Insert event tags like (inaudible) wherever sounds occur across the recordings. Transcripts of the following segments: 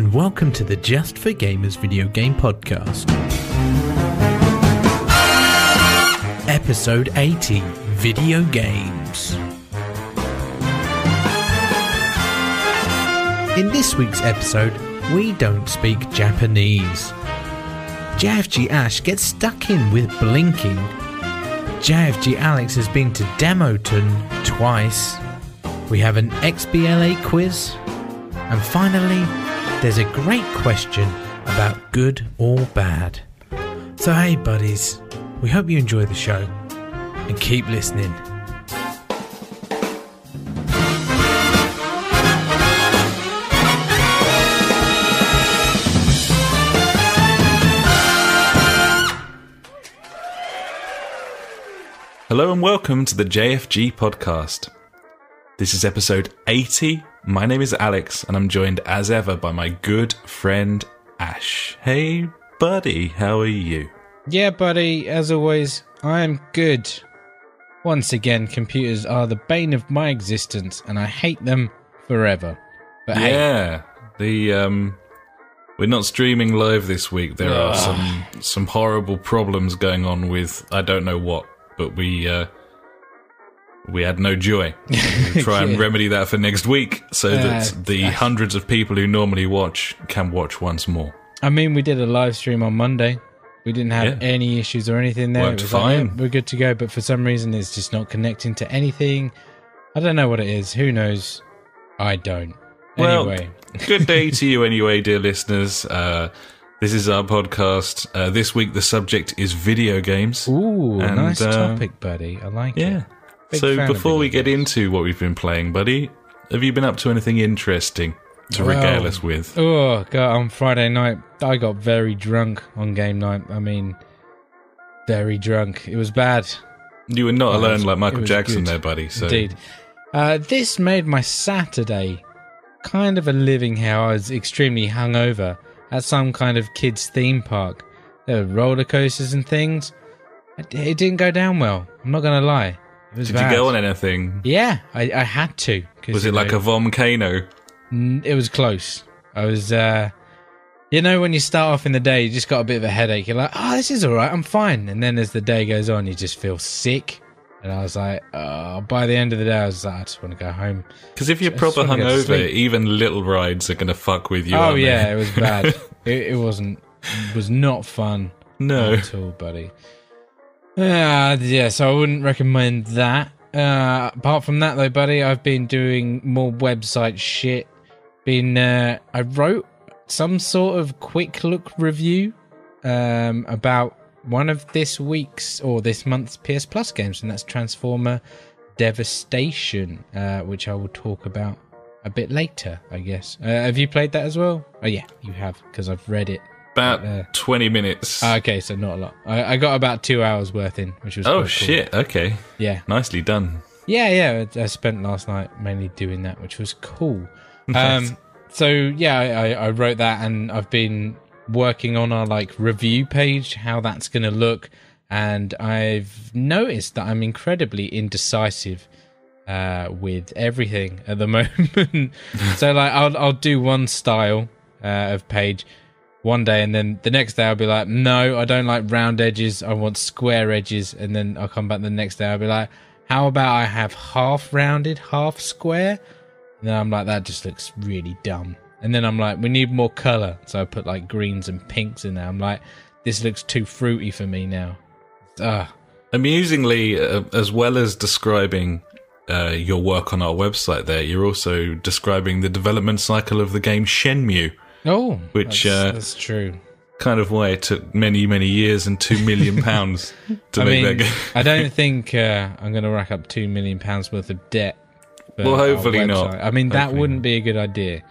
and welcome to the Just for Gamers video game podcast. Episode 80 Video Games. In this week's episode, we don't speak Japanese. JFG Ash gets stuck in with blinking. JFG Alex has been to Demoton twice. We have an XBLA quiz. And finally, there's a great question about good or bad. So, hey, buddies, we hope you enjoy the show and keep listening. Hello and welcome to the JFG podcast. This is episode 80. My name is Alex and I'm joined as ever by my good friend Ash. Hey, buddy, how are you? Yeah, buddy, as always, I am good. Once again, computers are the bane of my existence and I hate them forever. But hey, Yeah, the um we're not streaming live this week. There are some some horrible problems going on with I don't know what, but we uh we had no joy. (laughs) We'll try and Yeah. remedy that for next week so that Uh, the uh, hundreds of people who normally watch can watch once more. I mean, we did a live stream on Monday. We didn't have Yeah. any issues or anything there. Worked like, fine. yeah, we're good to go, but for some reason, it's just not connecting to anything. I don't know what it is. Who knows? I don't. Well, Anyway, Good day to you, (laughs) anyway, dear listeners. Uh, this is our podcast. Uh, this week, the subject is video games. ooh, And, nice uh, topic, buddy. I like Yeah. it. Big so, before we get into what we've been playing, buddy, have you been up to anything interesting to Well, regale us with? Oh god! On Friday night, I got very drunk on game night. I mean, very drunk. It was bad, You were not alone was- like Michael Jackson good. there, buddy. So, indeed. Uh, this made my Saturday kind of a living hell. I was extremely hungover at some kind of kids' theme park. There were roller coasters and things. It, it didn't go down well. I'm not gonna lie. Did bad. you go on anything? Yeah, I, I had to. Was you it like know- a volcano? It was close. I was, uh, you know, when you start off in the day, you just got a bit of a headache. You're like, oh, this is all right. I'm fine. And then as the day goes on, you just feel sick. And I was like, oh, by the end of the day, I was like, I just want to go home. Because if you're proper wanna go to hungover, even little rides are going to fuck with you. oh, aren't they? yeah, it was bad. (laughs) it, it wasn't, it was not fun no. at all, buddy. Uh, yeah, so I wouldn't recommend that. Uh, apart from that, though, buddy, I've been doing more website shit. Been, uh, I wrote some sort of quick look review um, about one of this week's or this month's PS Plus games, and that's Transformer Devastation, uh, which I will talk about a bit later, I guess. Uh, have you played that as well? Oh, yeah, you have, because I've read it. About Uh, 20 minutes. Ah, okay, so not a lot. I, I got about two hours worth in, which was oh, quite cool. shit. Okay. Yeah, Nicely done. yeah, yeah. I spent last night mainly doing that, which was cool. (laughs) Nice. Um, so yeah, I, I, I wrote that, and I've been working on our like review page, how that's going to look, and I've noticed that I'm incredibly indecisive uh, with everything at the (laughs) moment. so like, I'll I'll do one style uh, of page one day, and then the next day I'll be like, no, I don't like round edges. I want square edges, and then I'll come back the next day. I'll be like, how about I have half rounded, half square? And then I'm like, that just looks really dumb. And then I'm like, we need more color. So I put like greens and pinks in there. I'm like, this looks too fruity for me now. Ah, Amusingly, uh, as well as describing uh, your work on our website, there you're also describing the development cycle of the game Shenmue. Oh, Which, that's, uh, that's true. Kind of why it took many, many years and two million (laughs) pounds to I make mean, that game. I don't think uh, I'm going to rack up two million pounds worth of debt. Well, hopefully not. I mean, that Hopefully wouldn't be a good idea.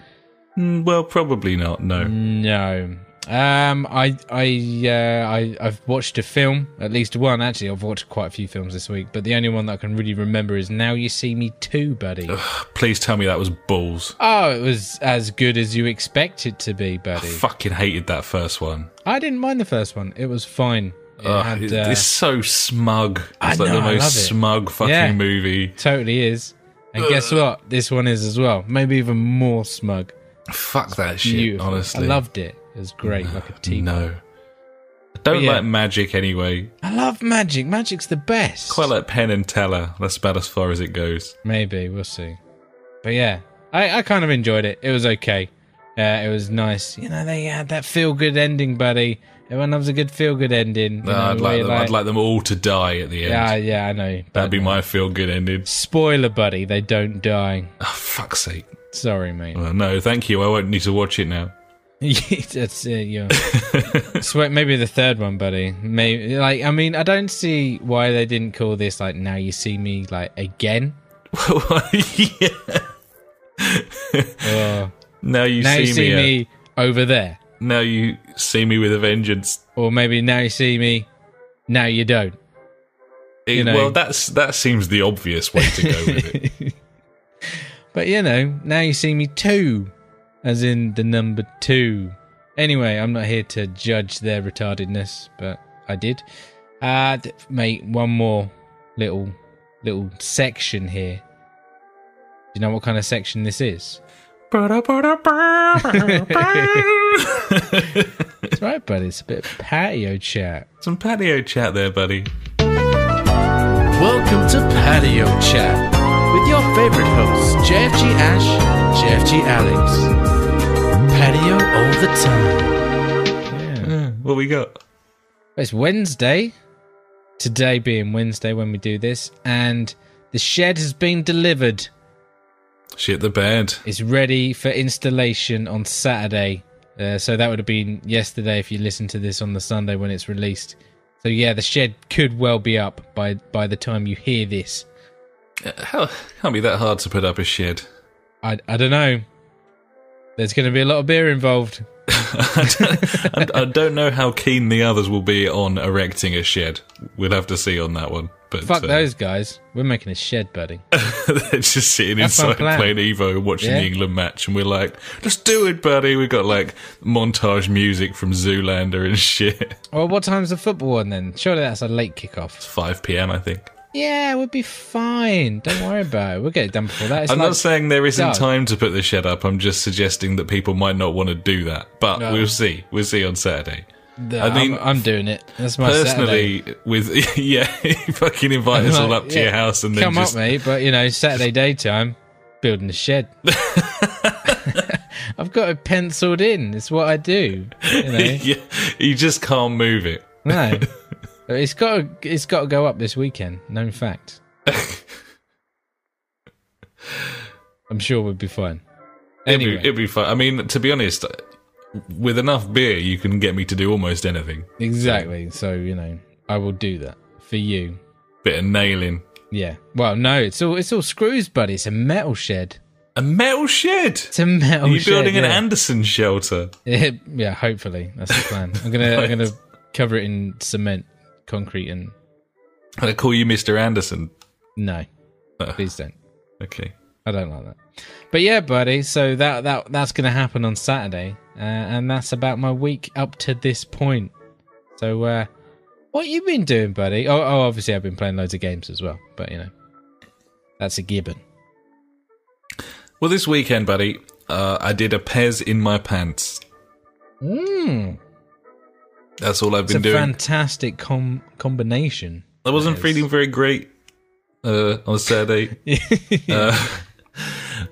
Mm, well, probably not. No. No. Um, I I uh, I I've watched a film, at least one actually. I've watched quite a few films this week, but the only one that I can really remember is Now You See Me Too, buddy. Please tell me that was balls. Oh, it was as good as you expect it to be, buddy. Fucking hated that first one. I didn't mind the first one; it was fine. It Ugh, had, it- uh, it's so smug. It's I like know, the most smug fucking Yeah. movie. totally is. And guess what? This one is as well. Maybe even more smug. Fuck that shit. Beautiful. Honestly, I loved it. Was great, like a tea. No, I don't yeah. like magic anyway. I love magic. Magic's the best. Quite like Penn and Teller. That's about as far as it goes. Maybe we'll see. But yeah, I, I kind of enjoyed it. It was okay. Uh, it was nice. You know, they had that feel good ending, buddy. Everyone loves a good feel good ending. No, know, I'd like them. I'd like them all to die at the end. Yeah, yeah, I know. That'd be my feel good ending. spoiler, buddy. They don't die. Oh, fuck's sake. Sorry, mate. Well, no, thank you. I won't need to watch it now. (laughs) That's it. Yeah. Sweat. Maybe the third one, buddy. Maybe like I mean, I don't see why they didn't call this like "Now You See Me" like again. (laughs) yeah. Now you now see, you see me. uh, me over there. now you see me with a vengeance. Or maybe now you see me, now you don't. It- You know. Well, that's that seems the obvious way to go with it. (laughs) But you know, now you see me two, as in the number two. Anyway, I'm not here to judge their retardedness, but I did. Uh, mate, one more little little section here. Do you know what kind of section this is? That's right, buddy. It's a bit of patio chat. Some patio chat there, buddy. Welcome to Patio Chat with your favorite hosts, JFG Ash, JFG Alex. Patio all the time. Yeah. Uh, what we got? It's Wednesday. Today being Wednesday when we do this, and the shed has been delivered. Shit the bed. It's ready for installation on Saturday. Uh, so that would have been yesterday if you listen to this on the Sunday when it's released. So yeah, the shed could well be up by by the time you hear this. Hell, can't be that hard to put up a shed. I I don't know. There's going to be a lot of beer involved. (laughs) I don't- I don't know how keen the others will be on erecting a shed. We'll have to see on that one. But Fuck uh, those guys. We're making a shed, buddy. (laughs) they're just sitting inside playing Evo watching Yeah. the England match, and we're like, "Let's do it, buddy." We've got like montage music from Zoolander and shit. Well, what time's the football on then? Surely that's a late kickoff. It's five p.m. I think. Yeah, we'll be fine. Don't worry about it. We'll get it done before that. It's I'm like, not saying there isn't Doug. time to put the shed up. I'm just suggesting that people might not want to do that. But No. we'll see. We'll see on Saturday. No, I mean, I'm, I'm doing it. That's my Saturday. Personally, with (laughs) yeah, you (laughs) fucking invite us all up to Yeah. your house and then Come just up, mate. But you know, Saturday daytime, building the shed. (laughs) I've got it penciled in. It's what I do. You know, yeah, you just can't move it. no, it's got to, it's got to go up this weekend. Known fact. (laughs) I'm sure we'll be fine. It'd, Anyway, be, it'd be fun. I mean, to be honest, with enough beer, you can get me to do almost anything. exactly. So you know, I will do that for you. Bit of nailing. Yeah. Well, no, it's all it's all screws, buddy. It's a metal shed. A metal shed. It's a metal Are you shed. building an. Anderson shelter? Yeah, (laughs) yeah, hopefully that's the plan. I'm gonna I'm gonna (laughs) cover it in cement, concrete, and I call you Mr. Anderson. no, (laughs) please don't. Okay. I don't like that. But yeah, buddy. So that that that's gonna happen on Saturday, uh, and that's about my week up to this point. So, uh, what you been doing, buddy? Oh, oh, obviously I've been playing loads of games as well. But you know, that's a given. Well, this weekend, buddy, uh, I did a Pes in my pants. Mm, That's all I've it's been a doing. fantastic com- combination. I wasn't feeling very great uh, on Saturday. (laughs) uh,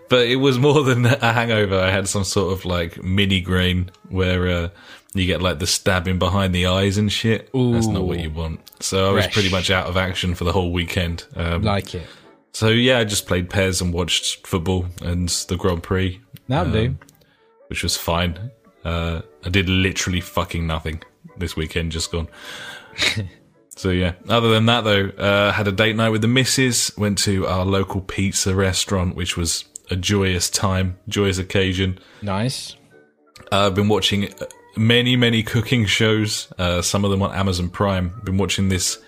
but it was more than a hangover. I had some sort of like mini grain where uh, you get like the stabbing behind the eyes and shit. That's not what you want. So I was Fresh. pretty much out of action for the whole weekend. Um, like it. so yeah, I just played pairs and watched football and the Grand Prix, That'll do. Um, which was fine. Uh, I did literally fucking nothing this weekend, just gone. (laughs) so yeah. Other than that, though, uh, had a date night with the missus. Went to our local pizza restaurant, which was a joyous time, joyous occasion. Nice. Uh, I've been watching uh, many, many cooking shows. Uh, some of them on Amazon Prime. Been watching this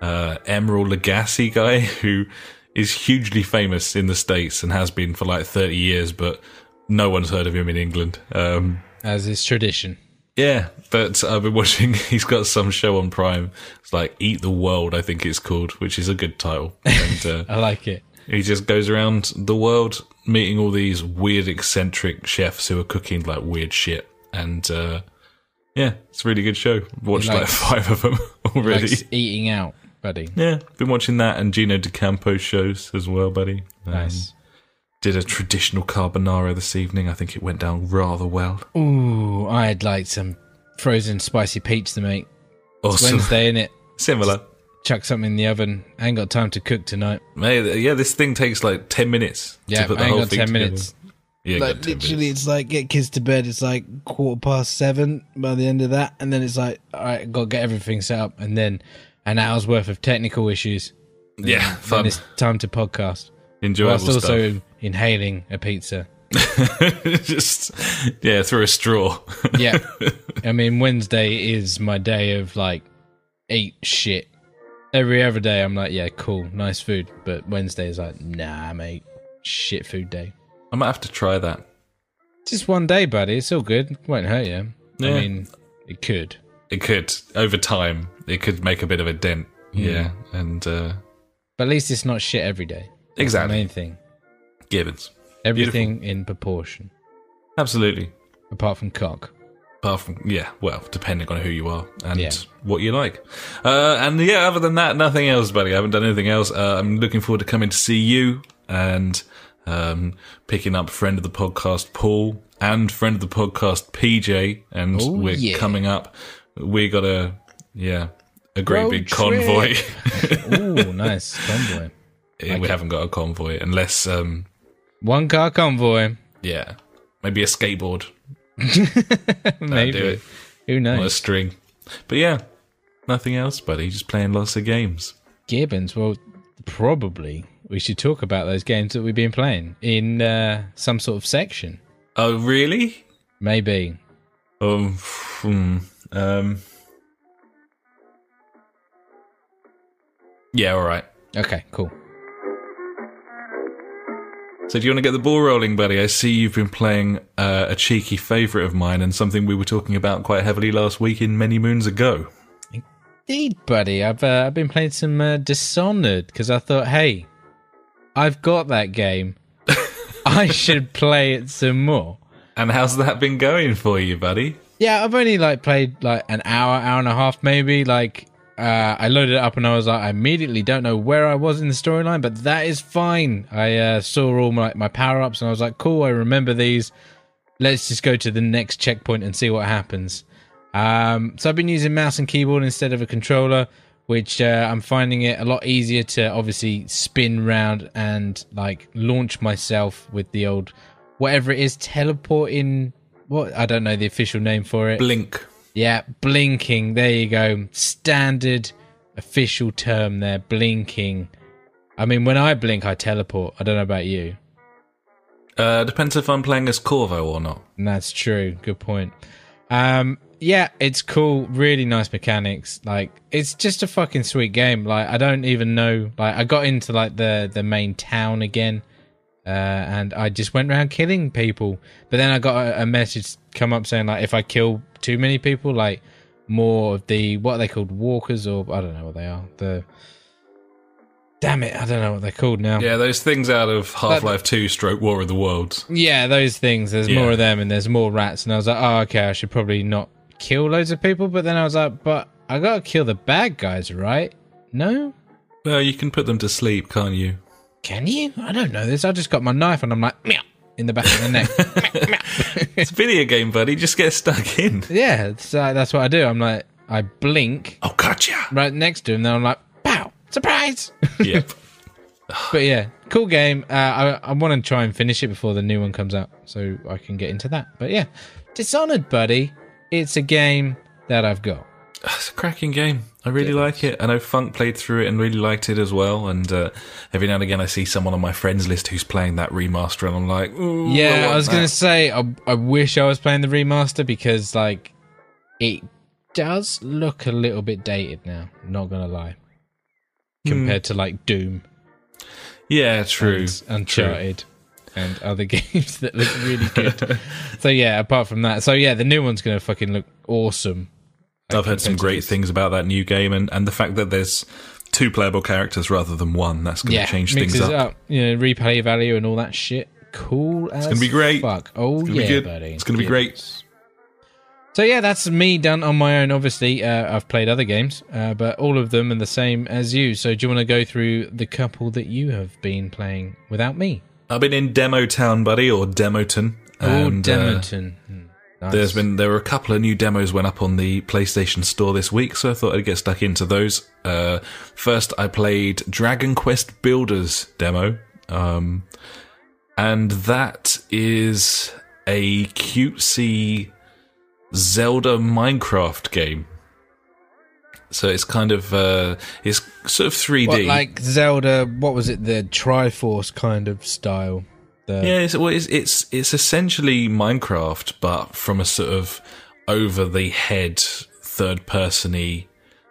uh, Emeril Lagasse guy (laughs) who is hugely famous in the states and has been for like thirty years, but no one's heard of him in England. Um, As is tradition. Yeah, but I've been watching. (laughs) He's got some show on Prime. It's like Eat the World, I think it's called, which is a good title. (laughs) And uh, I like it. he just goes around the world meeting all these weird, eccentric chefs who are cooking like weird shit. And uh, yeah, it's a really good show. Watched like (laughs) five of them already. Likes eating out, buddy. Yeah, been watching that and Gino D'Acampo shows as well, buddy. Um, Nice. Did a traditional carbonara this evening. I think it went down rather well. Ooh, I'd like some frozen spicy pizza, mate. It's Awesome. Wednesday, in it. (laughs) Similar. Chuck something in the oven. I ain't got time to cook tonight. Mate, yeah, this thing takes like 10 minutes Yeah, to put the I ain't whole got thing 10 together. minutes. You ain't Like 10 literally, minutes. it's like get kids to bed. It's like quarter past seven by the end of that, and then it's like, all right, got to get everything set up, and then an hour's worth of technical issues. Yeah, Then fun. it's time to podcast. Enjoyable Whilst also stuff. inhaling a pizza. (laughs) Just, yeah, through a straw. (laughs) Yeah, I mean Wednesday is my day of like eat shit. Every other day I'm like, yeah, cool, nice food, but Wednesday is like, nah, mate, shit food day. I might have to try that. Just one day, buddy. It's all good. It Won't hurt you. Yeah. I mean, it could. It could, over time, it could make a bit of a dent. Yeah, and uh, But at least it's not shit every day. Exactly. The main thing. Gibbons. Everything in proportion, Absolutely. apart from cock. Apart from, yeah, well, depending on who you are and Yeah. what you like. Uh, and yeah, other than that, nothing else, buddy. I haven't done anything else. Uh, I'm looking forward to coming to see you and um, picking up friend of the podcast, Paul, and friend of the podcast, PJ. And Oh, we're yeah. coming up. We got a, yeah, a great Road big trip. convoy. (laughs) Ooh, nice convoy. We haven't got a convoy unless, um, One car convoy. yeah, maybe a skateboard (laughs) Maybe. Who on a string. But yeah, nothing else, buddy. Just playing lots of games. Gibbons. Well, probably we should talk about those games that we've been playing in uh, some sort of section. Oh, really? Maybe. Um, hmm, um. Yeah, all right. Okay, cool. So, do you want to get the ball rolling, buddy? I see you've been playing uh, a cheeky favourite of mine and something we were talking about quite heavily last week in many moons ago. Indeed, buddy. I've uh, I've been playing some uh, Dishonored because I thought, hey, I've got that game. (laughs) I should play it some more. And how's that been going for you, buddy? Yeah, I've only like played like an hour, hour and a half, maybe. Like, uh, I loaded it up and I was like, I immediately don't know where I was in the storyline, but that is fine. I uh, saw all my my power ups and I was like, cool, I remember these. Let's just go to the next checkpoint and see what happens. Um, so I've been using mouse and keyboard instead of a controller, which uh, I'm finding it a lot easier to obviously spin round and like launch myself with the old whatever it is teleporting. What I don't know the official name for it. Blink. Yeah, blinking. There you go. Standard official term there. Blinking. I mean, when I blink, I teleport. I don't know about you. Uh, depends if I'm playing as Corvo or not. And that's true. Good point. Um, yeah, it's cool. Really nice mechanics. Like, it's just a fucking sweet game. Like, I don't even know. Like, I got into like the the main town again, uh, and I just went around killing people. But then I got a, a message come up saying like, if I kill too many people, like more of the what are they called walkers or I don't know what they are. The damn it, I don't know what they're called now. Yeah, those things out of Half Life 2 stroke War of the Worlds. Yeah, those things. There's Yeah. more of them, and there's more rats. And I was like, oh, okay, I should probably not kill loads of people. But then I was like, but I gotta kill the bad guys, right? No, Well, you can put them to sleep, can't you? Can you? I don't know this. I just got my knife, and I'm like, meow, in the back of the neck. (laughs) Meow, meow. (laughs) It's a video game, buddy. Just get stuck in. yeah, uh, that's what I do. I'm like, I blink Oh, gotcha. right next to him, then I'm like, pow, surprise. yep. (laughs) but yeah, cool game. Uh, I I want to try and finish it before the new one comes out, so I can get into that. But yeah, Dishonored, buddy. It's a game that I've got. It's a cracking game. I really like it. I know Funk played through it and really liked it as well. And uh, every now and again, I see someone on my friends list who's playing that remaster, and I'm like, Ooh, Yeah, want I, was gonna say I, I wish I was playing the remaster because like it does look a little bit dated now. Not gonna lie, compared to like Doom Yeah, true. and Uncharted and other (laughs) games that look really good. (laughs) so yeah, apart from that, so yeah, the new one's gonna fucking look awesome. I've heard some great things about that new game, and, and the fact that there's two playable characters rather than one. That's going to Yeah, change things up. up. You know, replay value and all that shit. Cool. It's gonna be great. Fuck. Oh yeah, buddy. It's gonna be great. So yeah, that's me done on my own. Obviously, uh, I've played other games, uh, but all of them are the same as you. So do you want to go through the couple that you have been playing without me? I've been in Demo Town, buddy, or Demoton. Oh, uh, Demoton. Hmm, nice. There's been there were a couple of new demos went up on the PlayStation Store this week, so I thought I'd get stuck into those. Uh, first, I played Dragon Quest Builders demo, um, and that is a cutesy Zelda Minecraft game. So it's kind of uh, it's sort of 3D. What, like Zelda? What was it? The Triforce kind of style. The, Yeah, it's, well, it's it's it's essentially Minecraft, but from a sort of over the head, third persony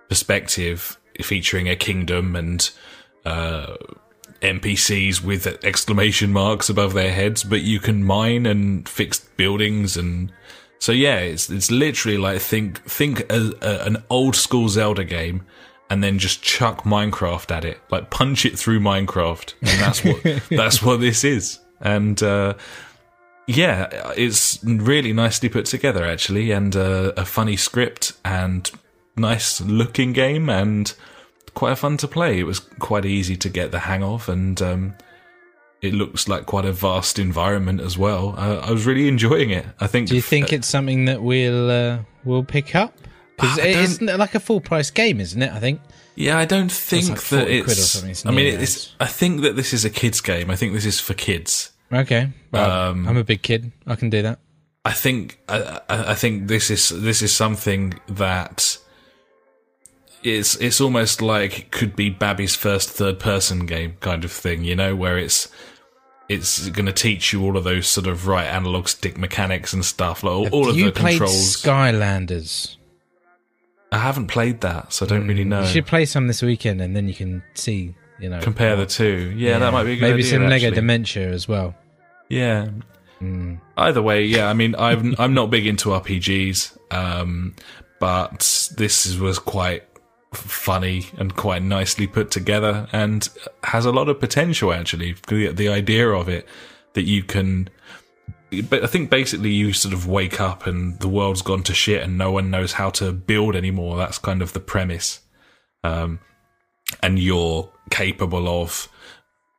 perspective, featuring a kingdom and uh, NPCs with exclamation marks above their heads. But you can mine and fix buildings, and so yeah, it's it's literally like think think a, a, an old school Zelda game. And then just chuck Minecraft at it, like punch it through Minecraft, and that's what (laughs) that's what this is and uh, yeah, it's really nicely put together actually, and uh, a funny script and nice looking game, and quite fun to play. It was quite easy to get the hang of, and um, it looks like quite a vast environment as well. Uh, I was really enjoying it. I think. Do you think it's something that we'll uh, we'll pick up? Because it's don't- like a full price game, isn't it? I think. Yeah, I don't think like that 40 quid or it's. something, it's I mean, it's. I think that this is a kids' game. I think this is for kids. Okay. Well, Um, I'm a big kid. I can do that. I think I, I think this is this is something that it's it's almost like it could be Babby's first third person game kind of thing, you know, where it's it's going to teach you all of those sort of right analog stick mechanics and stuff, like all, all of you the played controls. Skylanders. I haven't played that, so I don't really know. You should play some this weekend, and then you can see. You know, Compare the two. Yeah, that might be a good maybe idea, some Lego actually. Dementia as well. Yeah. Either way, yeah. I mean, I'm (laughs) I'm not big into RPGs, um, but this was quite funny and quite nicely put together, and has a lot of potential. Actually, the, the idea of it that you can. But I think basically you sort of wake up and the world's gone to shit and no one knows how to build anymore. That's kind of the premise. Um, and you're capable of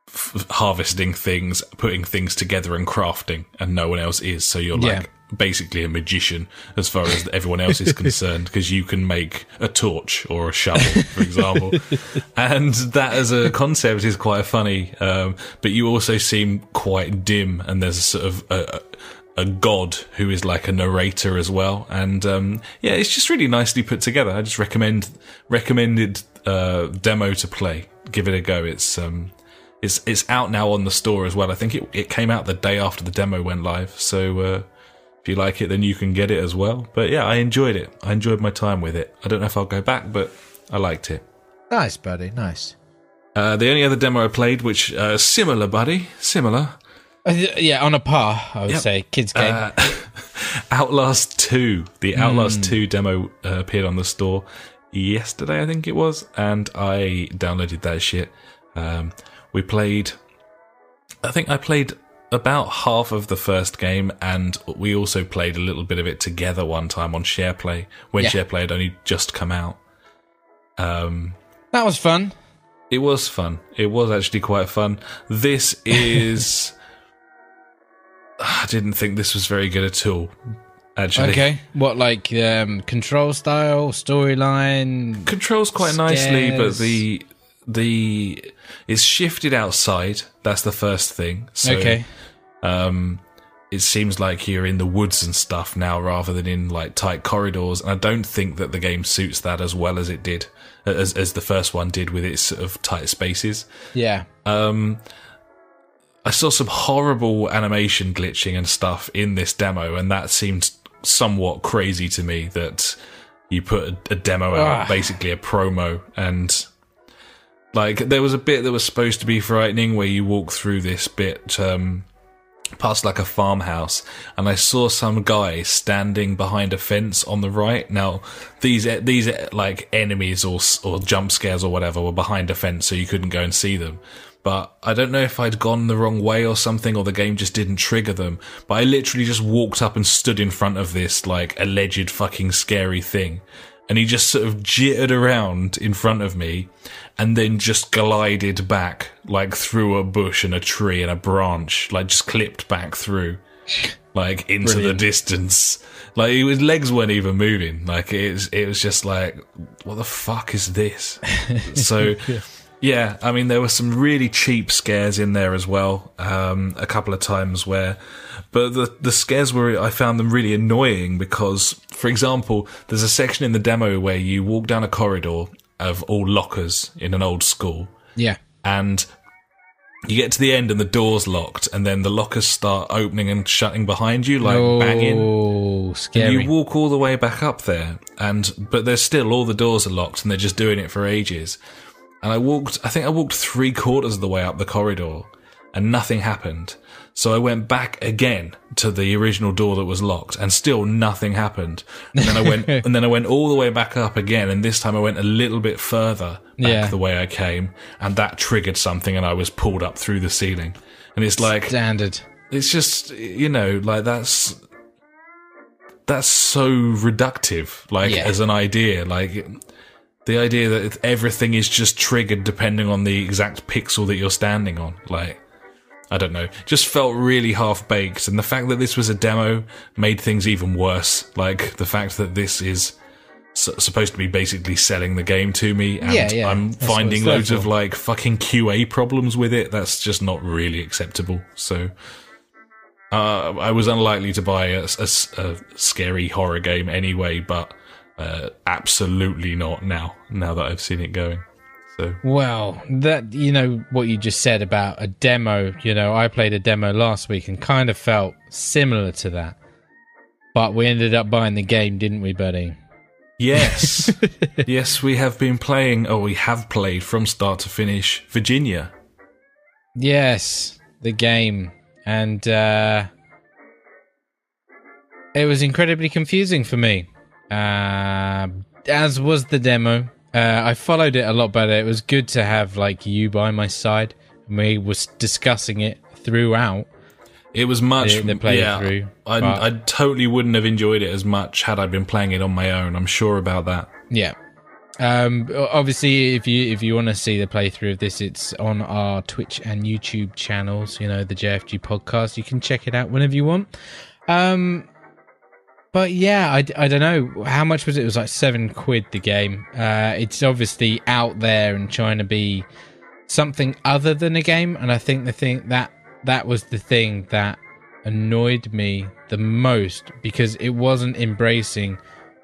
f- harvesting things, putting things together, and crafting, and no one else is. So you're like Yeah. Basically a magician as far as everyone else is (laughs) concerned, because you can make a torch or a shovel, for example. (laughs) and that as a concept is quite funny. Um, but you also seem quite dim, and there's a sort of a, a god who is like a narrator as well. And um, yeah, it's just really nicely put together. I just recommend recommended uh, demo to play. Give it a go. It's um, it's it's out now on the store as well. I think it it came out the day after the demo went live. So uh, if you like it, then you can get it as well. But yeah, I enjoyed it. I enjoyed my time with it. I don't know if I'll go back, but I liked it. Nice, buddy. Nice. Uh, the only other demo I played, which uh, similar, buddy, similar, Uh, yeah, on a par, I would Yep. say. Kids game. Uh, (laughs) Outlast 2. The Outlast 2 demo uh, appeared on the store yesterday, I think it was, and I downloaded that shit. Um, we played, I think I played about half of the first game, and we also played a little bit of it together one time on SharePlay when Yeah. SharePlay had only just come out. Um, that was fun. it was fun. It was actually quite fun. This (laughs) is. I didn't think this was very good at all. Actually, Okay. What, like um, control style, storyline? controls quite nicely, but the the it's shifted outside. That's the first thing. So, okay. Um, it seems like you're in the woods and stuff now, rather than in like tight corridors. And I don't think that the game suits that as well as it did, as as the first one did with its sort of tight spaces. Yeah. Um, I saw some horrible animation glitching and stuff in this demo, and that seemed somewhat crazy to me. That you put a, a demo out, Ah. basically a promo, and like there was a bit that was supposed to be frightening where you walk through this bit um, past like a farmhouse and I saw some guy standing behind a fence on the right. Now, these, these like enemies or, or jump scares or whatever were behind a fence so you couldn't go and see them. But I don't know if I'd gone the wrong way or something or the game just didn't trigger them. But I literally just walked up and stood in front of this like alleged fucking scary thing and he just sort of jittered around in front of me and then just glided back like through a bush and a tree and a branch like just clipped back through like into Brilliant. the distance. Like his legs weren't even moving. Like it was, it was just like what the fuck is this? (laughs) So yeah i mean there were some really cheap scares in there as well um, a couple of times where but the the scares were I found them really annoying because, for example, there's a section in the demo where you walk down a corridor of all lockers in an old school, Yeah. and you get to the end and the door's locked, and then the lockers start opening and shutting behind you, like banging. Oh, scary. You walk all the way back up there, and but there's still all the doors are locked, and they're just doing it for ages. And I walked, I think I walked three quarters of the way up the corridor, and nothing happened. So I went back again to the original door that was locked, and still nothing happened. And then I went, (laughs) and then I went all the way back up again, and this time I went a little bit further back Yeah. the way I came, and that triggered something, and I was pulled up through the ceiling. And it's like Standard. it's just you know like that's that's so reductive like Yeah. as an idea like the idea that everything is just triggered depending on the exact pixel that you're standing on like i don't know. Just felt really half baked and the fact that this was a demo made things even worse. Like the fact that this is s- supposed to be basically selling the game to me and Yeah, yeah. i'm That's finding loads of like fucking qa problems with it. That's just not really acceptable. So uh, I was unlikely to buy a, a- a scary horror game anyway, but uh, absolutely not now. Now that I've seen it going, so Well, that you know what you just said about a demo. You know, I played a demo last week and kind of felt similar to that. But we ended up buying the game, didn't we, buddy? yes, (laughs) yes, we have been playing. Oh, we have played from start to finish. Virginia. Yes, the game. And uh it was incredibly confusing for me. Uh as was the demo. Uh I followed it a lot better. It was good to have like you by my side. And we was discussing it throughout. It was much. The- the playthrough, yeah, I, I totally wouldn't have enjoyed it as much had I been playing it on my own. I'm sure about that. Yeah. Um, obviously, if you if you want to see the playthrough of this, it's on our Twitch and YouTube channels. You know, the JFG podcast. You can check it out whenever you want. Um, but yeah, I, I don't know how much was it. It was like seven quid. The game. Uh, it's obviously out there and trying to be something other than a game. And I think the thing that that was the thing that annoyed me the most because it wasn't embracing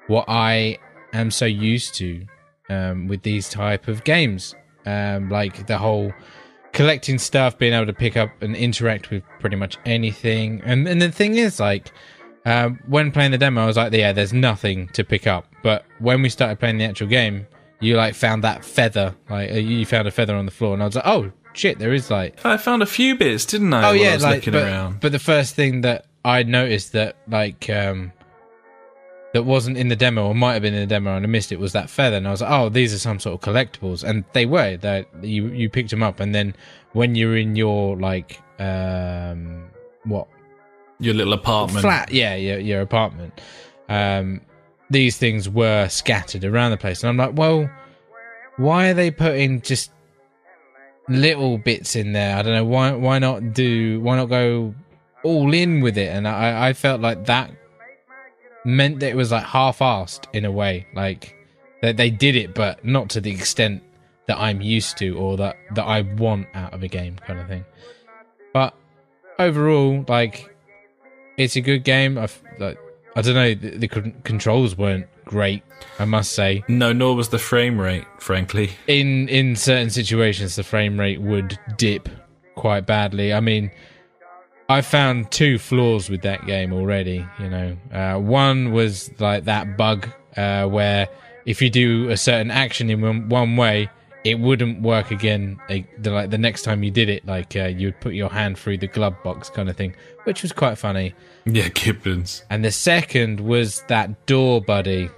what I am so used to um, with these type of games. Um, like the whole collecting stuff, being able to pick up and interact with pretty much anything. And and the thing is, like, um, when playing the demo, I was like, yeah, there's nothing to pick up. But when we started playing the actual game, you like found that feather, like uh, you found a feather on the floor, and I was like, oh shit, there is like I found a few bits, didn't I? oh yeah, I was like looking but, around. but the first thing that I noticed that like um that wasn't in the demo or might have been in the demo and I missed it was that feather and I was like, oh, these are some sort of collectibles and they were that you you picked them up and then when you're in your like um what Your little apartment. flat yeah your your apartment. Um these things were scattered around the place. And I'm like well why are they putting just little bits in there? I don't know. Why why not do why not go all in with it? And I I felt like that meant that it was like half-assed in a way. Like that they did it but not to the extent that I'm used to or that that I want out of a game kind of thing. But overall like it's a good game. I've, like, I don't know. The, the con- controls weren't great. I must say. No, nor was the frame rate, frankly. In in certain situations, the frame rate would dip quite badly. I mean, I found two flaws with that game already. You know, uh, one was like that bug uh, where if you do a certain action in one, one way, it wouldn't work again. Like the, like the next time you did it, like uh, you would put your hand through the glove box kind of thing, which was quite funny. Yeah, Gibbons. And the second was that door, buddy.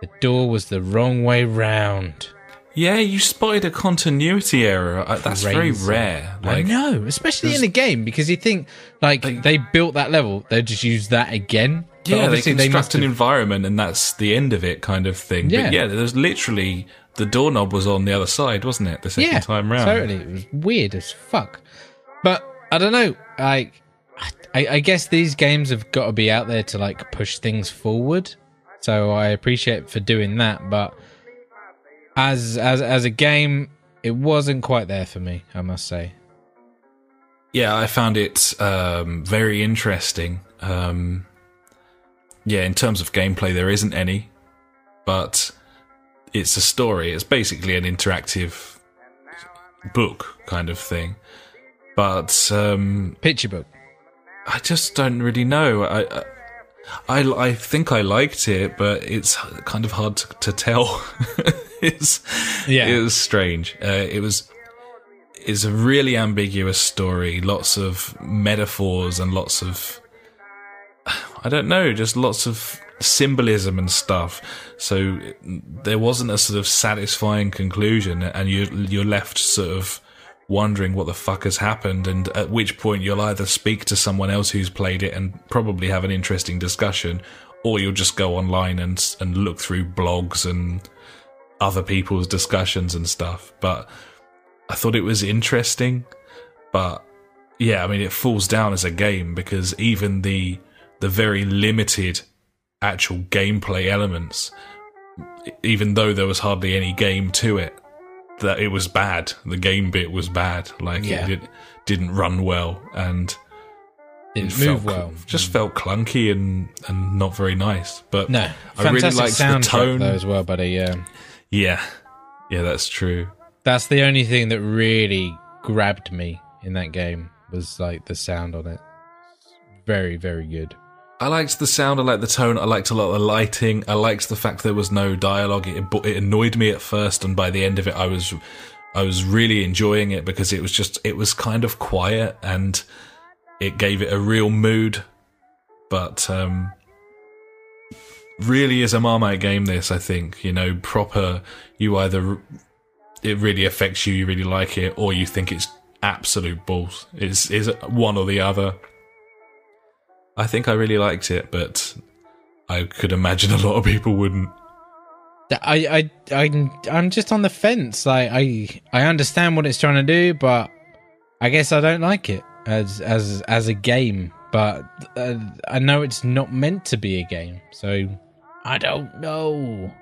The door was the wrong way round. Yeah, you spotted a continuity error. Uh, That's very Crazy. rare. I know, especially in a game because you think like, Like- they built that level, they just use that again. Yeah, they construct must an have- environment and that's the end of it, kind of thing. Yeah. But yeah, there's literally the doorknob was on the other side, wasn't it? The second yeah, time round. Totally, it was weird as fuck. But I don't know. Like, I, I guess these games have got to be out there to like push things forward. So I appreciate for doing that, but as as as a game, it wasn't quite there for me. I must say. Yeah, I found it um, very interesting. Um, yeah, in terms of gameplay, there isn't any, but it's a story. It's basically an interactive book kind of thing. But um, Picture book. I just don't really know. I, I I think I liked it, but it's kind of hard to, to tell. (laughs) it's Yeah. it was strange. Uh, it was it's a really ambiguous story. Lots of metaphors and lots of I don't know, just lots of symbolism and stuff. So there wasn't a sort of satisfying conclusion, and you you're left sort of wondering what the fuck has happened, and at which point you'll either speak to someone else who's played it and probably have an interesting discussion, or you'll just go online and and look through blogs and other people's discussions and stuff. But I thought it was interesting, but yeah, I mean it falls down as a game because even the the very limited actual gameplay elements, even though there was hardly any game to it, that it was bad. The game bit was bad. Like Yeah. it did, didn't run well and Didn't it move felt, well. Just mm. felt clunky and and not very nice. But No, I really liked the tone. though as well, buddy. Yeah, yeah, yeah, that's true. that's the only thing that really grabbed me in that game was like the sound on it. Very, very good. I liked the sound. I liked the tone. I liked a lot of the lighting. I liked the fact there was no dialogue. It, it annoyed me at first, and by the end of it, I was, I was really enjoying it because it was just, it was kind of quiet and it gave it a real mood. But um, really, is a Marmite game. This, I think, you know, proper. You either it really affects you, you really like it, or you think it's absolute balls. It's is one or the other. I think I really liked it, but I could imagine (laughs) a lot of people wouldn't. I, I, I, I'm just on the fence. Like, I, I understand what it's trying to do, but I guess I don't like it as, as, as a game. But uh, I know it's not meant to be a game, so I don't know.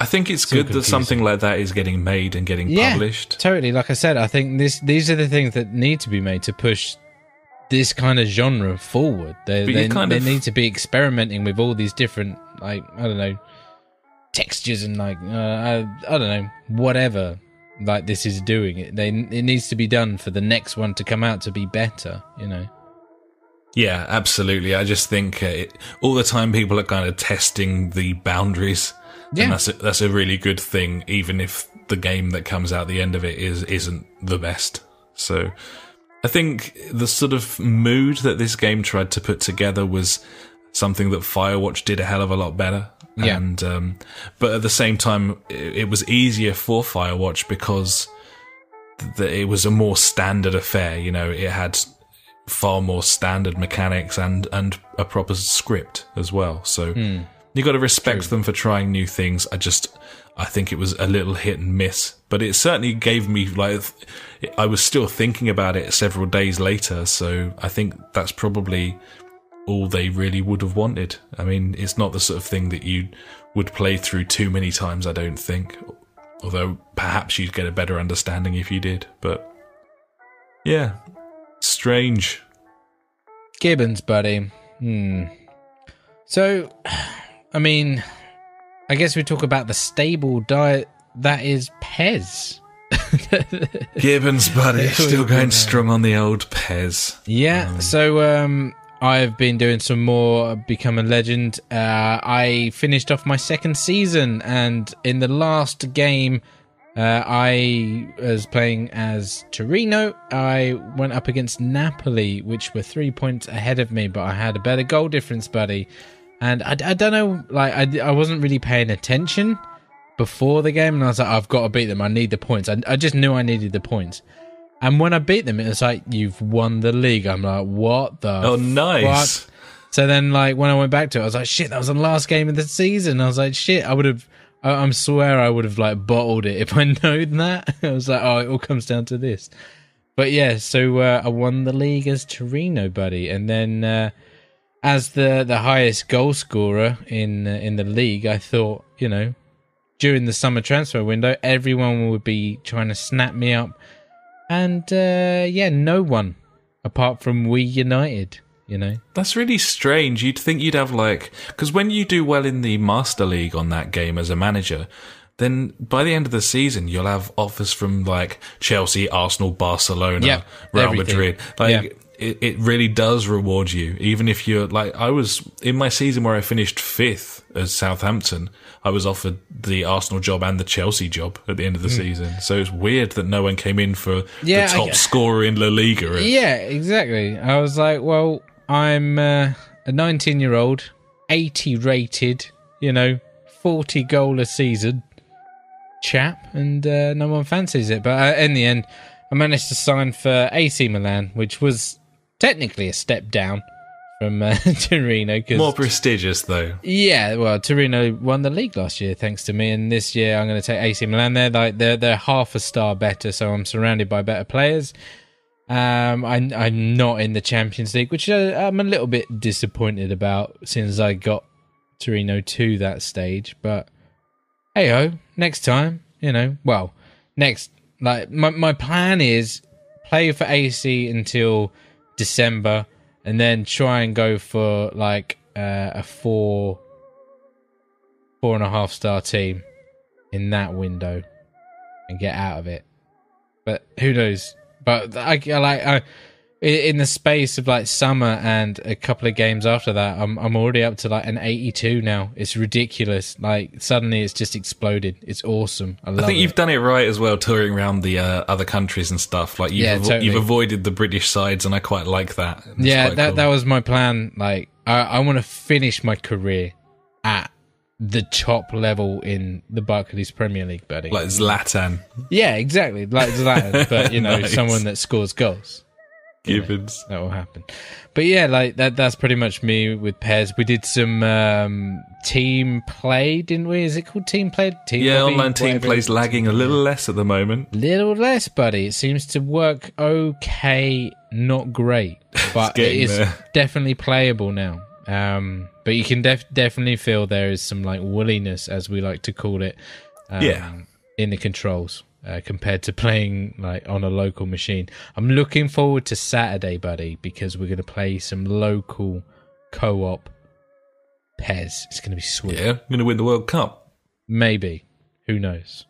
I think it's good that something like that is getting made and getting Yeah. published. totally. Like I said, I think this, these are the things that need to be made to push this kind of genre forward. They, they, they of- need to be experimenting with all these different, like I don't know, textures and like uh, I, I don't know, whatever. Like this is doing it. They it needs to be done for the next one to come out to be better. You know. Yeah, absolutely. I just think uh, it, all the time people are kind of testing the boundaries, Yeah. and that's a, that's a really good thing, even if the game that comes out the end of it is isn't the best. So, I think the sort of mood that this game tried to put together was something that Firewatch did a hell of a lot better. Yeah. And um, but at the same time, it, it was easier for Firewatch because th- it was a more standard affair. You know, it had far more standard mechanics and and a proper script as well. So you got to respect them for trying new things. I just I think it was a little hit and miss, but it certainly gave me like I was still thinking about it several days later. So I think that's probably all they really would have wanted. I mean, it's not the sort of thing that you would play through too many times. I don't think. Although perhaps you'd get a better understanding if you did. But yeah, strange. Gibbons, buddy. Hmm. So, (sighs) I mean, I guess we talk about the stable diet that is Pes. (laughs) Gibbons, buddy, (laughs) still going strong on the old Pes. Yeah. So, um, I've been doing some more Become a Legend. Uh, I finished off my second season, and in the last game, uh, I was playing as Torino. I went up against Napoli, which were three points ahead of me, but I had a better goal difference, buddy. And I, I don't know, like I, I wasn't really paying attention before the game, and I was like, I've got to beat them. I need the points. I, I just knew I needed the points. And when I beat them, it was like you've won the league. I'm like, what the? Oh, nice. fuck? So then, like when I went back to it, I was like, shit, that was the last game of the season. I was like, shit, I would have. I, I'm swear I would have like bottled it if I (laughs) known that. (laughs) I was like, oh, it all comes down to this. But yeah, so uh, I won the league as Torino, buddy, and then uh, as the the highest goal scorer in uh, in the league, I thought, you know, during the summer transfer window, everyone would be trying to snap me up and uh, yeah, no one apart from we United. You know, That's really strange. You'd think you'd have like because when you do well in the Master League on that game as a manager, then by the end of the season you'll have offers from like Chelsea, Arsenal, Barcelona, Yeah, Real everything. Madrid. Like Yeah. It, it really does reward you, even if you're like I was in my season where I finished fifth at Southampton. I was offered the Arsenal job and the Chelsea job at the end of the season. So it's weird that no one came in for. Yeah, the top get- scorer in La Liga. yeah, exactly. I was like, well, I'm uh, a 19 year old, 80 rated, you know, 40 goal a season chap, and uh, no one fancies it. But uh, in the end, I managed to sign for AC Milan, which was technically a step down from uh, (laughs) Torino. Cause More prestigious though. Yeah, well, Torino won the league last year, thanks to me, and this year I'm going to take AC Milan. They're like they're they're half a star better, so I'm surrounded by better players. Um, I'm I'm not in the Champions League, which uh, I'm a little bit disappointed about since I got Torino to that stage. But hey ho, next time, you know, well, next like my my plan is play for AC until December, and then try and go for like uh, a four four and a half star team in that window and get out of it. But who knows? But I, I like I, in the space of like summer and a couple of games after that, I'm I'm already up to like an 82 now. It's ridiculous. Like suddenly it's just exploded. It's awesome. I love I think it. you've done it right as well, touring around the uh, other countries and stuff. Like you've Yeah, avo- totally. you've avoided the British sides, and I quite like that. Yeah, that cool. that was my plan. Like, I, I want to finish my career at the top level in the Barclays Premier League, buddy. like Zlatan yeah, exactly, like Zlatan, but you (laughs) know, Nice. someone that scores goals. Gibbons. That will happen. But yeah, like that. That's pretty much me with Pes. We did some um, team play, didn't we? Is it called team play? Team Yeah, lobby? online team plays lagging a little less at the moment. Little less, buddy. It seems to work okay, not great, (laughs) but it is there. definitely playable now. Um, but you can def- definitely feel there is some like woolliness, as we like to call it, um, Yeah. in the controls uh, compared to playing like on a local machine. I'm looking forward to Saturday, buddy, because we're going to play some local co-op. Pes, it's going to be sweet. Yeah, I'm going to win the World Cup. Maybe, who knows?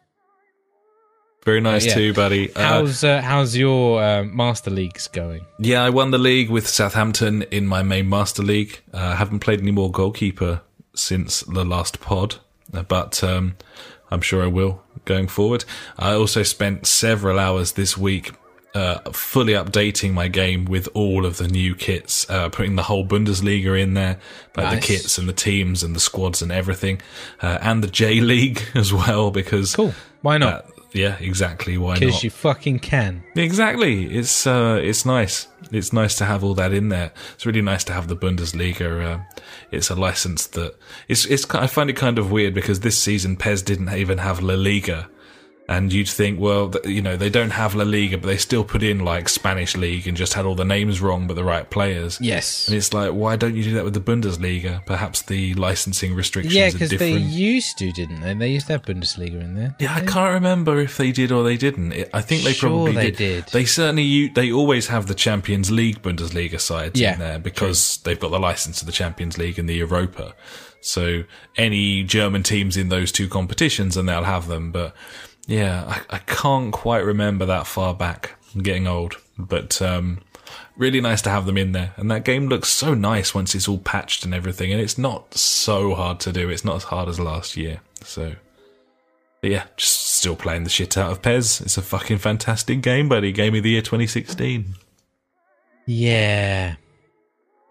Very nice yeah. too, buddy. Uh, How's uh, how's your uh, master leagues going? yeah, I won the league with Southampton in my main master league. Uh, I haven't played any more goalkeeper since the last pod, uh, but um, I'm sure I will going forward. I also spent several hours this week uh, fully updating my game with all of the new kits, uh, putting the whole Bundesliga in there, like Nice. the kits and the teams and the squads and everything, uh, and the J League (laughs) as well because Cool. Why not? Yeah, exactly. Why not? Because you fucking can. Exactly. It's uh, it's nice. It's nice to have all that in there. It's really nice to have the Bundesliga. Uh, it's a license that it's it's. I find it kind of weird because this season Pes didn't even have La Liga, and you'd think, well, you know, they don't have La Liga, but they still put in like Spanish league and just had all the names wrong but the right players. Yes. And it's like, why don't you do that with the Bundesliga? Perhaps the licensing restrictions Yeah, are because they used to, didn't they? They used to have Bundesliga in there. Yeah, I can't remember if they did or they didn't. I think they Sure probably they did. did. They certainly they always have the Champions League Bundesliga sides Yeah, in there because they've got the license to the Champions League and the Europa. So any German teams in those two competitions and they'll have them. But yeah, I, I can't quite remember that far back. I'm getting old, but um, really nice to have them in there. And that game looks so nice once it's all patched and everything. And it's not so hard to do. It's not as hard as last year. So, but yeah, just still playing the shit out of Pes. It's a fucking fantastic game, buddy. Game of the year 2016. Yeah.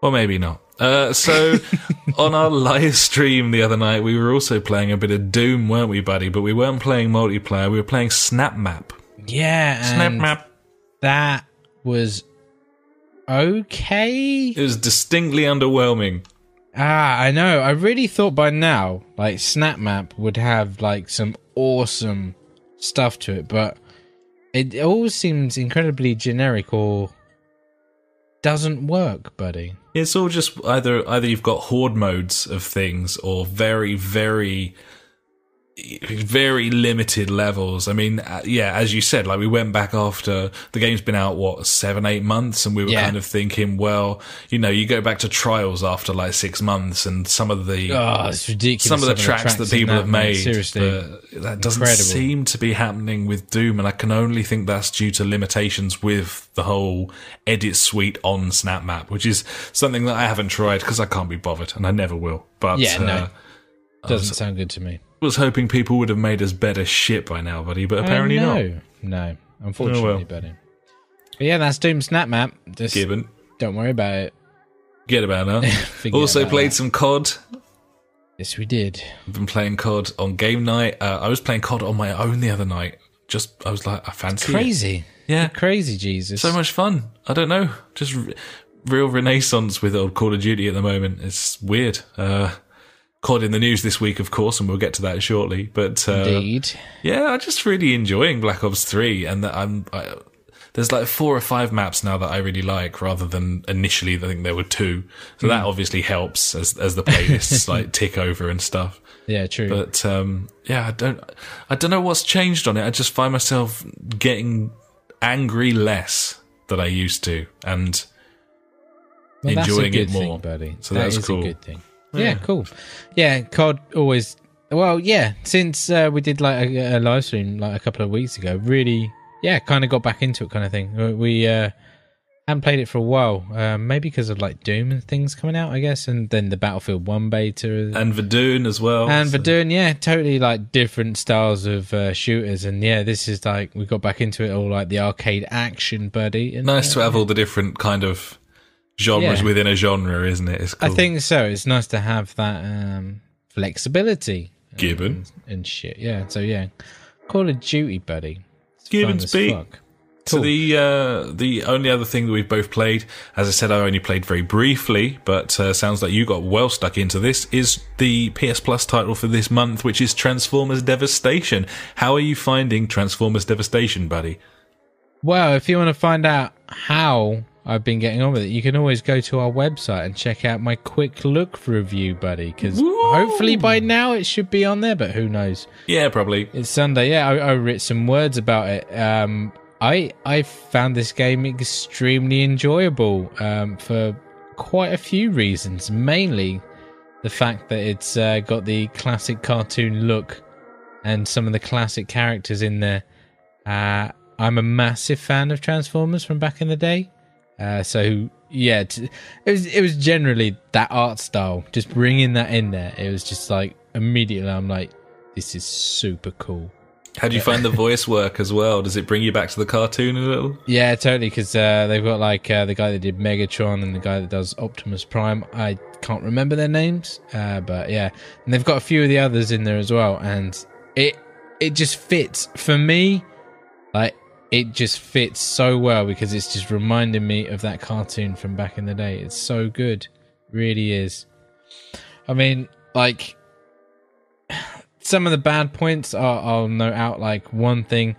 Or maybe not. Uh, so (laughs) on our live stream the other night, we were also playing a bit of Doom, weren't we, buddy? But we weren't playing multiplayer. We were playing Snap Map. Yeah. Snap Map. That was okay. It was distinctly underwhelming. Ah, I know. I really thought by now, like Snap Map would have like some awesome stuff to it, but it all seems incredibly generic or doesn't work, buddy. It's all just either either you've got horde modes of things or very very very limited levels. I mean, uh, yeah, as you said, like we went back after the game's been out what seven, eight months, and we were Yeah. kind of thinking, well, you know, you go back to trials after like six months, and some of the Oh, it's ridiculous. some of the tracks that people that, have made, Seriously. that doesn't Incredible. seem to be happening with Doom, and I can only think that's due to limitations with the whole edit suite on Snap Map, which is something that I haven't tried because I can't be bothered, and I never will. But Yeah, no. Doesn't sound good to me. was hoping people would have made us better shit by now, buddy, but apparently oh, not. no. No, unfortunately, Oh, well. buddy. But yeah, that's Doom Snap Map. Just Gibbon, don't worry about it. get about that. (laughs) Forget also about played that. some COD. Yes, we did. I've been playing COD on game night. Uh, I was playing COD on my own the other night. Just I was like, I fancy it. Crazy. Yeah, Crazy, Jesus. so much fun. I don't know, just r- real renaissance with old Call of Duty at the moment. It's weird. Uh, COD in the news this week, of course, and we'll get to that shortly. But uh, Indeed. yeah, I'm just really enjoying Black Ops Three, and that I'm. I, there's like four or five maps now that I really like, rather than initially I think there were two. So that obviously helps as as the playlists (laughs) like tick over and stuff. Yeah, true. But um, yeah, I don't, I don't know what's changed on it. I just find myself getting angry less than I used to, and Well, enjoying it more. thing, buddy. So That that's cool. a good thing. Yeah. cool. Yeah, COD always. Well, yeah. Since uh, we did like a, a live stream like a couple of weeks ago, really, yeah, kind of got back into it, kind of thing. We- uh, haven't played it for a while, uh, maybe because of like Doom and things coming out, I guess, and then the Battlefield One beta and Verdun as well. and so- doing yeah totally like different styles of uh, shooters and yeah this is like we got back into it all like the arcade action buddy and, nice to have all the different kind of genres Yeah. within a genre, isn't it? It's cool. i think so it's nice to have that um flexibility Gibbon. and shit yeah so yeah call of duty buddy it's Gibbon fun as So the uh, the only other thing that we've both played, as I said, I only played very briefly, but uh, sounds like you got well stuck into this. Is the PS Plus title for this month, which is Transformers Devastation. How are you finding Transformers Devastation, buddy? well if you want to find out how I've been getting on with it. You can always go to our website and check out my quick look review, buddy. Because hopefully by now it should be on there, but who knows? Yeah, probably. It's Sunday. Yeah, I, I wrote some words about it. Um, I I found this game extremely enjoyable um, for quite a few reasons. Mainly the fact that it's uh, got the classic cartoon look and some of the classic characters in there. Uh, I'm a massive fan of Transformers from back in the day. Uh, so yeah, t- it was it was generally that art style. Just bringing that in there, it was just like immediately I'm like, this is super cool. How do you find the voice work as well? Does it bring you back to the cartoon a little? Yeah, totally. Because uh, they've got like uh, the guy that did Megatron and the guy that does Optimus Prime. I can't remember their names, uh, but yeah, and they've got a few of the others in there as well. And it it just fits for me. Like it just fits so well because it's just reminding me of that cartoon from back in the day. It's so good, really is. I mean, like (sighs) some of the bad points are, I'll note out. Like one thing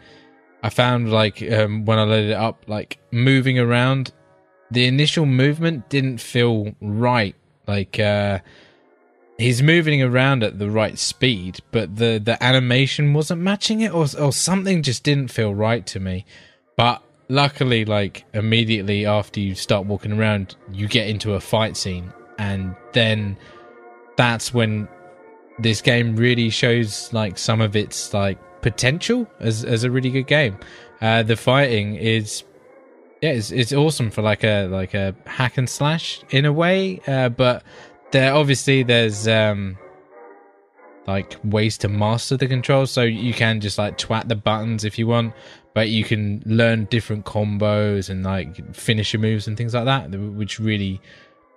I found, like um, when I loaded it up, like moving around, the initial movement didn't feel right. Like uh, he's moving around at the right speed, but the the animation wasn't matching it, or or something just didn't feel right to me. But luckily, like immediately after you start walking around, you get into a fight scene, and then that's when this game really shows like some of its like potential as as a really good game. Uh, the fighting is yeah, it's it's awesome for like a like a hack and slash in a way, uh, but there obviously there's um like ways to master the controls, so you can just like twat the buttons if you want, but you can learn different combos and like finisher moves and things like that, which really,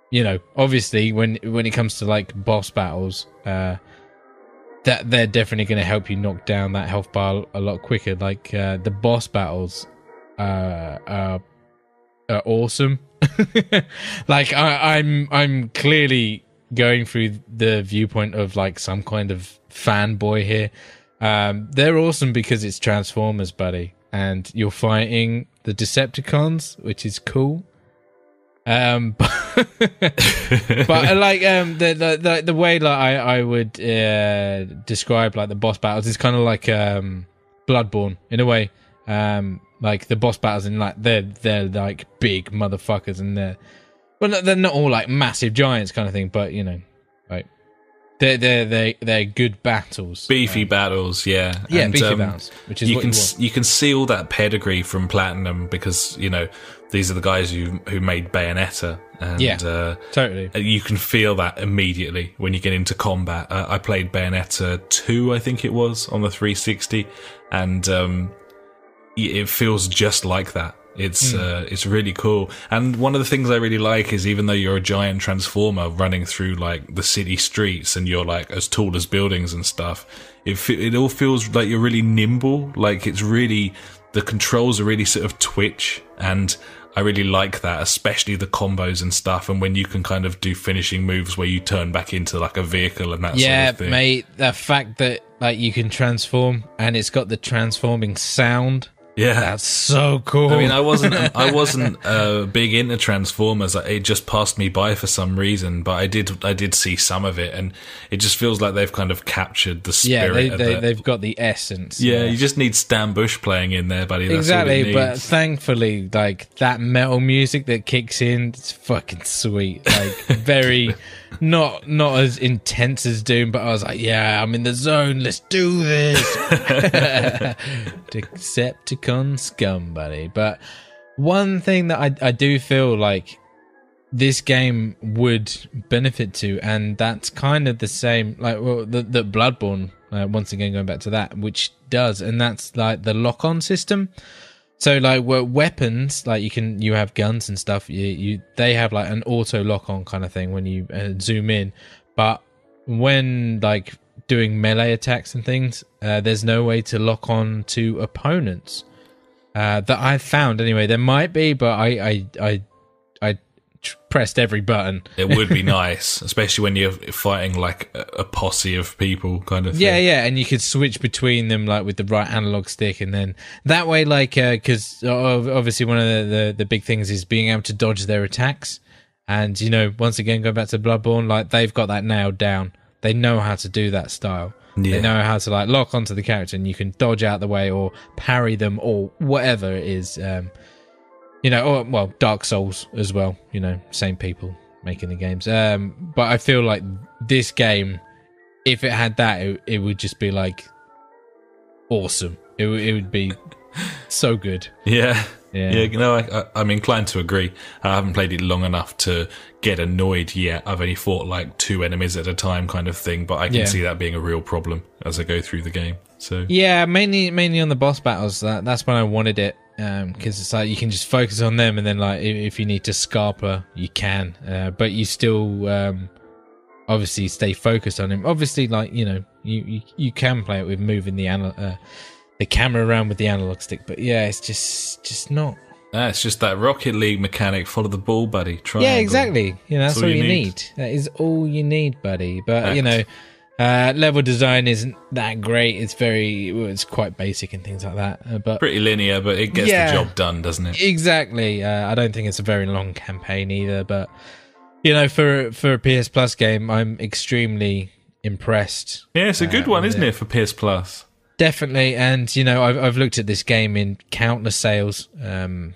you know, obviously when when it comes to like boss battles, uh, that they're definitely going to help you knock down that health bar a lot quicker. Like uh, the boss battles uh, are, are awesome. (laughs) like I, I'm I'm clearly going through the viewpoint of like some kind of fanboy here. Um, they're awesome because it's Transformers, buddy, and you're fighting the Decepticons, which is cool. Um, (laughs) but, (laughs) but like um the, the the the way like I I would uh, describe like the boss battles is kind of like um Bloodborne in a way. Um, like the boss battles and like they're they're like big motherfuckers and they're well they're not all like massive giants kind of thing, but you know, like they're they're they they're good battles, beefy um, battles, yeah, yeah, and, beefy um, battles, which is you can you, you can see all that pedigree from Platinum because you know these are the guys who who made Bayonetta. And, yeah, uh, totally. You can feel that immediately when you get into combat. Uh, I played Bayonetta two, I think it was, on the 360, and um, it feels just like that. It's mm. uh, it's really cool. And one of the things I really like is even though you're a giant transformer running through like the city streets and you're like as tall as buildings and stuff, it it all feels like you're really nimble. Like it's really the controls are really sort of twitch and I really like that, especially the combos and stuff, and when you can kind of do finishing moves where you turn back into like a vehicle and that yeah, sort of thing. mate. The fact that like you can transform and it's got the transforming sound yeah, that's so cool. I mean, I wasn't (laughs) I wasn't uh, big into Transformers. It just passed me by for some reason, but I did I did see some of it, and it just feels like they've kind of captured the spirit. Yeah, they, they, have got the essence. Yeah, yeah, you just need Stan Bush playing in there, buddy. That's exactly, but thankfully, like that metal music that kicks in, it's fucking sweet. Like (laughs) very not not as intense as Doom, but I was like, yeah, I'm in the zone. Let's do this. (laughs) Decepticon scum, buddy. But one thing that I I do feel like this game would benefit to, and that's kind of the same, like well, the the Bloodborne. Uh, once again, going back to that, which does, and that's like the lock on system. So like weapons, like you can you have guns and stuff. You, you they have like an auto lock on kind of thing when you uh, zoom in, but when like doing melee attacks and things, uh, there's no way to lock on to opponents. Uh, that I've found anyway. There might be, but I I I pressed every button. it would be (laughs) nice, especially when you're fighting like a, a posse of people, kind of. Thing. Yeah, yeah, and you could switch between them like with the right analog stick, and then that way, like, because uh, obviously one of the, the the big things is being able to dodge their attacks, and you know, once again, going back to Bloodborne, like they've got that nailed down. They know how to do that style. Yeah. They know how to like lock onto the character, and you can dodge out the way or parry them or whatever it is. Um, you know, or well, Dark Souls as well. You know, same people making the games. Um, but I feel like this game, if it had that, it, it would just be like awesome. It, it would be (laughs) so good. Yeah. Yeah, yeah you know, I, am inclined to agree. I haven't played it long enough to get annoyed yet. I've only fought like two enemies at a time, kind of thing. But I can yeah. see that being a real problem as I go through the game. So yeah, mainly mainly on the boss battles. That that's when I wanted it because um, it's like you can just focus on them, and then like if, if you need to scarper, you can, uh, but you still um, obviously stay focused on him. Obviously, like you know, you you, you can play it with moving the anal- uh, the camera around with the analog stick, but yeah, it's just just not. Ah, it's just that Rocket League mechanic. Follow the ball, buddy. Triangle. Yeah, exactly. You know, that's, that's all, all, you need. need. That is all you need, buddy. But Act. you know uh, level design isn't that great. It's very, well, it's quite basic and things like that. Uh, but pretty linear, but it gets yeah, the job done, doesn't it? Exactly. Uh, I don't think it's a very long campaign either. But you know, for for a PS Plus game, I'm extremely impressed. Yeah, it's a good uh, one, isn't it? it, for PS Plus? Definitely. And you know, I've I've looked at this game in countless sales. Um,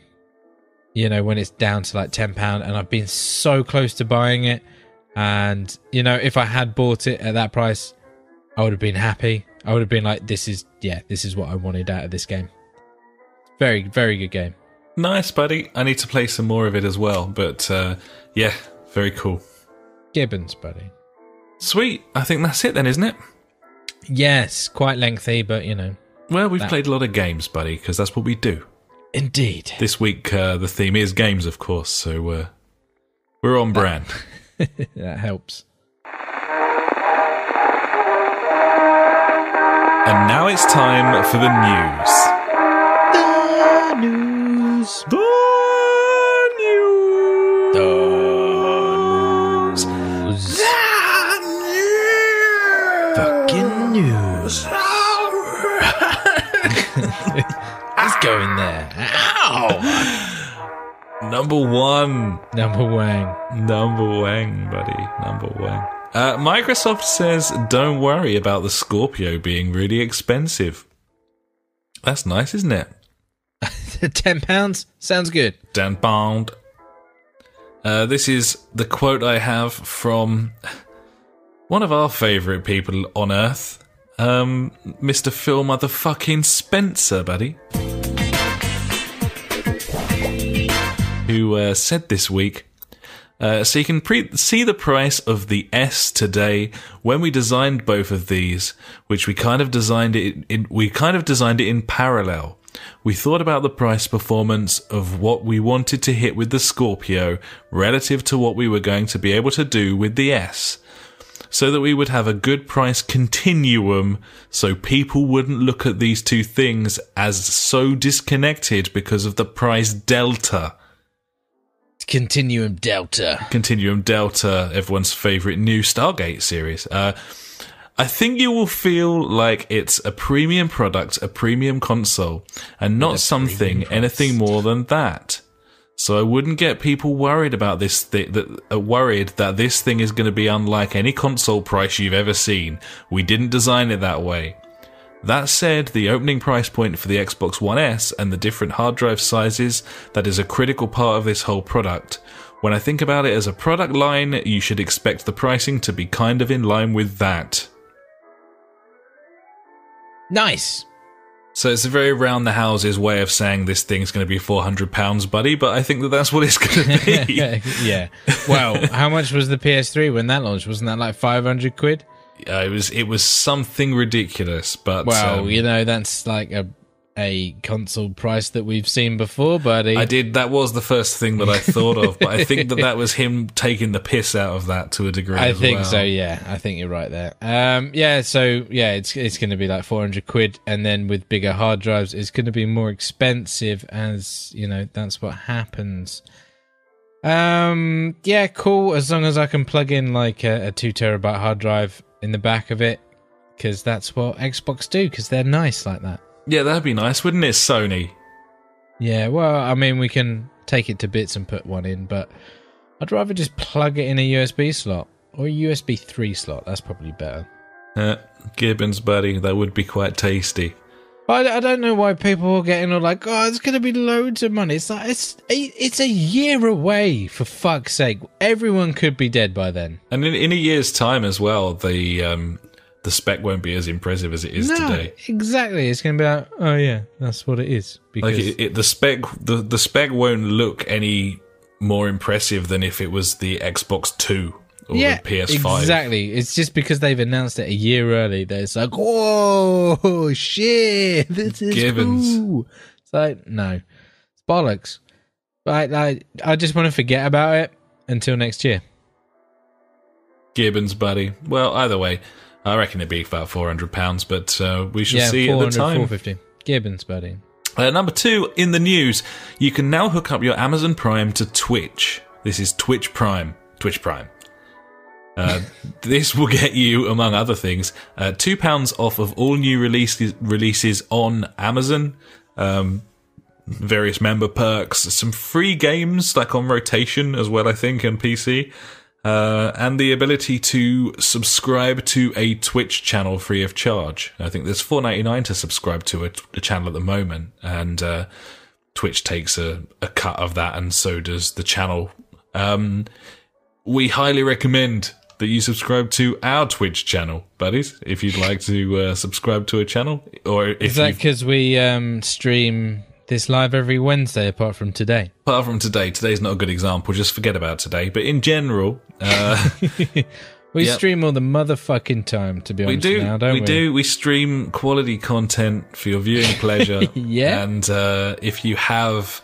you know, when it's down to like ten pound, and I've been so close to buying it and, you know, if I had bought it at that price, I would have been happy. I would have been like, this is, yeah, this is what I wanted out of this game. Very, very good game. Nice, buddy. I need to play some more of it as well. But uh, yeah, very cool. Gibbons, buddy. Sweet. I think that's it then, isn't it? Yes, quite lengthy, but you know. Well, we've That- played a lot of games, buddy, because that's what we do. Indeed. This week, uh, the theme is games, of course, so uh, we're on brand. (laughs) (laughs) that helps. And now it's time for the news. The News. The news. Fucking news. (laughs) Let's go in there. Ow! Number one. Number Wang. Number Wang, buddy. Number Wang. Uh, Microsoft says, don't worry about the Scorpio being really expensive. That's nice, isn't it? (laughs) Ten pounds sounds good. Ten pound. Uh, this is the quote I have from one of our favourite people on Earth, um, Mr. Phil Motherfucking Spencer, buddy. Who uh, said this week, uh, so you can pre- see the price of the S today when we designed both of these, which we kind of designed it. In, we kind of designed it in parallel. We thought about the price performance of what we wanted to hit with the Scorpio relative to what we were going to be able to do with the S. So that we would have a good price continuum so people wouldn't look at these two things as so disconnected because of the price delta. Continuum Delta. Continuum Delta, everyone's favorite new Stargate series. Uh, I think you will feel like it's a premium product, a premium console, and not something anything more than that. So I wouldn't get people worried about this. Th- that uh, worried that this thing is going to be unlike any console price you've ever seen. We didn't design it that way. That said, the opening price point for the Xbox One S and the different hard drive sizes, that is a critical part of this whole product. When I think about it as a product line, you should expect the pricing to be kind of in line with that. Nice. So it's a very round the houses way of saying this thing's going to be £400, buddy, but I think that that's what it's going to be. (laughs) yeah. Well, how much was the PS3 when that launched? Wasn't that like 500 quid? Uh, it was it was something ridiculous, but Well, um, you know, that's like a a console price that we've seen before, buddy. I did. That was the first thing that I thought of, but I think that that (laughs) was him taking the piss out of that to a degree. I think well. so. Yeah, I think you're right there. Um, yeah. So yeah, it's it's going to be like 400 quid, and then with bigger hard drives, it's going to be more expensive. As you know, that's what happens. Um, yeah, cool. As long as I can plug in like a, a two terabyte hard drive in the back of it, because that's what Xbox do. Because they're nice like that. Yeah, that'd be nice, wouldn't it, Sony? Yeah. Well, I mean, we can take it to bits and put one in, but I'd rather just plug it in a USB slot or a USB three slot. That's probably better. Uh, Gibbons, buddy, that would be quite tasty. But I I don't know why people are getting all like, "Oh, it's going to be loads of money." It's like it's it's a year away. For fuck's sake, everyone could be dead by then. And in, in a year's time as well, the um, the spec won't be as impressive as it is no, today. exactly. It's going to be like, "Oh yeah, that's what it is." Because Like it, it, the spec, the the spec won't look any more impressive than if it was the Xbox Two or yeah, the PS5. exactly. It's just because they've announced it a year early that it's like, oh (laughs) shit, this is Gibbons. cool." It's like, no, it's bollocks. But I, I, I just want to forget about it until next year. Gibbons, buddy. Well, either way, I reckon it'd be about four hundred pounds, but uh, we shall yeah, see at the time. 450. Gibbons, buddy. Uh, number two, in the news, you can now hook up your Amazon Prime to Twitch. This is Twitch Prime. Twitch Prime. Uh, this will get you, among other things, uh, two pounds off of all new releases releases on Amazon. Um, various member perks, some free games like on rotation as well. I think on PC. Uh, and the ability to subscribe to a Twitch channel free of charge. I think there's four ninety nine to subscribe to a, a channel at the moment, and uh, Twitch takes a, a cut of that, and so does the channel. Um, we highly recommend that you subscribe to our Twitch channel, buddies. If you'd like to uh, subscribe to a channel, or if Is that because we um, stream this live every Wednesday, apart from today. Apart from today, today's not a good example. Just forget about today. But in general, uh, (laughs) We Yep. stream all the motherfucking time, to be we honest. do, now, don't we? we do, we stream quality content for your viewing (laughs) pleasure. Yeah. and uh, if you have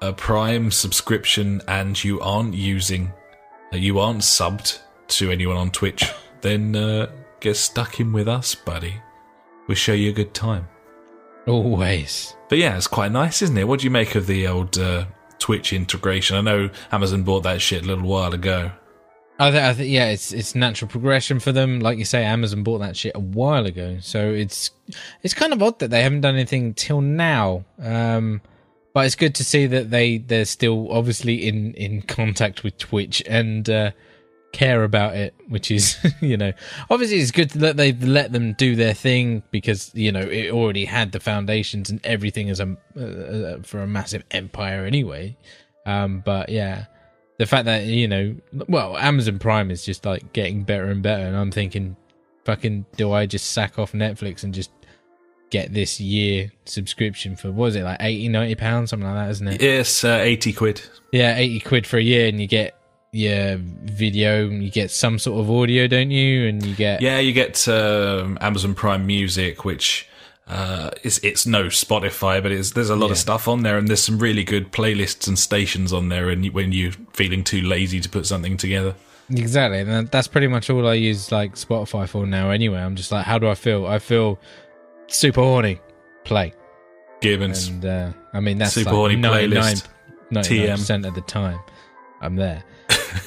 a Prime subscription and you aren't using, uh, you aren't subbed to anyone on Twitch, then uh, get stuck in with us, buddy. We'll show you a good time. Always. But yeah, it's quite nice, isn't it? What do you make of the old uh, Twitch integration? I know Amazon bought that shit a little while ago. I think, I think, yeah, it's it's natural progression for them. Like you say, Amazon bought that shit a while ago, so it's it's kind of odd that they haven't done anything till now. Um, but it's good to see that they they're still obviously in in contact with Twitch and uh, care about it, which is (laughs) you know obviously it's good that they've let them do their thing because you know it already had the foundations and everything as a uh, for a massive empire anyway. Um, but yeah, the fact that you know, well, Amazon Prime is just like getting better and better, and I'm thinking, fucking, do I just sack off Netflix and just get this year subscription for was it like 80 90 pounds something like that isn't it Yes, uh, 80 quid. yeah 80 quid for a year and you get your video you get some sort of audio don't you and you get Yeah, you get um, Amazon Prime Music, which uh, is it's no Spotify, but it's there's a lot of stuff on there, and there's some really good playlists and stations on there. And when you're feeling too lazy to put something together, Exactly. And that's pretty much all I use like Spotify for now anyway. I'm just like, how do I feel? I feel super horny. Play. Gibbons. And uh, I mean, that's Super like horny 99, playlist. 99% of the time I'm there.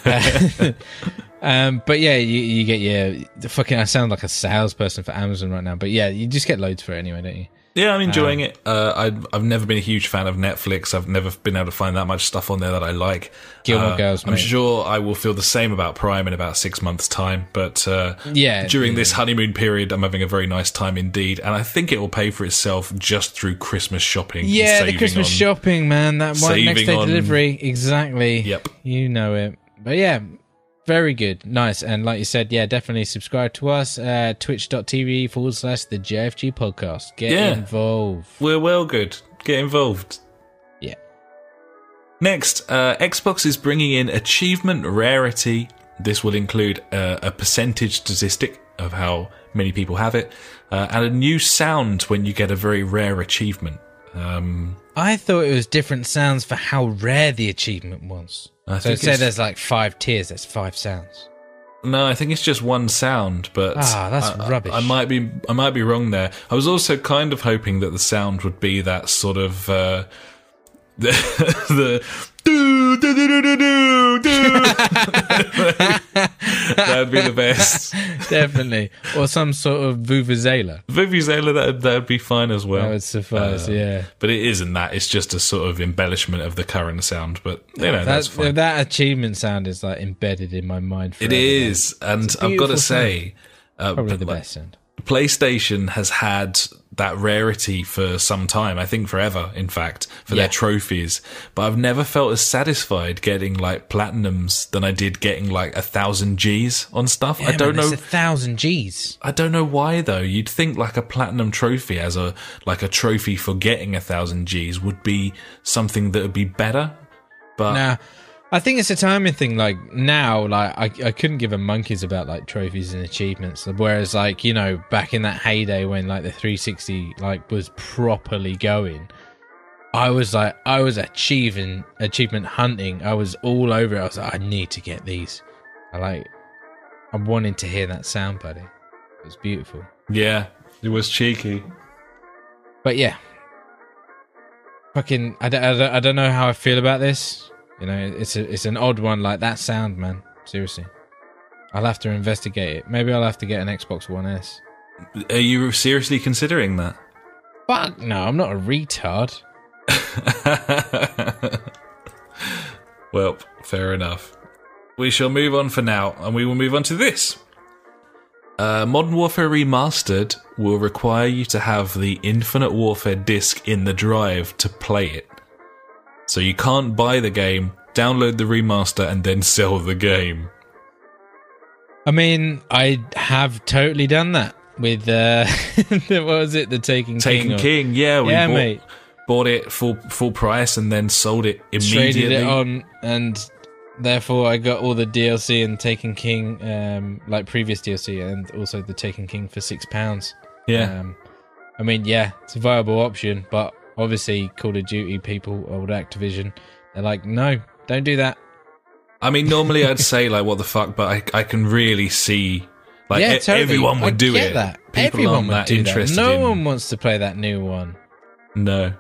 (laughs) um, but yeah, you, you get your the fucking. I sound like a salesperson for Amazon right now, but yeah, you just get loads for it anyway, don't you? Yeah, I'm Um, enjoying it. Uh, I've, I've never been a huge fan of Netflix. I've never been able to find that much stuff on there that I like. Gilmore Uh, Girls, I'm mate. sure I will feel the same about Prime in about six months' time. But uh, Yeah, during yeah. this honeymoon period, I'm having a very nice time indeed, and I think it will pay for itself just through Christmas shopping. Yeah, the Christmas on- shopping, man. That one next day on- delivery, exactly. Yep. you know it. But yeah, very good, nice, and like you said, yeah, definitely subscribe to us. Uh, Twitch.tv forward slash the JFG podcast. Get Yeah. involved. We're well good. Get involved. Yeah. Next, uh, Xbox is bringing in achievement rarity. This will include uh, a percentage statistic of how many people have it, uh, and a new sound when you get a very rare achievement. Um, I thought it was different sounds for how rare the achievement was. I so say there's like five tiers. That's five sounds. no, I think it's just one sound, but Ah, that's I- I- rubbish. I might be, I might be wrong there. I was also kind of hoping that the sound would be that sort of uh, the (laughs) the do do do do do do do. (laughs) That'd be the best. (laughs) Definitely, or some sort of vuvuzela. Vuvuzela, that that'd be fine as well. That would suffice. Uh, yeah. But it isn't that. It's just a sort of embellishment of the current sound. But you know, that's That, fine. that achievement sound is like embedded in my mind. it forever, is, and I've got to say, uh, Probably the like, best sound. PlayStation has had that rarity for some time. I think forever, in fact, for Yeah. their trophies. But I've never felt as satisfied getting like platinums than I did getting like a thousand G's on stuff. I don't man, know. A thousand G's. I don't know why though. You'd think like a platinum trophy as a like a trophy for getting a thousand G's would be something that would be better. But Nah, I think it's a timing thing. Like now, like I, I couldn't give a monkeys about like trophies and achievements. Whereas, like you know, back in that heyday when like the 360 like was properly going, I was like I was achieving achievement hunting. I was all over it. I was like, I need to get these. I like. I'm wanting to hear that sound, buddy. It was beautiful. yeah, it was cheeky. But yeah, fucking, I don't, I don't, I don't know how I feel about this. You know, it's a, it's an odd one. Like that sound, man. Seriously, I'll have to investigate it. Maybe I'll have to get an Xbox One S. Are you seriously considering that? Fuck no, I'm not a retard. (laughs) well, fair enough. We shall move on for now, and we will move on to this. Uh, Modern Warfare Remastered will require you to have the Infinite Warfare disc in the drive to play it. So you can't buy the game, download the remaster, and then (laughs) sell the game. I mean, I have totally done that with uh, (laughs) what was it, the Taking Taken King? King, yeah, we yeah, bought, mate. bought it full full price and then sold it immediately. traded it on, and therefore I got all the DLC and Taken King, um, like previous DLC, and also the Taken King for six pounds. Yeah. Um, I mean, yeah, it's a viable option, but obviously Call of Duty people, old Activision, they're like, no, don't do that. I mean, normally I'd (laughs) say like, "What the fuck," but I, I can really see like yeah, e- totally. everyone would I do get it. That. People Everyone aren't would that interested. that. No in, one wants to play that new one. No,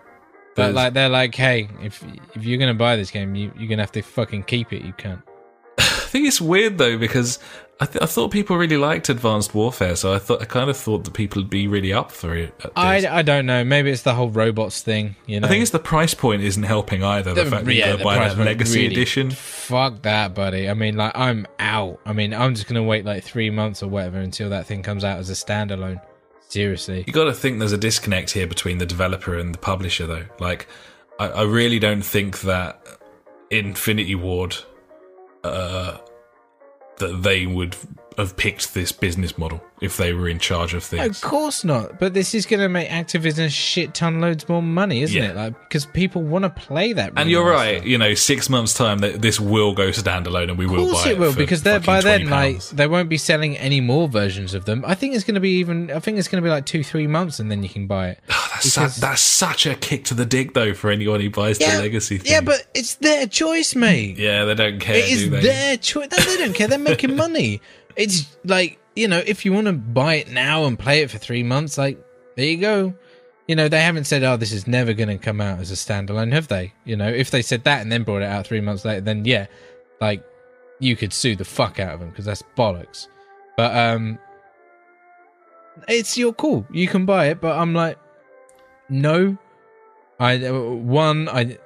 But like, they're like, hey, if if you're gonna buy this game, you you're gonna have to fucking keep it. You can't. (laughs) I think it's weird though because I, th- I thought people really liked Advanced Warfare, so I thought I kind of thought that people would be really up for it. I. I don't know. Maybe it's the whole robots thing. You know, I think it's the price point isn't helping either. The, fact that you yeah, gotta the buy that Legacy really- Edition. Fuck that, buddy. I mean, like, I'm out. I mean, I'm just gonna wait like three months or whatever until that thing comes out as a standalone. Seriously. You got to think there's a disconnect here between the developer and the publisher, though. Like, I, I really don't think that Infinity Ward, uh, that they would have picked this business model if they were in charge of things. Of course not. But this is going to make Activision a shit ton loads more money, isn't Yeah. it? Like because people want to play that. And you're remaster. right. You know, six months time, that this will go standalone, and we Of will course buy it will for because they're fucking by then £20. like they won't be selling any more versions of them. I think it's going to be even. I think it's going to be like two, three months, and then you can buy it. Ah, that's, su- because- that's such a kick to the dick, though, for anyone who buys the legacy thing. yeah, but it's their choice, mate. yeah, they don't care. It is do they? their choice. No, they don't care. They're making money. (laughs) It's like you know, if you want to buy it now and play it for three months, like there you go. You know, they haven't said, "Oh, this is never going to come out as a standalone," have they? You know, if they said that and then brought it out three months later, then yeah, like you could sue the fuck out of them because that's bollocks. But um, it's your call. You can buy it, but I'm like, no. I one, I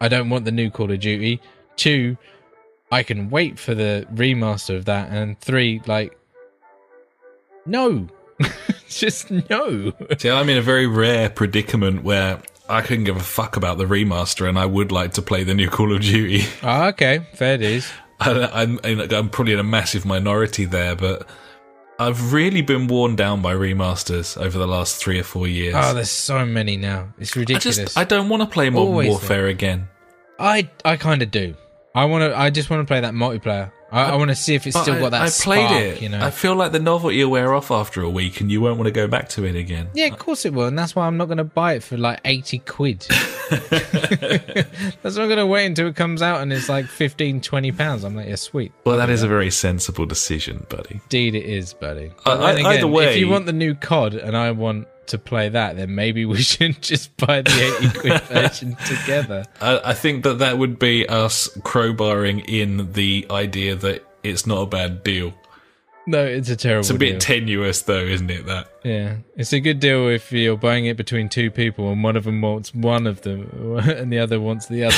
I don't want the new Call of Duty. Two, I can wait for the remaster of that. And three, like, no, (laughs) just no. See, I'm in a very rare predicament where I couldn't give a fuck about the remaster, and I would like to play the new Call of Duty. (laughs) Ah, okay, fair dues. I- I'm, I'm probably in a massive minority there, but I've really been worn down by remasters over the last three or four years. Oh, there's so many now. It's I ridiculous. just I don't want to play Modern Always Warfare again. I I kind of do. I want to. I just want to play that multiplayer. I, I want to see if it's still I, got that. I played spark, it. You know. I feel like the novelty will wear off after a week, and you won't want to go back to it again. Yeah, of course it will, and that's why I'm not going to buy it for like eighty quid. (laughs) (laughs) that's why I'm going to wait until it comes out and it's like 15, 20 pounds. I'm like, yeah, sweet. Well, that is a very sensible decision, buddy. Indeed, it is, buddy. Uh, then either way- if you want the new COD and I want to play that, then maybe we (laughs) should just buy the eighty (laughs) quid version together. I, I think that that would be us crowbarring in the idea that it's not a bad deal. No, it's a terrible. It's a bit deal. tenuous, though, isn't it? That yeah, it's a good deal if you're buying it between two people and one of them wants one of them (laughs) and the other wants the other.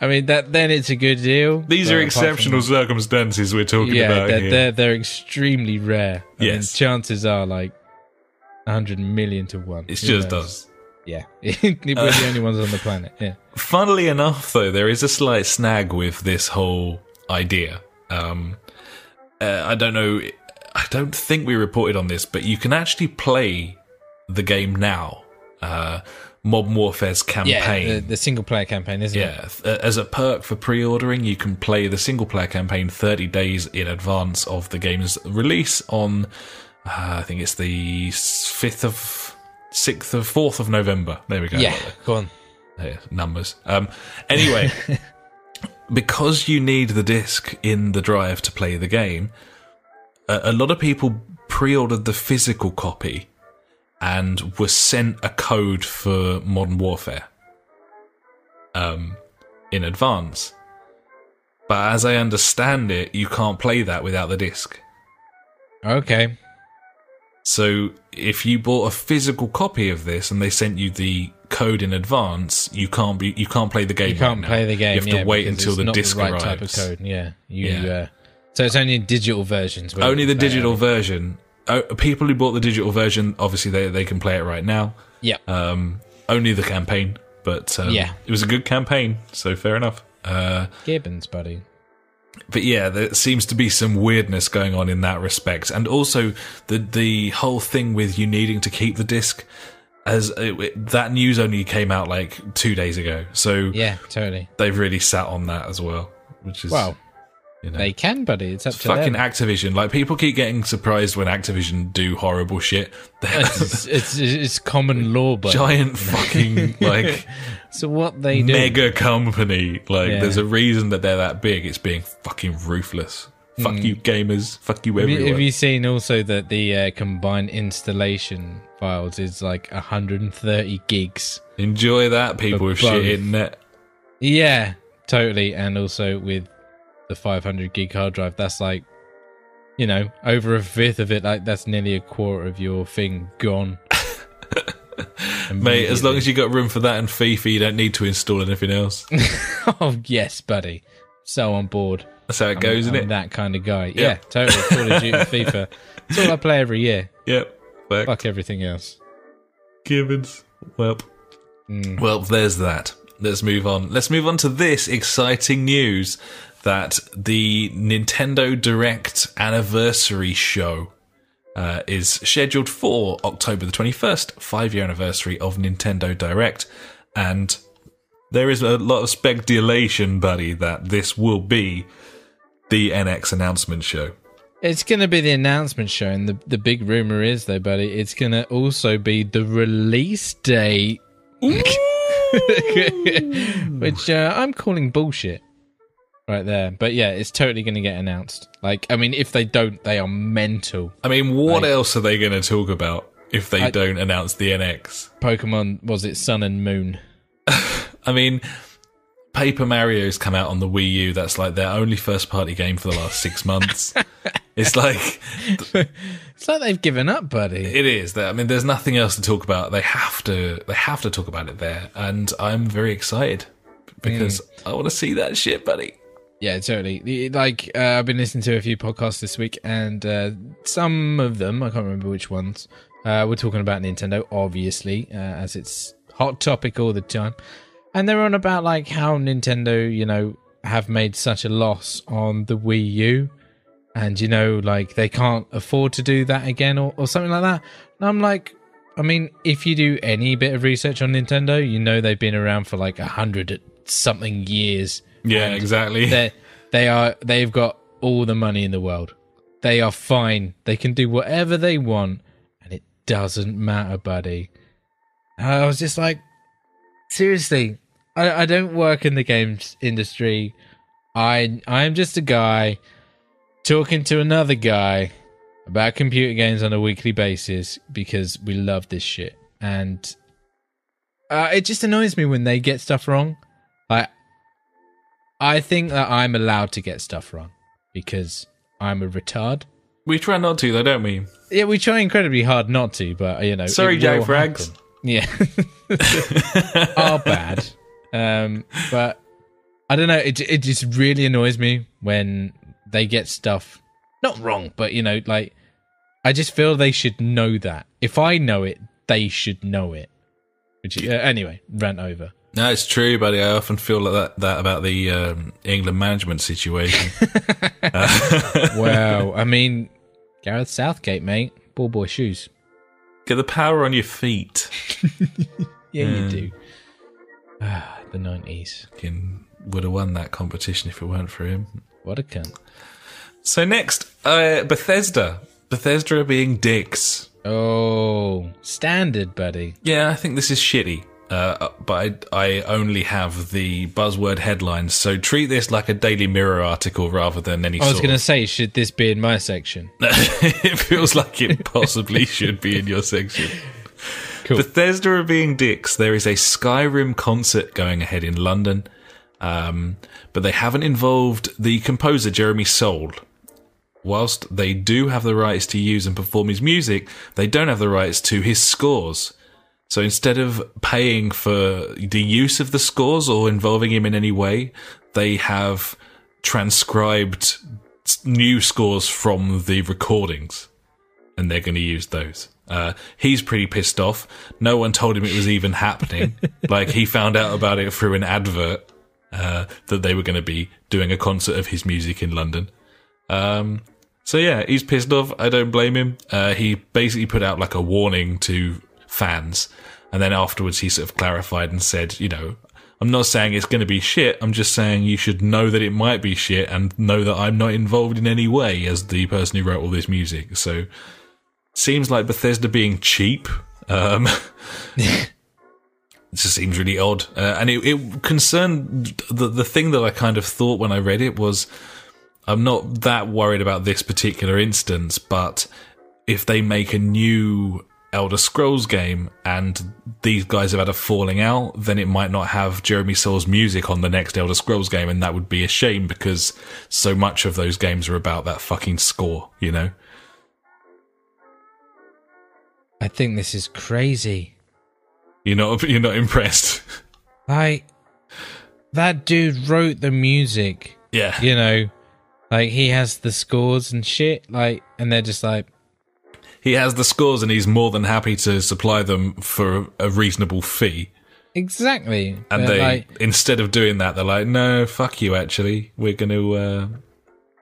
I mean that then it's a good deal. these are exceptional circumstances we're talking yeah, about they're, here. they're they're extremely rare. I mean, Yes. chances are like hundred million to one. It's Who just us. Yeah, (laughs) we're the only ones on the planet. Yeah. Funnily enough, though, there is a slight snag with this whole idea. Um, uh, I don't know. I don't think we reported on this, but you can actually play the game now. Uh, Modern Warfare's Yeah, campaign. the, the single player campaign, isn't it? Yeah, as a perk for pre-ordering, you can play the single player campaign 30 days in advance of the game's release on uh, I think it's the 5th of 6th of 4th of November. There we go. Yeah, go on. Yeah, numbers. Um anyway, (laughs) because you need the disc in the drive to play the game, a, a lot of people pre-ordered the physical copy and were sent a code for Modern Warfare um, in advance. But as I understand it, you can't play that without the disc. Okay. So if you bought a physical copy of this and they sent you the code in advance, you can't be you can't play the game. You can't right now. play the game. You have yeah, to wait until the not disc the right arrives. type of code. Yeah, you. Yeah. Uh, so it's only digital versions. Only the digital version. Oh, people who bought the digital version, obviously they they can play it right now. Yeah. Um, only the campaign, but um, Yeah. it was a good campaign, so fair enough. Uh, Gibbons, buddy. But yeah, there seems to be some weirdness going on in that respect, and also the the whole thing with you needing to keep the disc. as it, it- that news only came out like two days ago, so Yeah, totally. they've really sat on that as well, which is Well, you know. they can, buddy. It's up to Fucking them. Activision. Like, people keep getting surprised when Activision do horrible shit. (laughs) It's, it's, it's common (laughs) law, but giant fucking, (laughs) like, so what they do? mega company. Like, Yeah. there's a reason that they're that big. It's being fucking ruthless. Fuck you, gamers. Fuck you, Have you, everyone. have you seen also that the uh, combined installation files is like 130 gigs? Enjoy that, people with shit internet. Yeah, totally. And also with the 500 gig hard drive, that's like, you know, over a fifth of it. Like that's nearly a quarter of your thing gone. (laughs) Mate, as long as you got room for that and FIFA, you don't need to install anything else. (laughs) oh yes, buddy. So on board. That's how it goes, isn't I'm it? that kind of guy. Yeah, totally. Call of Duty, (laughs) FIFA. It's all I play every year. Yep. Fuck. Fuck everything else. Gibbons. Well, Mm. well, there's that. Let's move on. Let's move on to this exciting news that the Nintendo Direct anniversary show uh, is scheduled for October the 21st, five year anniversary of Nintendo Direct. And there is a lot of speculation, buddy, that this will be the NX announcement show. It's going to be the announcement show, and the the big rumor is though, buddy, it's going to also be the release date, (laughs) which uh, I'm calling bullshit right there. But yeah, it's totally going to get announced. Like, I mean, if they don't, they are mental. I mean, what Right. else are they going to talk about if they I- don't announce the NX? Pokemon was it Sun and Moon? (laughs) I mean, Paper Mario's come out on the Wii U. That's like their only first party game for the last six (laughs) months. it's like (laughs) It's like they've given up, buddy. it is. I mean, there's nothing else to talk about. They have to. They have to talk about it there, and I'm very excited because I want to see that shit, buddy. Yeah, totally. Like uh, I've been listening to a few podcasts this week, and uh, some of them I can't remember which ones. Uh, we're talking about Nintendo, obviously, uh, as it's hot topic all the time, and they're on about like how Nintendo, you know, have made such a loss on the Wii U, and you know, like they can't afford to do that again or, or something like that. And I'm like, I mean, if you do any bit of research on Nintendo, you know they've been around for like a hundred something years. Yeah, And exactly. (laughs) they they are they've got all the money in the world. They are fine. They can do whatever they want, and it doesn't matter, buddy. And I was just like, seriously, I, I don't work in the games industry. I I'm just a guy talking to another guy about computer games on a weekly basis because we love this shit, and uh, it just annoys me when they get stuff wrong. Like I think that I'm allowed to get stuff wrong because I'm a retard. we try not to, though, don't we? Yeah, we try incredibly hard not to, but you know. Sorry, it Jay will Frags. happen. Yeah, (laughs) are bad. Um, but I don't know. It it just really annoys me when they get stuff not wrong, but you know, like I just feel they should know that. If I know it, they should know it. Which uh, anyway, rant over. No, it's true, buddy. I often feel like that, that about the um, England management situation. (laughs) (laughs) Well, I mean, Gareth Southgate, mate, ball boy shoes. Get the power on your feet. (laughs) Yeah, you do. Ah, the nineties. Fucking would have won that competition if it weren't for him. What a cunt. So next, uh, Bethesda. Bethesda being dicks. Oh, standard, buddy. Yeah, I think this is shitty. Uh, but I, I only have the buzzword headlines, so treat this like a Daily Mirror article rather than any I was going to say, should this be in my section? (laughs) it feels like it possibly (laughs) should be in your section. Cool. Bethesda are being dicks. There is a Skyrim concert going ahead in London, um, but they haven't involved the composer Jeremy Soule. Whilst they do have the rights to use and perform his music, they don't have the rights to his scores. So instead of paying for the use of the scores or involving him in any way, they have transcribed new scores from the recordings and they're going to use those. Uh, he's pretty pissed off. No one told him it was even happening. (laughs) like he found out about it through an advert uh, that they were going to be doing a concert of his music in London. Um, so yeah, he's pissed off. I don't blame him. Uh, he basically put out like a warning to fans. And then afterwards, he sort of clarified and said, you know, I'm not saying it's going to be shit. I'm just saying you should know that it might be shit and know that I'm not involved in any way as the person who wrote all this music. So, seems like Bethesda being cheap. Um, (laughs) it just seems really odd. Uh, and it, it concerned the, the thing that I kind of thought when I read it was I'm not that worried about this particular instance, but if they make a new Elder Scrolls game and these guys have had a falling out, then it might not have Jeremy Soule's music on the next Elder Scrolls game, and that would be a shame because so much of those games are about that fucking score, you know? I think this is crazy. You're not (laughs) you're not impressed. Like that dude wrote the music. Yeah. You know, like he has the scores and shit. Like, and they're just like, He has the scores and he's more than happy to supply them for a reasonable fee. exactly. And But, they like, instead of doing that, they're like, "No, fuck you. Actually, we're going to uh,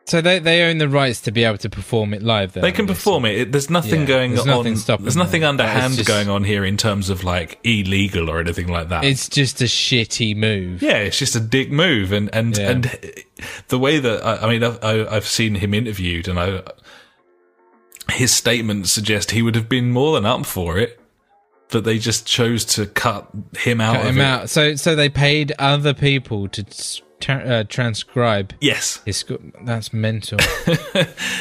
so they they own the rights to be able to perform it live. Then, They can perform it. it. There's nothing Yeah, going there's on. nothing stopping there's nothing them. Underhand just- going on here in terms of like illegal or anything like that. It's just a shitty move. yeah, it's just a dick move, and and Yeah. and the way that I, I mean, I've, I've seen him interviewed, and I his statements suggest he would have been more than up for it, but they just chose to cut him out Cut of him it. out. So so they paid other people to tra- uh, transcribe Yes. his. sco- That's mental. (laughs)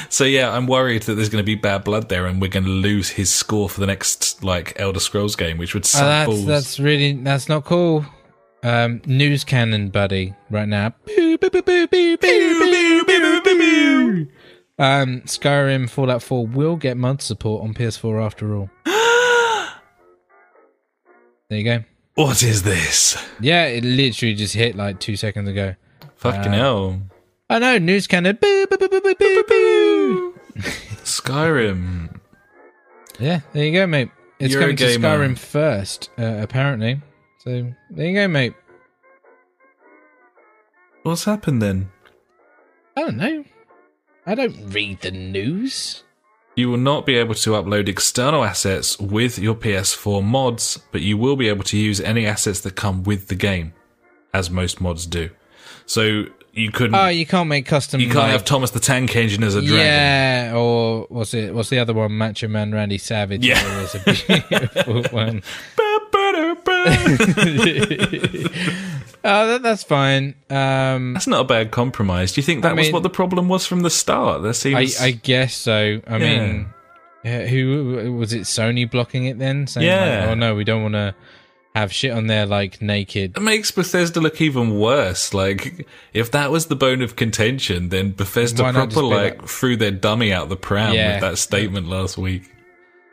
So yeah, I'm worried that there's going to be bad blood there, and we're going to lose his score for the next like Elder Scrolls game, which would Oh, suck that's balls. that's really that's not cool. Um, news cannon, buddy, right now. Um, Skyrim Fallout 4 will get mod support on PS4 after all. (gasps) there you go. What is this? Yeah, it literally just hit like two seconds ago. Fucking uh, hell. I know, news cannon. Boo, boo, boo, boo, boo, boo, boo. (laughs) Skyrim. Yeah, there you go, mate. It's You're coming to Skyrim first, uh, apparently. So there you go, mate. What's happened then? I don't know. I don't read the news. You will not be able to upload external assets with your PS4 mods, but you will be able to use any assets that come with the game, as most mods do. So you couldn't. Oh, you can't make custom. you can't like- have Thomas the Tank Engine as a dragon. Yeah, or what's it? What's the other one? Macho Man Randy Savage. Yeah. Was a beautiful (laughs) one. (laughs) Oh, that, that's fine. Um, That's not a bad compromise. Do you think that I was what the problem was from the start? There I, seems. I guess so. I mean, yeah, who was it? Sony blocking it then? Saying Yeah. Like, oh no, we don't want to have shit on there like naked. It makes Bethesda look even worse. Like, if that was the bone of contention, then Bethesda proper like, like- threw their dummy out the pram Yeah. with that statement last week.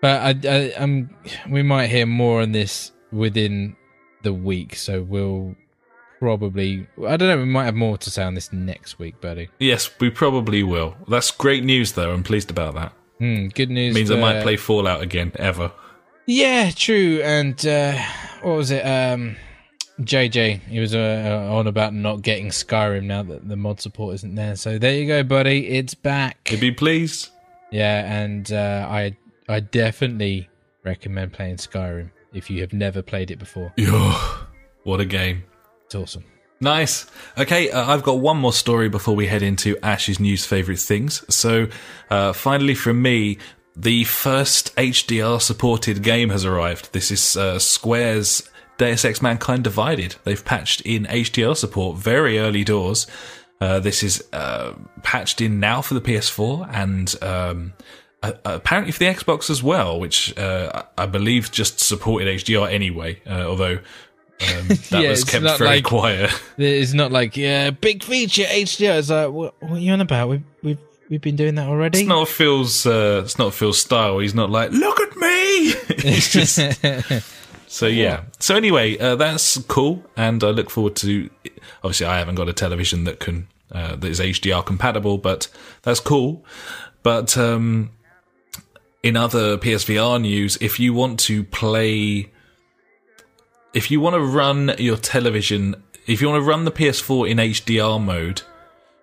But I, I, um, we might hear more on this within the week, so we'll probably. I don't know. We might have more to say on this next week, buddy. Yes, we probably will. That's great news, though. I'm pleased about that. Hmm, good news. means I might play Fallout again, ever. Yeah, true. And uh, what was it? Um, JJ, he was uh, on about not getting Skyrim now that the mod support isn't there. So there you go, buddy. It's back. You'd be pleased. Yeah, and uh, I I definitely recommend playing Skyrim if you have never played it before. What a game. It's awesome. Nice. Okay, uh, I've got one more story before we head into Ash's news favorite things. So, uh, finally from me, the first HDR supported game has arrived. This is uh, Square's Deus Ex Mankind Divided. They've patched in HDR support very early doors. Uh, this is uh, patched in now for the PS4 and um, uh, apparently for the Xbox as well, which uh, I believe just supported HDR anyway, uh, although um, (laughs) that Yeah, was kept very like- quiet. (laughs) It's not like yeah, big feature HDR. It's like what, what are you on about? We've we've we've been doing that already. It's not Phil's. Uh, it's not Phil's style. He's not like, look at me. (laughs) He's just. so yeah. So anyway, uh, that's cool, and I look forward to. Obviously, I haven't got a television that can uh, that is HDR compatible, but that's cool. But um, in other PSVR news, if you want to play, if you want to run your television, if you want to run the PS4 in HDR mode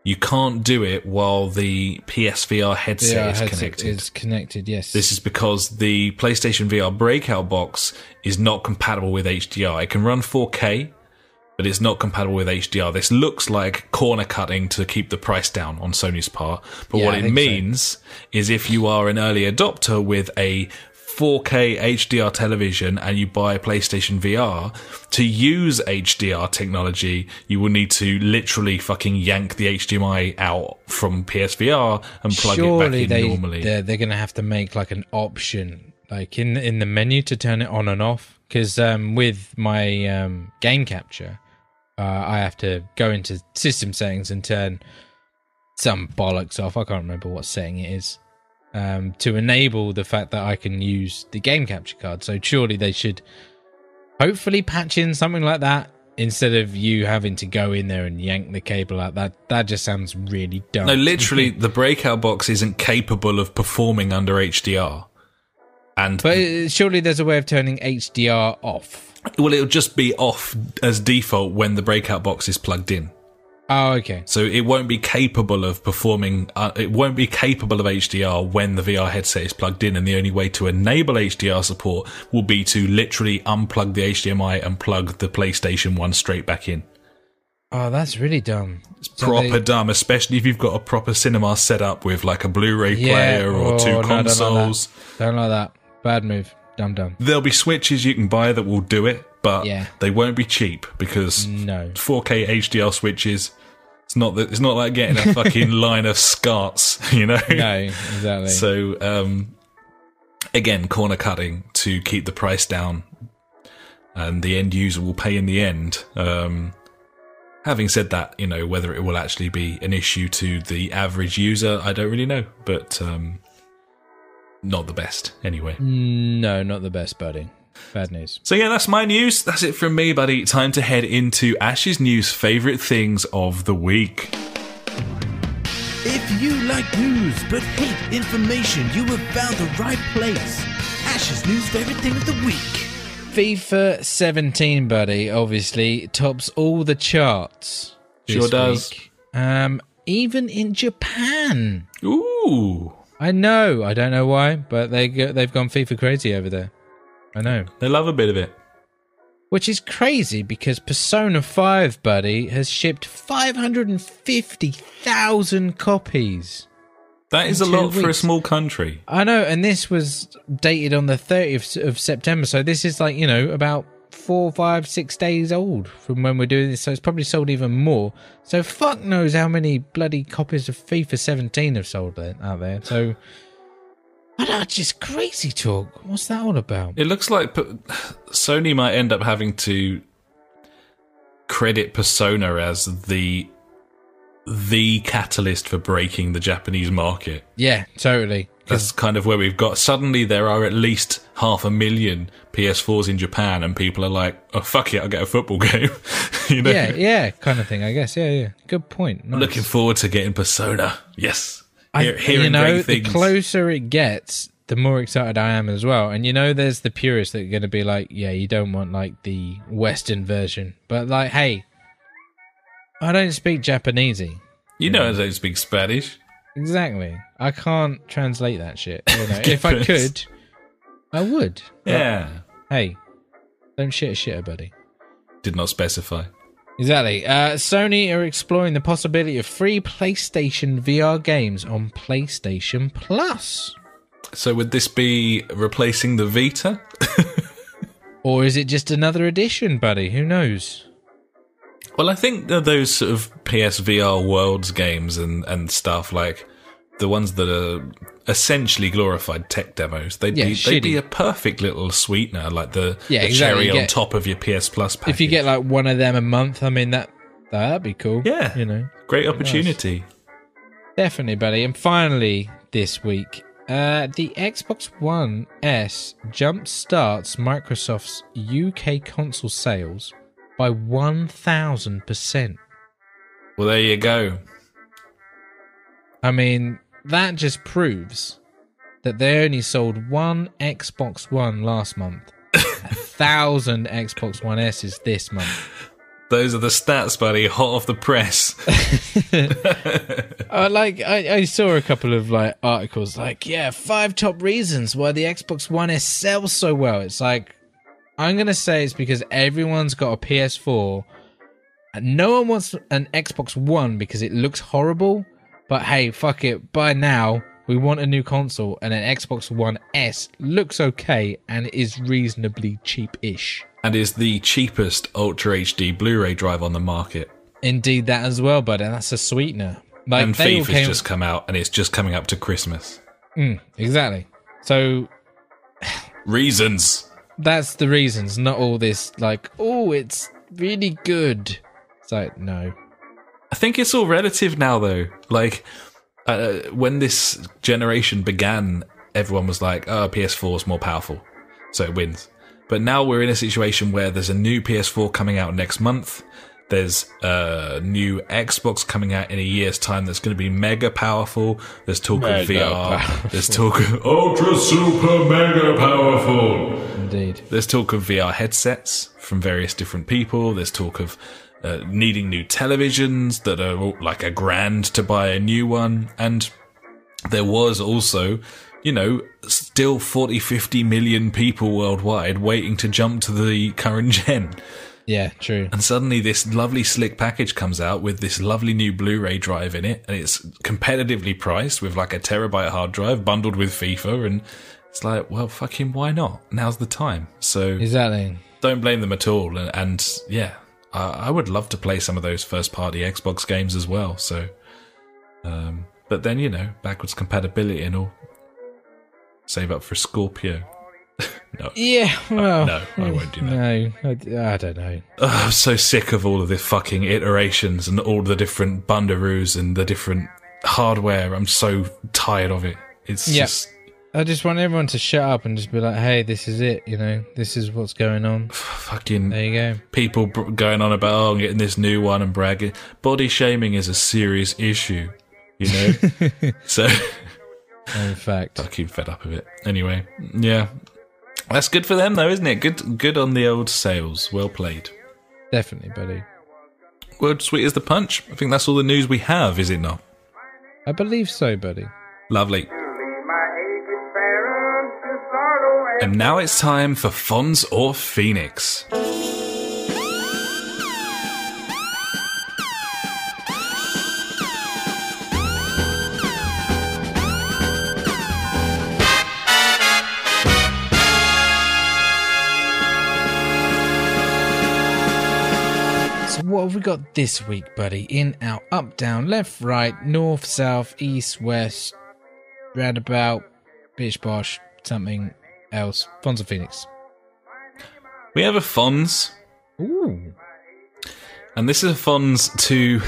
you can't do it while the PSVR headset Yeah, is headset connected. is connected. Yes. This is because the PlayStation VR breakout box is not compatible with HDR. It can run 4K, but it's not compatible with HDR. This looks like corner cutting to keep the price down on Sony's part. But Yeah, what I it think so. means is if you are an early adopter with a 4K HDR television and you buy a PlayStation VR, to use HDR technology, you will need to literally fucking yank the HDMI out from PSVR and plug it back in they normally. they're, they're going to have to make like an option, like in in the menu to turn it on and off. Because um, with my um, game capture, uh, I have to go into system settings and turn some bollocks off. I can't remember what setting it is. Um, to enable the fact that I can use the game capture card. So surely they should hopefully patch in something like that instead of you having to go in there and yank the cable out. That that just sounds really dumb. No, literally, the breakout box isn't capable of performing under HDR. And But uh, surely there's a way of turning HDR off. Well, it'll just be off as default when the breakout box is plugged in. Oh, okay. So it won't be capable of performing. Uh, it won't be capable of HDR when the VR headset is plugged in. And the only way to enable HDR support will be to literally unplug the HDMI and plug the PlayStation One straight back in. Oh, that's really dumb. It's So proper they- dumb, especially if you've got a proper cinema set up with like a Blu-ray Yeah, player or oh, two no, don't like consoles. Don't like that. Bad move. Dumb dumb. There'll be switches you can buy that will do it, but Yeah. they won't be cheap because No. 4K HDR switches. It's not that. It's not like getting a fucking (laughs) line of scarts, (laughs) you know. No, exactly. So um, again, corner cutting to keep the price down, and the end user will pay in the end. Um, having said that, you know whether it will actually be an issue to the average user, I don't really know, but um, not the best anyway. no, not the best, buddy. Bad news. So yeah, that's my news. That's it from me, buddy. Time to head into Ash's news favorite things of the week. If you like news but hate information, you have found the right place. Ash's news favorite thing of the week. FIFA 17, buddy, obviously tops all the charts. Sure does. week. Um, even in Japan. Ooh, I know. I don't know why, but they go, they've gone FIFA crazy over there. I know. they love a bit of it. Which is crazy because Persona 5, buddy, has shipped 550,000 copies. That is a lot for a small country. I know, and this was dated on the 30th of September, so this is like, you know, about four, five, six days old from when we're doing this, so it's probably sold even more. So fuck knows how many bloody copies of FIFA 17 have sold out there. So, that's just crazy talk. What's that all about? It looks like Sony might end up having to credit Persona as the the catalyst for breaking the Japanese market. Yeah, totally. That's kind of where we've got. Suddenly, there are at least half a million PS4s in Japan, and people are like, "Oh fuck it, I'll get a football (laughs) game." you know, yeah, yeah, kind of thing, I guess. Yeah, yeah. Good point. Nice. looking forward to getting Persona. Yes, I, Hear- hearing you know, the closer it gets, the more excited I am as well. And you know, there's the purists that are going to be like, yeah, you don't want like the Western version, but like, hey, I don't speak Japanesey. you know, I don't speak Spanish. Exactly. I can't translate that shit. You (laughs) know, if I could, I would. But, Yeah, Hey, don't shit a shitter, buddy. did not specify. Exactly. Uh, Sony are exploring the possibility of free PlayStation VR games on PlayStation Plus. So, would this be replacing the Vita? (laughs) Or is it just another edition, buddy? Who knows? Well, I think that those sort of PSVR Worlds games and, and stuff like the ones that are essentially glorified tech demos, they'd Yeah, be they'd be a perfect little sweetener, like the, Yeah, the exactly, cherry on top of your PS Plus package. If you get like one of them a month, I mean that that'd be cool. Yeah. you know, great opportunity. definitely, buddy. And finally, this week, uh, the Xbox One S jump starts Microsoft's UK console sales by one thousand percent. Well, there you go. I mean, that just proves that they only sold one Xbox One last month, (laughs) a thousand Xbox One S's this month. Those are the stats, buddy. Hot off the press. (laughs) Uh, like I, I saw a couple of like articles like yeah five top reasons why the xbox one s sells so well it's like i'm gonna say it's because everyone's got a ps4 and no one wants an xbox one because it looks horrible but hey fuck it. By now. We want a new console and an xbox one s looks okay and is reasonably cheap-ish. And is the cheapest Ultra HD Blu-ray drive on the market. indeed that as well but that's a sweetener. Like and FIFA's came- just come out, and it's just coming up to Christmas. Mm, exactly. So (sighs) Reasons. That's the reasons, not all this like, oh, it's really good. It's like, no. I think it's all relative now, though. Like uh, when this generation began, everyone was like, "Oh, PS4 is more powerful, so it wins." But now we're in a situation where there's a new PS4 coming out next month. There's a new Xbox coming out in a year's time that's going to be mega powerful. There's talk Mega of VR. powerful. There's talk of (laughs) ultra super mega powerful. Indeed. There's talk of VR headsets from various different people. There's talk of uh, needing new televisions that are like a grand to buy a new one. And there was also, you know, still 40, 50 million people worldwide waiting to jump to the current gen. Yeah, true. And suddenly this lovely slick package comes out with this lovely new Blu-ray drive in it. And it's competitively priced with like a terabyte hard drive bundled with FIFA. And it's like, well, fucking why not? Now's the time. So Exactly. don't blame them at all. And, and yeah, I, I would love to play some of those first party Xbox games as well. So, um, but then you know, backwards compatibility and all. Save up for Scorpio. (laughs) no, Yeah, well. no, I won't do that. No, I, I don't know. Ugh, I'm so sick of all of the fucking iterations and all the different bundaroos and the different hardware. I'm so tired of it. It's Yeah. just I just want everyone to shut up and just be like, hey, this is it, you know, this is what's going on. (sighs) fucking There you go. people br- going on about oh, I'm getting this new one and bragging. Body shaming is a serious issue, you know. (laughs) so (laughs) In fact. I keep fed up of it. Anyway, yeah, that's good for them though, isn't it? Good, good on the old sales. Well played. Definitely, buddy. Word sweet as the punch. I think that's all the news we have, is it not? I believe so, buddy. Lovely. And now it's time for Fonz or Phoenix. So what have we got this week, buddy? In, out, up, down, left, right, north, south, east, west, roundabout, bish bosh, something else. Fonza Phoenix. We have a Fonz, Ooh. and this is a Fonz to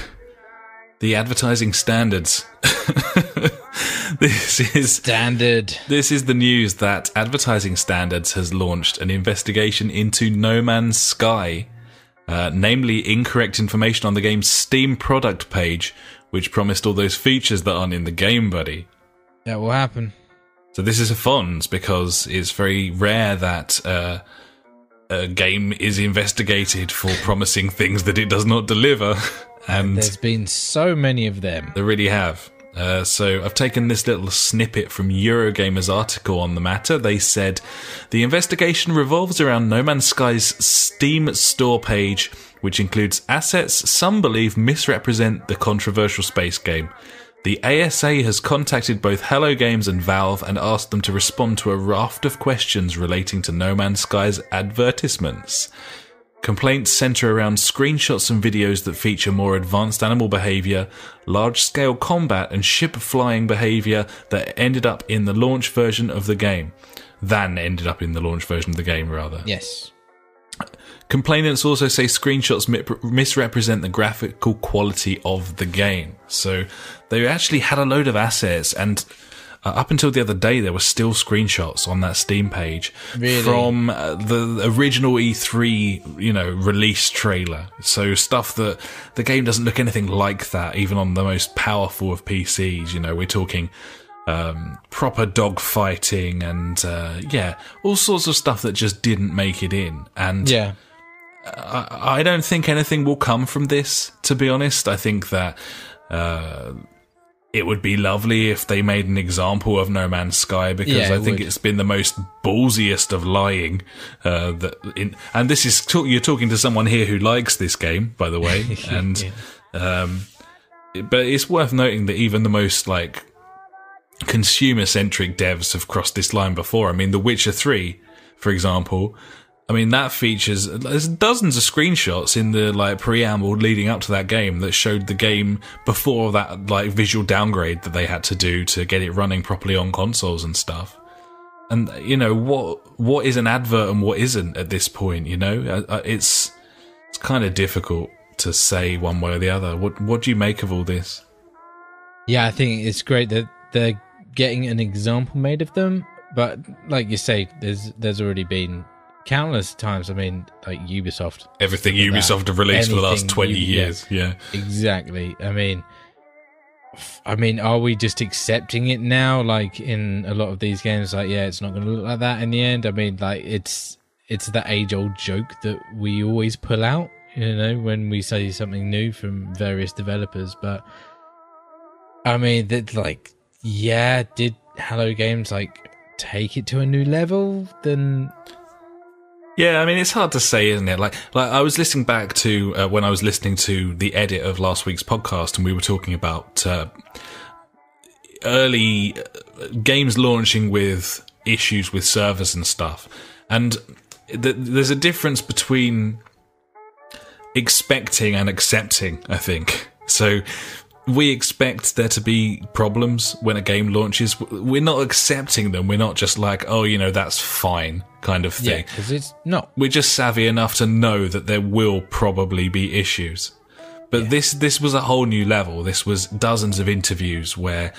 the advertising standards. (laughs) this is Standard. This is the news that Advertising Standards has launched an investigation into No Man's Sky, uh, namely incorrect information on the game's Steam product page, which promised all those features that aren't in the game, buddy. That will happen. So this is a Fonz because it's very rare that uh, a game is investigated for (laughs) promising things that it does not deliver, (laughs) and There's been so many of them. they really have. Uh, so I've taken this little snippet from Eurogamer's article on the matter. They said the investigation revolves around No Man's Sky's Steam store page, which includes assets some believe misrepresent the controversial space game. The ASA has contacted both Hello Games and Valve and asked them to respond to a raft of questions relating to No Man's Sky's advertisements. Complaints center around screenshots and videos that feature more advanced animal behavior, large scale combat, and ship flying behavior that ended up in the launch version of the game. Than ended up in the launch version of the game, rather. Yes. Complainants also say screenshots misrepresent the graphical quality of the game. So they actually had a load of assets, and uh, up until the other day, there were still screenshots on that Steam page Really? from uh, the original E3, you know, release trailer. So stuff that the game doesn't look anything like that, even on the most powerful of PCs. You know, we're talking um, proper dog fighting and uh, yeah, all sorts of stuff that just didn't make it in. And Yeah. I, I don't think anything will come from this. To be honest, I think that uh, it would be lovely if they made an example of No Man's Sky because Yeah, I think would. it's been the most ballsiest of lying. Uh, that in, and this is talk, you're talking to someone here who likes this game, by the way, (laughs) and um, but it's worth noting that even the most like consumer centric devs have crossed this line before. I mean, The Witcher 3, for example, I mean, that features there's dozens of screenshots in the like preamble leading up to that game that showed the game before that like visual downgrade that they had to do to get it running properly on consoles and stuff. And you know what what is an advert and what isn't at this point? You know, Uh, uh, it's it's kind of difficult to say one way or the other. What what do you make of all this? Yeah, I think it's great that they're getting an example made of them. But like you say, there's there's already been countless times. I mean, like Ubisoft. Everything Ubisoft that. have released for the last twenty you- years, yeah. Exactly. I mean, I mean, are we just accepting it now? Like in a lot of these games, like yeah, it's not going to look like that in the end. I mean, like it's it's that age old joke that we always pull out. You know, when we say something new from various developers, but I mean, that like yeah, did Hello Games like take it to a new level? Then Yeah, I mean it's hard to say, isn't it? Like, like I was listening back to uh, when I was listening to the edit of last week's podcast, and we were talking about uh, early uh, games launching with issues with servers and stuff, and th- there's a difference between expecting and accepting. I think so. We expect there to be problems when a game launches. We're not accepting them. We're not just like, oh, you know, that's fine, kind of yeah, thing because it's not. we're just savvy enough to know that there will probably be issues. But this this was a whole new level. This was dozens of interviews where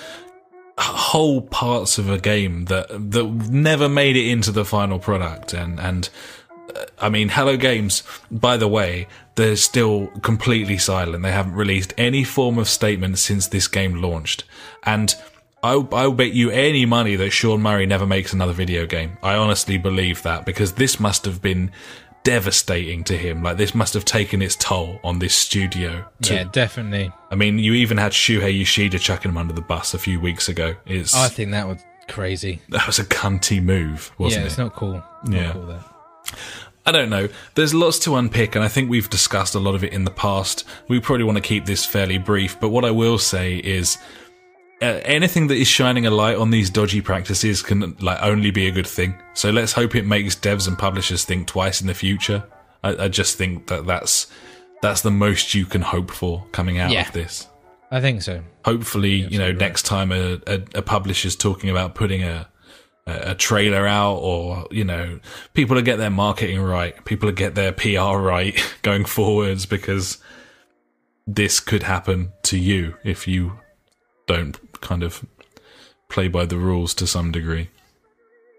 whole parts of a game that that never made it into the final product and and I mean Hello Games by the way they're still completely silent they haven't released any form of statement since this game launched and I'll, I'll bet you any money that Sean Murray never makes another video game. I honestly believe that because this must have been devastating to him. Like this must have taken its toll on this studio. Yeah, definitely. I mean, you even had Shuhei Yoshida chucking him under the bus a few weeks ago. It's I think that was crazy. (laughs) that was a cunty move, wasn't it? yeah, it? it's not cool. Not Yeah. cool. I don't know. There's lots to unpick, and I think we've discussed a lot of it in the past. We probably want to keep this fairly brief, but what I will say is. Uh, anything that is shining a light on these dodgy practices can like only be a good thing. So let's hope it makes devs and publishers think twice in the future. I, I just think that that's that's the most you can hope for coming out Yeah. of this. I think so. hopefully you know next time a, a, a publisher's talking about putting a a a trailer out or you know people to get their marketing right people to get their pr right (laughs) going forwards because this could happen to you if you don't kind of play by the rules to some degree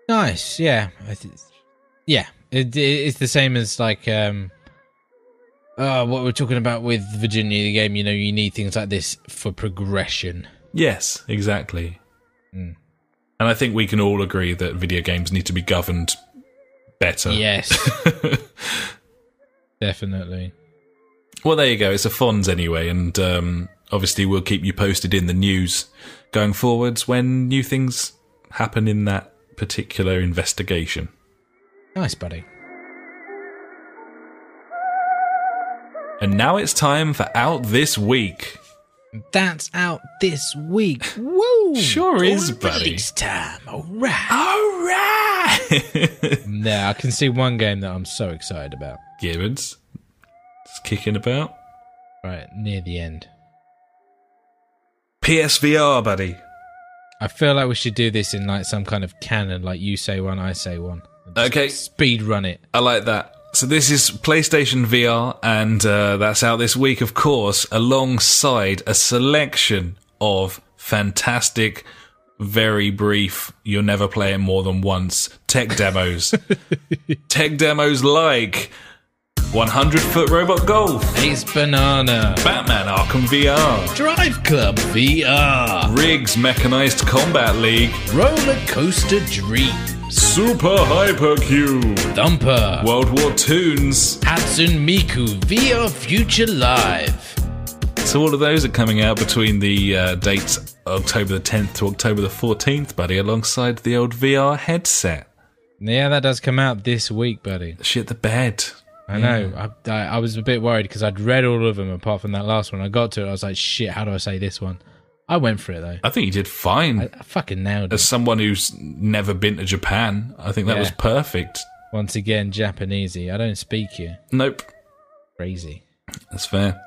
Nice. Yeah. Yeah. It, it, it's the same as like um uh, what we're talking about with Virginia the game. You know, you need things like this for progression. yes exactly Mm. And i think we can all agree that video games need to be governed better Yes. (laughs) Definitely. Well, there you go. It's a Fonz anyway, and um, obviously we'll keep you posted in the news going forwards when new things happen in that particular investigation. Nice, buddy. And now it's time for Out This Week. That's out this week. Woo! Sure is, buddy. Release time. All right. All right! (laughs) (laughs) Now I can see one game that I'm so excited about. Gibbons. It's kicking about. Right near the end. PSVR, buddy. I feel like we should do this in like some kind of canon, like you say one, I say one. Okay. Speed run it. I like that. So this is PlayStation VR, and uh, that's out this week, of course, alongside a selection of fantastic, very brief. You'll never play it more than once. Tech demos, (laughs) tech demos like 100 Foot Robot Golf, Ace Banana. Batman Arkham VR, Drive Club VR. RIGS Mechanized Combat League, Roller Coaster Dreams. Super Hypercube, Thumper, World War Toons. Hatsune Miku VR Future Live. So all of those are coming out between the uh, dates October the 10th to October the 14th, buddy, alongside the old VR headset. Yeah, that does come out this week, buddy. Shit the bed. I know. I, I, I was a bit worried because I'd read all of them apart from that last one. I got to it, I was like, shit, how do I say this one? I went for it though. I think you did fine. I, I fucking nailed As someone who's never been to Japan, I think that Yeah. was perfect. Once again, Japanesey. I don't speak here. Nope, Crazy. that's fair.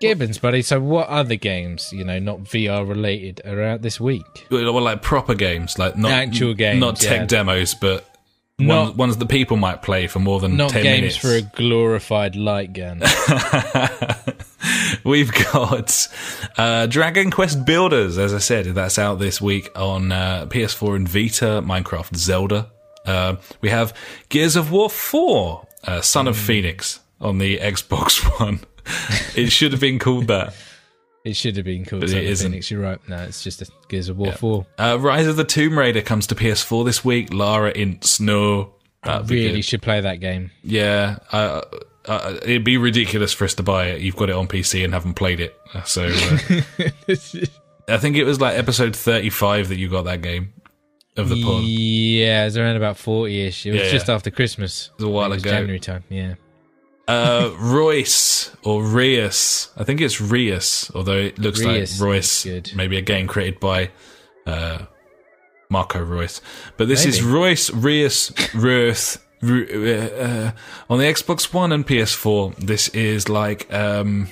Gibbons, buddy. So, what other games, you know, not VR related, are out this week? Well, like proper games, like not Actual games, not tech yeah. demos, but Not- ones, ones that people might play for more than Not ten games minutes. for a glorified light gun. (laughs) (laughs) We've got uh, Dragon Quest Builders, as I said, that's out this week on uh, PS4 and Vita, Minecraft Zelda. Uh, we have Gears of War 4, uh, Son Hmm. of Phoenix, on the Xbox (laughs) One. it should have been called that. it should have been called But it Son of isn't. Phoenix. You're right. No, it's just a Gears of War 4. Uh, Rise of the Tomb Raider comes to PS4 this week. Lara in Snow. That'd Really should play that game. Yeah, uh, uh, it'd be ridiculous for us to buy it. You've got it on PC and haven't played it. So uh, (laughs) I think it was like episode 35 that you got that game of the pod. Yeah, it was around about 40 ish. It was Yeah, just yeah. after Christmas. It was a while ago. January time, yeah. Uh, (laughs) Royce or Rius. I think it's Rius, although it looks Rius like Royce. Maybe a game created by uh, Marco Reus. But this is Royce, Rius, Ruth. Uh, uh, on the Xbox One and PS4, this is like, um,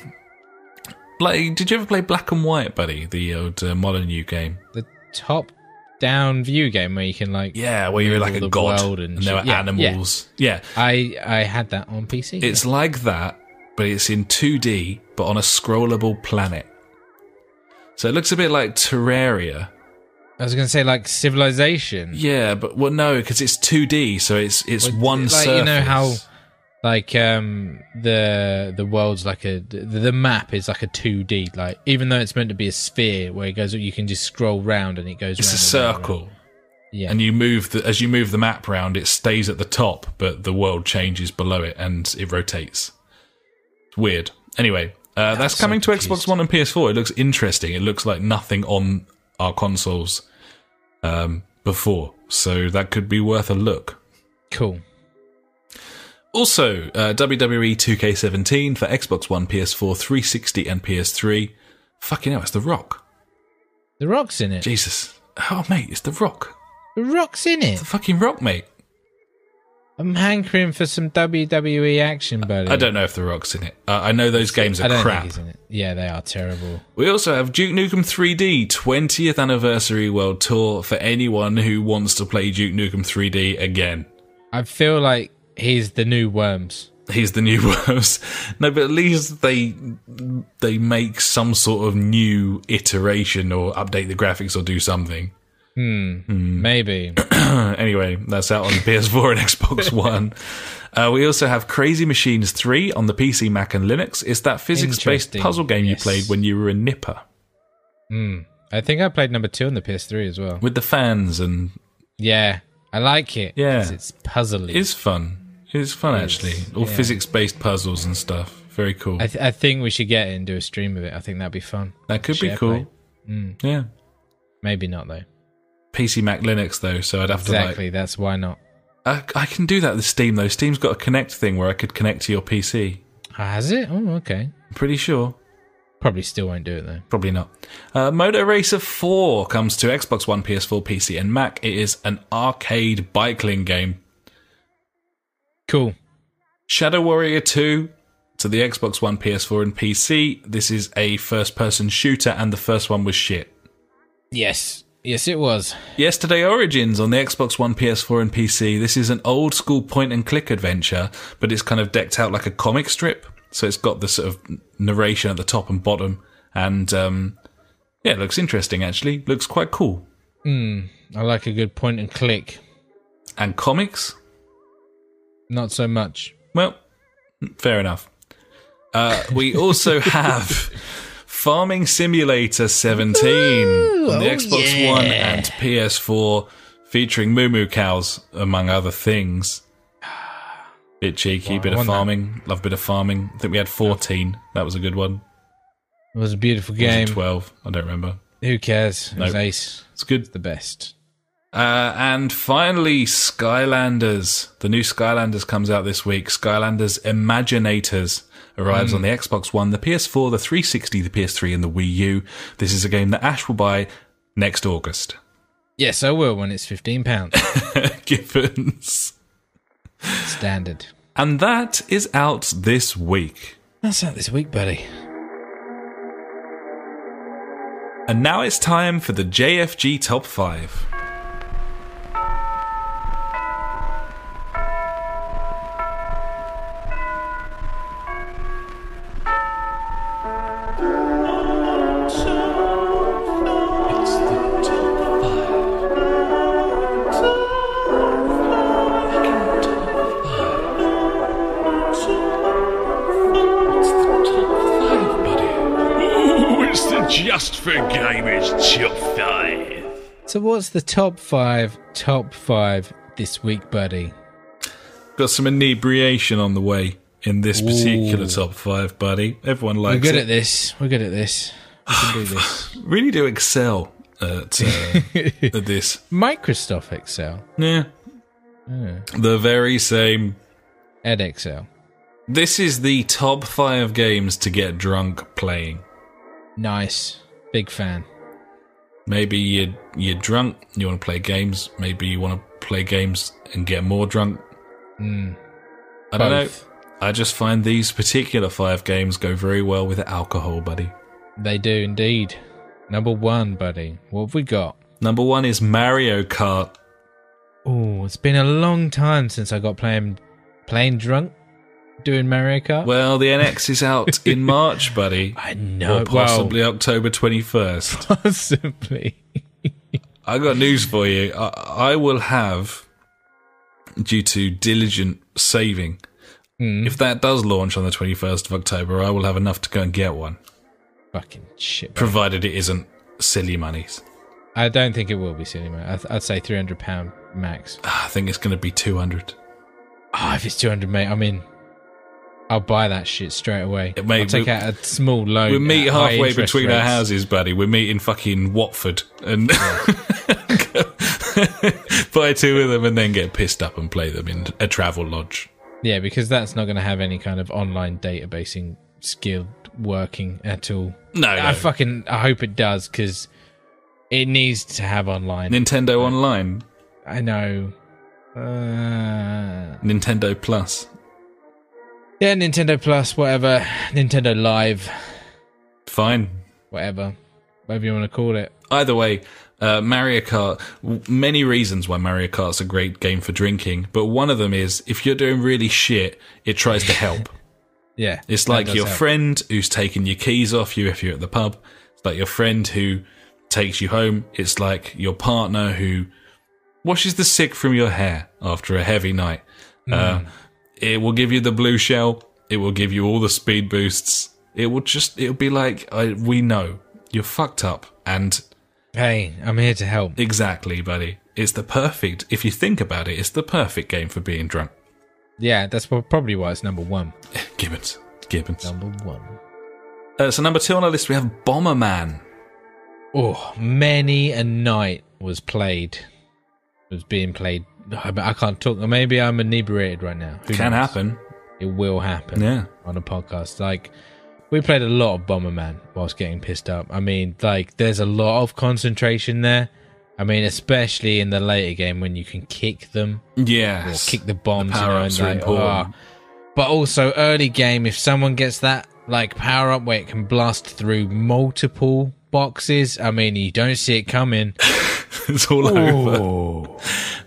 like, did you ever play Black and White, buddy? The old uh, new game. The top down view game where you can, like, Yeah, where you're like a god and, and there are Yeah, animals. Yeah, I, I had that on PC. It's like that, but it's in 2D, but on a scrollable planet. So it looks a bit like Terraria. I was going to say, like, Civilization. Yeah, but well, no, because it's 2D, so it's it's Well, one like, surface. you know how- like um the the world's like a the, the map is like a 2D like even though it's meant to be a sphere where it goes you can just scroll round and it goes it's a circle, round. yeah and you move the, as you move the map round. It stays at the top, but the world changes below it, and it rotates. It's weird. Anyway, uh, that's so coming to Xbox. One and PS4. It looks interesting. It looks like nothing on our consoles um, before, so that could be worth a look. cool Also, uh, WWE 2K17 for Xbox One, PS4, 360, and PS3. Fucking hell, it's The Rock. the rock's in it Jesus. Oh, mate, it's The Rock. the rock's in it The fucking Rock, mate. I'm hankering for some wwe action buddy I don't know if The Rock's in it. Uh, I know those games are crap. think he's in it yeah they are terrible We also have Duke Nukem 3D 20th Anniversary World Tour for anyone who wants to play Duke Nukem 3D again. i feel like he's the new worms He's the new (laughs) worms. No, but at least they they make some sort of new iteration or update the graphics or do something. Hmm. Maybe (clears throat) (clears throat) anyway, that's out on PS4 and (laughs) Xbox (laughs) One. Uh, we also have Crazy Machines 3 on the PC, Mac, and Linux. It's that physics based puzzle game you played when you were a nipper Hmm. i think i played number two on the ps3 as well with the fans, and yeah i like it Yeah. it's puzzly it's fun. It's fun, actually. All yeah. physics based puzzles and stuff. Very cool. I, th- I think we should get it and do a stream of it. I think that'd be fun. that could be cool. Mm. Yeah. Maybe not though. PC, Mac, Linux, though, so I'd have to Exactly. That's why not. I, I can do that with Steam, though. Steam's got a Connect thing where I could connect to your PC. Has it? Oh, okay. I'm pretty sure. Probably still won't do it though. Probably not. Uh, Moto Racer 4 comes to Xbox One, PS4, PC, and Mac. It is an arcade bicycling game. Cool. Shadow Warrior 2 to the Xbox One, PS4, and PC. This is a first person shooter, and the first one was shit. Yes. Yes, it was. Yesterday Origins on the Xbox One, PS4, and PC. This is an old school point and click adventure, but it's kind of decked out like a comic strip. So it's got the sort of narration at the top and bottom, and um, yeah, it looks interesting actually. Looks quite cool. I like a good point and click. And comics, Not so much. well, fair enough. Uh, we also (laughs) have Farming Simulator 17 on the oh Xbox yeah. One and PS4 featuring moo moo cows, among other things. (sighs) Bit cheeky, Wow, bit of want that. farming. Love a bit of farming. I think we had 14. That was a good one. It was a beautiful game. 12. I don't remember. Who cares? It was ace. It's good. The best. Uh, and finally, Skylanders. The new Skylanders comes out this week. Skylanders Imaginators arrives on mm. the Xbox One, the PS4, the 360, the PS3, and the Wii U. This is a game that Ash will buy next August. Yes, I will when it's fifteen pounds. (laughs) Gibbons. Standard. And that is out this week. That's out this week, buddy. And now it's time for the JFG Top 5. So, what's the top five? Top five this week, buddy. Got some inebriation on the way in this particular Ooh. top 5, buddy. Everyone likes We're good it. at this. We're good at this. We can do (sighs) this. really do excel at, uh, (laughs) at this. Microsoft Excel. Yeah. The very same. Ed Excel. This is the top five games to get drunk playing. Nice. Big fan. Maybe you you're drunk, you want to play games. Maybe you want to play games and get more drunk. Mm, I don't both. know. I just find these particular five games go very well with alcohol, buddy. They do indeed. Number one, buddy. What have we got? Number one is Mario Kart. Oh, it's been a long time since I got playing playing drunk doing Mario Kart. Well, the NX is out (laughs) in March, buddy. I know. Or possibly October 21st. Well, (laughs) possibly. I got news for you. I, I will have, due to diligent saving, Mm, if that does launch on the 21st of October, I will have enough to go and get one, fucking shit. provided it isn't silly monies. I don't think it will be cinema. I th- I'd say three hundred pound max. Ah, I think it's going to be 200. Oh, if it's two hundred, mate, I'm in. I'll buy that shit straight away. It may- I'll take out a small loan. We meet halfway between our houses, buddy. We're meeting fucking Watford and (laughs) buy two of them and then get pissed up and play them in a travel lodge. Yeah, because that's not going to have any kind of online databasing skill working at all. No, I no. fucking I hope it does because it needs to have online. Nintendo Online, I know. Uh, Nintendo Plus. Yeah, Nintendo Plus, whatever. Nintendo Live, Fine. whatever, whatever you want to call it. Either way, uh, Mario Kart. Many reasons why Mario Kart's a great game for drinking, but one of them is if you're doing really shit, it tries to help. (laughs) Yeah, It's like your help. friend who's taking your keys off you if you're at the pub. It's like your friend who takes you home. It's like your partner who washes the sick from your hair after a heavy night. Uh, it will give you the blue shell. It will give you all the speed boosts. It will just, it'll be like, I, we know you're fucked up. And Hey, I'm here to help. exactly, buddy. It's the perfect, if you think about it, it's the perfect game for being drunk. Yeah, that's probably why it's number one. (sighs) Gibbons. Gibbons. Number one. Uh, so number two on our list, we have Bomberman. Oh, many a night was played. Was being played. I I can't talk. Maybe I'm inebriated right now. Who Can knows? happen. It will happen. Yeah. On a podcast, like we played a lot of Bomberman whilst getting pissed up. I mean, like there's a lot of concentration there. I mean, especially in the later game when you can kick them Yeah. kick the bombs. you know, and like, ah. But also early game, if someone gets that like power up where it can blast through multiple boxes, I mean, you don't see it coming. (laughs) (laughs) it's all over. Oh,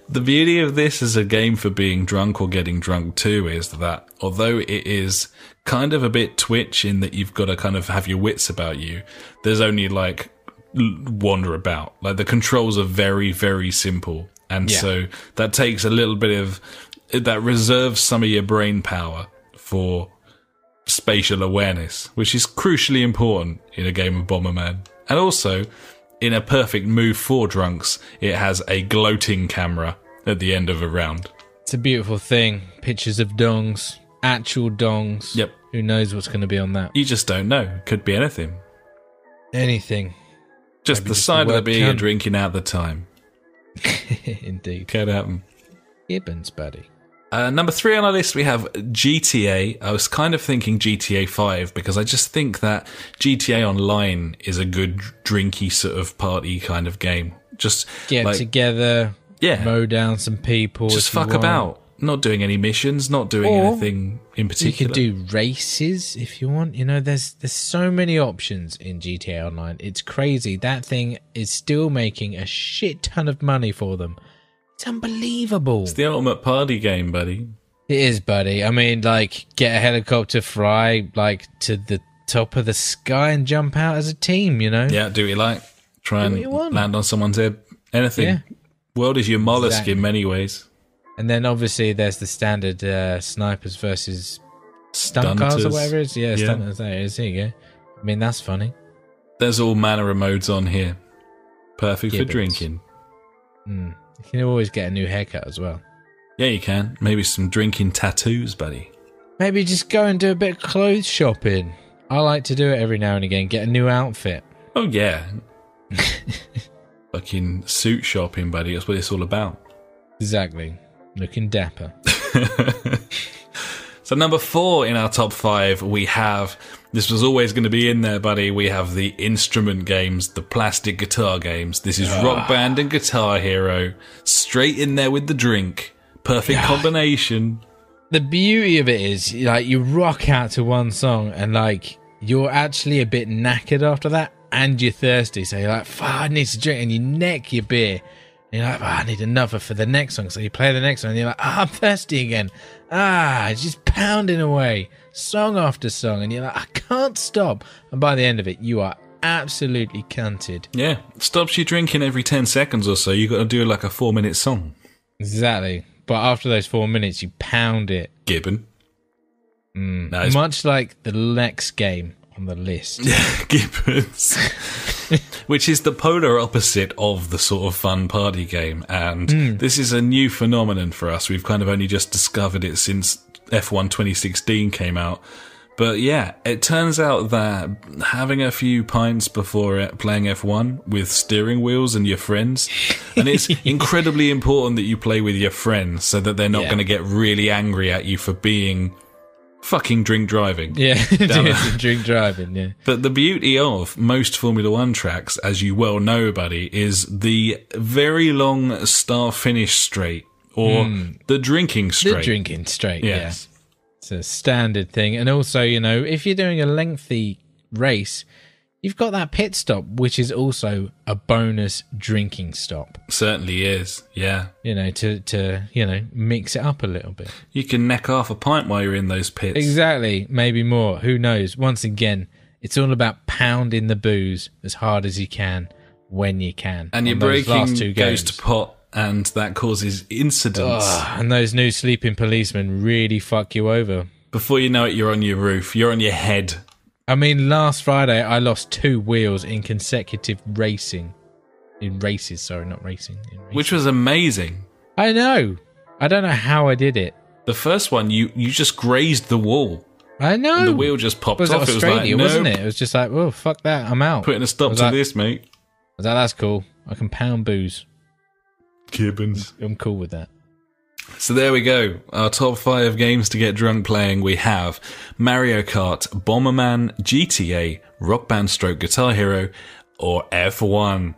The beauty of this as a game for being drunk or getting drunk too is that although it is kind of a bit twitch in that you've got to kind of have your wits about you, there's only like wander about. Like the controls are very, very simple. And Yeah. so that takes a little bit of, that reserves some of your brain power for spatial awareness, which is crucially important in a game of Bomberman. And also, in a perfect move for drunks, it has a gloating camera at the end of a round. It's a beautiful thing. Pictures of dongs, actual dongs. Yep. Who knows what's going to be on that? You just don't know. Could be anything. Anything. Just Maybe the just side of the the beer you're drinking at the time. (laughs) Indeed. Could happen. Gibbons, buddy. Uh, number three on our list, we have GTA. I was kind of thinking GTA 5 because I just think that GTA Online is a good drinky sort of party kind of game. Just Get like, together, yeah, mow down some people. just fuck want. about. Not doing any missions, not doing Or anything in particular. You can do races if you want. You know, there's there's so many options in GTA Online. It's crazy. That thing is still making a shit ton of money for them. It's unbelievable. It's the ultimate party game, buddy. It is, buddy. I mean, like, get a helicopter, fly like to the top of the sky, and jump out as a team. You know. Yeah, do what you like. Try what and land on someone's head. Anything. Yeah. World is your mollusk Exactly. in many ways. And then obviously there's the standard uh, snipers versus stunt cars or whatever it is. Yeah, Yeah. stunters. There it is. There you go. I mean, that's funny. There's all manner of modes on here. Perfect for drinking. Mm. You can always get a new haircut as well. Yeah, you can. Maybe some drinking tattoos, buddy. Maybe just go and do a bit of clothes shopping. I like to do it every now and again. Get a new outfit. Oh yeah. (laughs) Fucking suit shopping, buddy. That's what it's all about. Exactly. Looking dapper. (laughs) So number four in our top five, we have this was always going to be in there, buddy. We have the instrument games, the plastic guitar games. This is Rock Band and Guitar Hero, straight in there with the drink. Perfect combination. the beauty of it is like you rock out to one song and like you're actually a bit knackered after that and you're thirsty so you're like fuck I need to drink and you neck your beer and you're like oh, I need another for the next song so you play the next one and you're like ah I'm thirsty again ah it's just pounding away song after song and you're like I can't stop and by the end of it you are absolutely cunted Yeah, stops you drinking every ten seconds or so. You've got to do like a four minute song. exactly but after those four minutes you pound it Gibbon. Mm. No, much like the next game on the list (laughs) Yeah, Gibbons. (laughs) Which is the polar opposite of the sort of fun party game. And Hmm. this is a new phenomenon for us. We've kind of only just discovered it since F1 2016 came out. But yeah, it turns out that having a few pints before it, playing F1 with steering wheels and your friends, and it's (laughs) incredibly important that you play with your friends so that they're not Yeah. going to get really angry at you for being fucking drink driving. Yeah, (laughs) Damn it. doing drink driving. Yeah, But the beauty of most Formula One tracks, as you well know, buddy, is the very long star finish straight or hmm. the drinking straight. the drinking straight. Yes. Yeah, it's a standard thing. And also, you know, if you're doing a lengthy race, you've got that pit stop, which is also a bonus drinking stop. Certainly is. Yeah. You know, to to you know mix it up a little bit. You can neck half a pint while you're in those pits. Exactly, maybe more. Who knows? Once again, it's all about pounding the booze as hard as you can when you can. And your on those last braking two goes to pot and that causes incidents. Ugh, and those new sleeping policemen really fuck you over. Before you know it, you're on your roof. You're on your head. I mean, last Friday I lost two wheels in consecutive racing. In races, sorry, not racing. In racing. Which was amazing. I know. I don't know how I did it. The first one, you, you just grazed the wall. I know. The wheel just popped was off. it was like, wasn't it? It was just like, oh, fuck that, I'm out. Putting a stop to that- this, mate. I was like, that's cool. I can pound booze. Gibbons. I'm cool with that. So there we go. Our top five games to get drunk playing. We have Mario Kart, Bomberman, GTA, Rock Band Stroke Guitar Hero, or F1.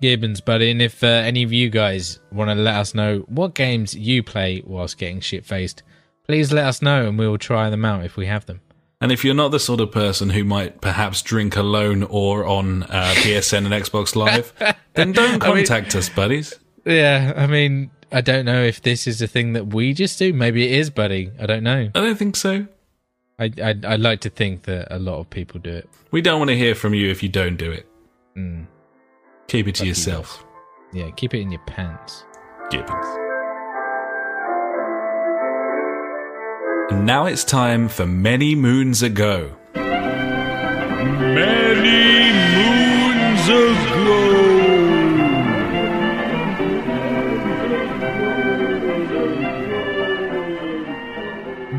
Gibbons, buddy. And if uh, any of you guys want to let us know what games you play whilst getting shit faced, please let us know and we'll try them out if we have them. And if you're not the sort of person who might perhaps drink alone or on uh, PSN and Xbox Live, (laughs) then don't I mean- contact us, buddies. Yeah, I mean, I don't know if this is a thing that we just do. Maybe it is, buddy. I don't know. I don't think so. I I I like to think that a lot of people do it. We don't want to hear from you if you don't do it. Mm. Keep it to Fuck you yourself. Yeah, keep it in your pants. Gibbons. And now it's time for Many Moons Ago. Many moons ago.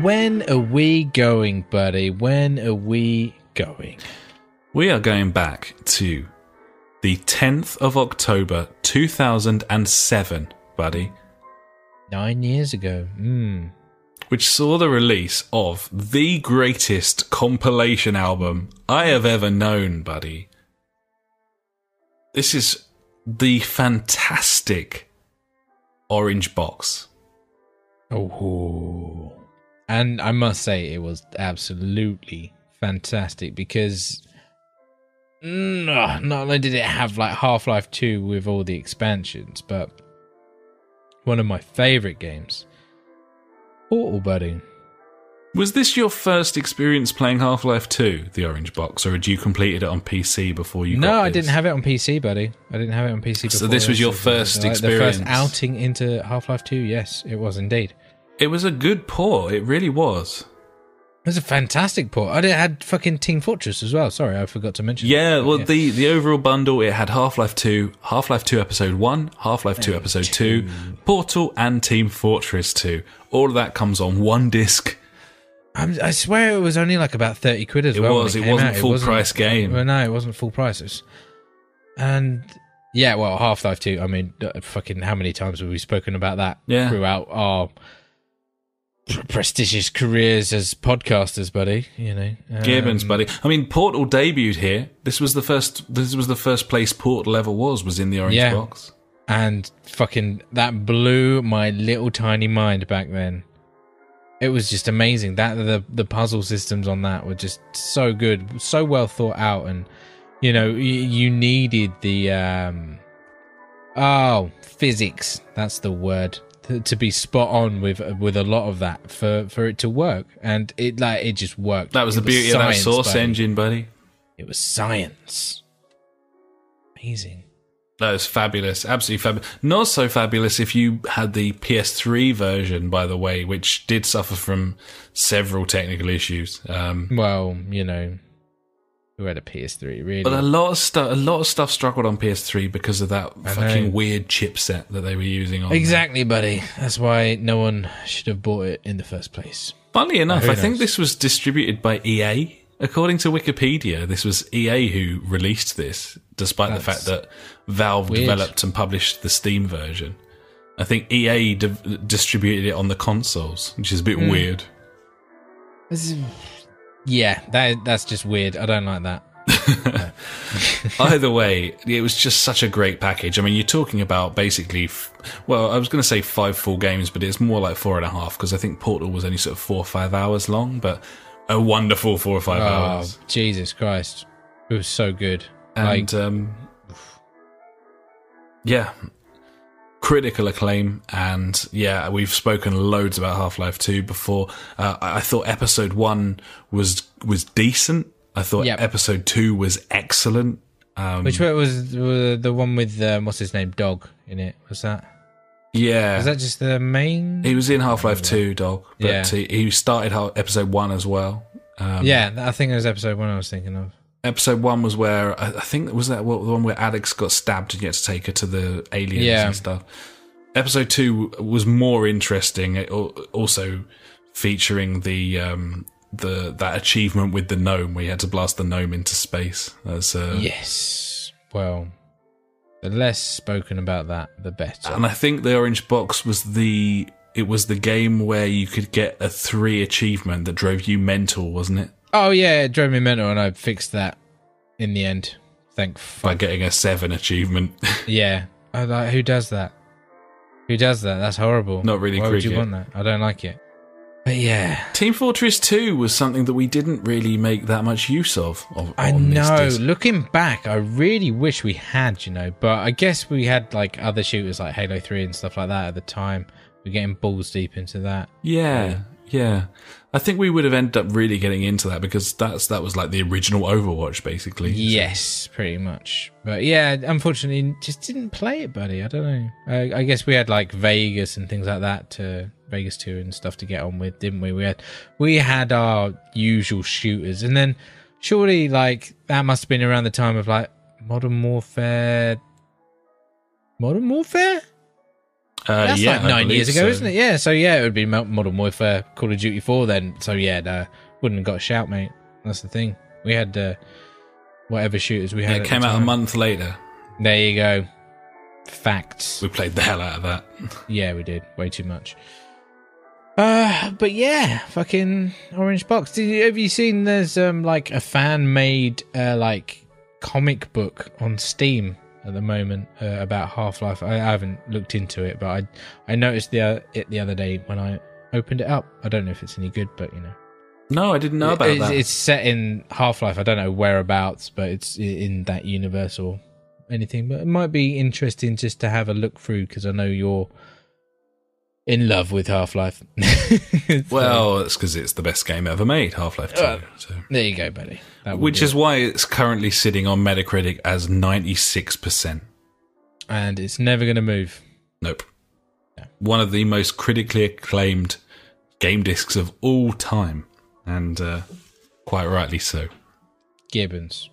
When are we going, buddy? When are we going? We are going back to the 10th of October 2007, buddy, Nine years ago. Mm. which saw the release of the greatest compilation album I have ever known, buddy. This is the fantastic Orange Box. Oh. And I must say, it was absolutely fantastic because mm, ah, not only did it have like Half Life 2 with all the expansions, but one of my favorite games, Portal Buddy. Was this your first experience playing Half Life 2, the Orange Box, or had you completed it on PC before you No, I didn't have it on PC, buddy. I didn't have it on PC before. So this was your first Like, The first outing into Half Life 2, yes, it was indeed. It was a good port, it really was. It was a fantastic port. I had fucking Team Fortress as well. Sorry, I forgot to mention. Yeah, that. well, the the overall bundle it had Half Life Two, Half Life Two Episode One, Half Life Two Episode Two, Portal, and Team Fortress Two. All of that comes on one disc. I'm, I swear it was only like about thirty quid as It well. was, it came wasn't out. full price game. Well, no, it wasn't full prices. And yeah, well, Half Life Two. I mean, uh, fucking, how many times have we spoken about that Yeah. throughout our prestigious careers as podcasters, buddy? You know, Gibbons, Um, buddy. I mean, Portal debuted here. This was the first. This was the first place Portal ever was. Was in the Orange Yeah. Box. and fucking that blew my little tiny mind back then. It was just amazing. That the the puzzle systems on that were just so good, so well thought out, and you know you, you needed the um oh physics. That's the word to, be spot on with with a lot of that for for it to work, and it like it just worked. That was It the beauty of that Source buddy. engine, buddy. It was science. Amazing. That was fabulous, absolutely fabulous. Not so fabulous if you had the PS3 version, by the way, which did suffer from several technical issues. Um, Well, you know, who had a PS3 really? but a lot of stuff, a lot of stuff struggled on PS3 because of that I fucking know. weird chipset that they were using on. there. Exactly, buddy. That's why no one should have bought it in the first place. Funnily enough, I think this was distributed by EA. According to Wikipedia, this was EA who released this, despite the fact that Valve weird. developed and published the Steam version. I think EA di- distributed it on the consoles, which is a bit hmm. weird. Yeah, that that's just weird. I don't like that. (laughs) Either way, it was just such a great package. I mean, you're talking about basically, f- well, I was going to say five full games, but it's more like four and a half because I think Portal was only sort of four or five hours long, but a wonderful four or five Oh, hours. Jesus Christ. It was so good. And like, um, yeah, critical acclaim. And yeah, we've spoken loads about Half Life Two before. Uh, I I thought Episode One was was decent. I thought Yep. Episode Two was excellent. Um, which one was the, one with, um, what's his name, Dog in it? Was that? yeah, Was that just the main? He was in Half Life Two, dog, but Yeah. he, he started episode one as well. Um, yeah, I think it was episode one I was thinking of. Episode one was where I, think was that what, the one where Alyx got stabbed and you had to take her to the aliens Yeah. and stuff. Episode two was more interesting, it, also featuring the um, the that achievement with the gnome where you had to blast the gnome into space. That's uh, Yes. Well, the less spoken about that, the better. and I think the orange box was the it was the game where you could get a three achievement that drove you mental, wasn't it? Oh, yeah, it drove me mental, and I fixed that in the end. Thank by fuck. getting a seven achievement. (laughs) Yeah. I like, who does that? Who does that? That's horrible. Not really Why would you want that? I don't like it. But yeah. Team Fortress 2 was something that we didn't really make that much use of. of I know. Looking back, I really wish we had, you know, but I guess we had like other shooters like Halo 3 and stuff like that at the time. We're getting balls deep into that. Yeah, yeah. I think we would have ended up really getting into that because that's that was like the original Overwatch, basically. Yes, pretty much. But yeah, unfortunately, just didn't play it, buddy. I don't know. I, I guess we had like Vegas and things like that to Vegas two and stuff to get on with, didn't we? We had we had our usual shooters, and then surely like that must have been around the time of like Modern Warfare. Modern Warfare? Uh, That's yeah, like nine years ago, so. isn't it? Yeah. So yeah, it would be Mo- Modern Warfare, Call of Duty Four then. So yeah, no, wouldn't have got a shout, mate. That's the thing. We had uh, whatever shooters we Yeah, had. it at came out a month later. There you go. Facts. We played the hell out of that. (laughs) Yeah, we did way too much. Uh, but yeah, fucking Orange Box. Did you, have you seen? There's um like a fan made uh like comic book on Steam at the moment uh, about Half Life. I, I haven't looked into it, but I I noticed the uh, it the other day when I opened it up. I don't know if it's any good, but you know, No, I didn't know about it's, that. it's set in Half Life. I don't know whereabouts, but it's in that universe or anything. But it might be interesting just to have a look through because I know you're in love with Half Life. (laughs) well, it's because it's the best game ever made, Half Life 2. Uh, so. there you go, buddy. That Which is it. why it's currently sitting on Metacritic as 96%. and it's never going to move. Nope. One of the most critically acclaimed game discs of all time. And uh, quite rightly so. Gibbons.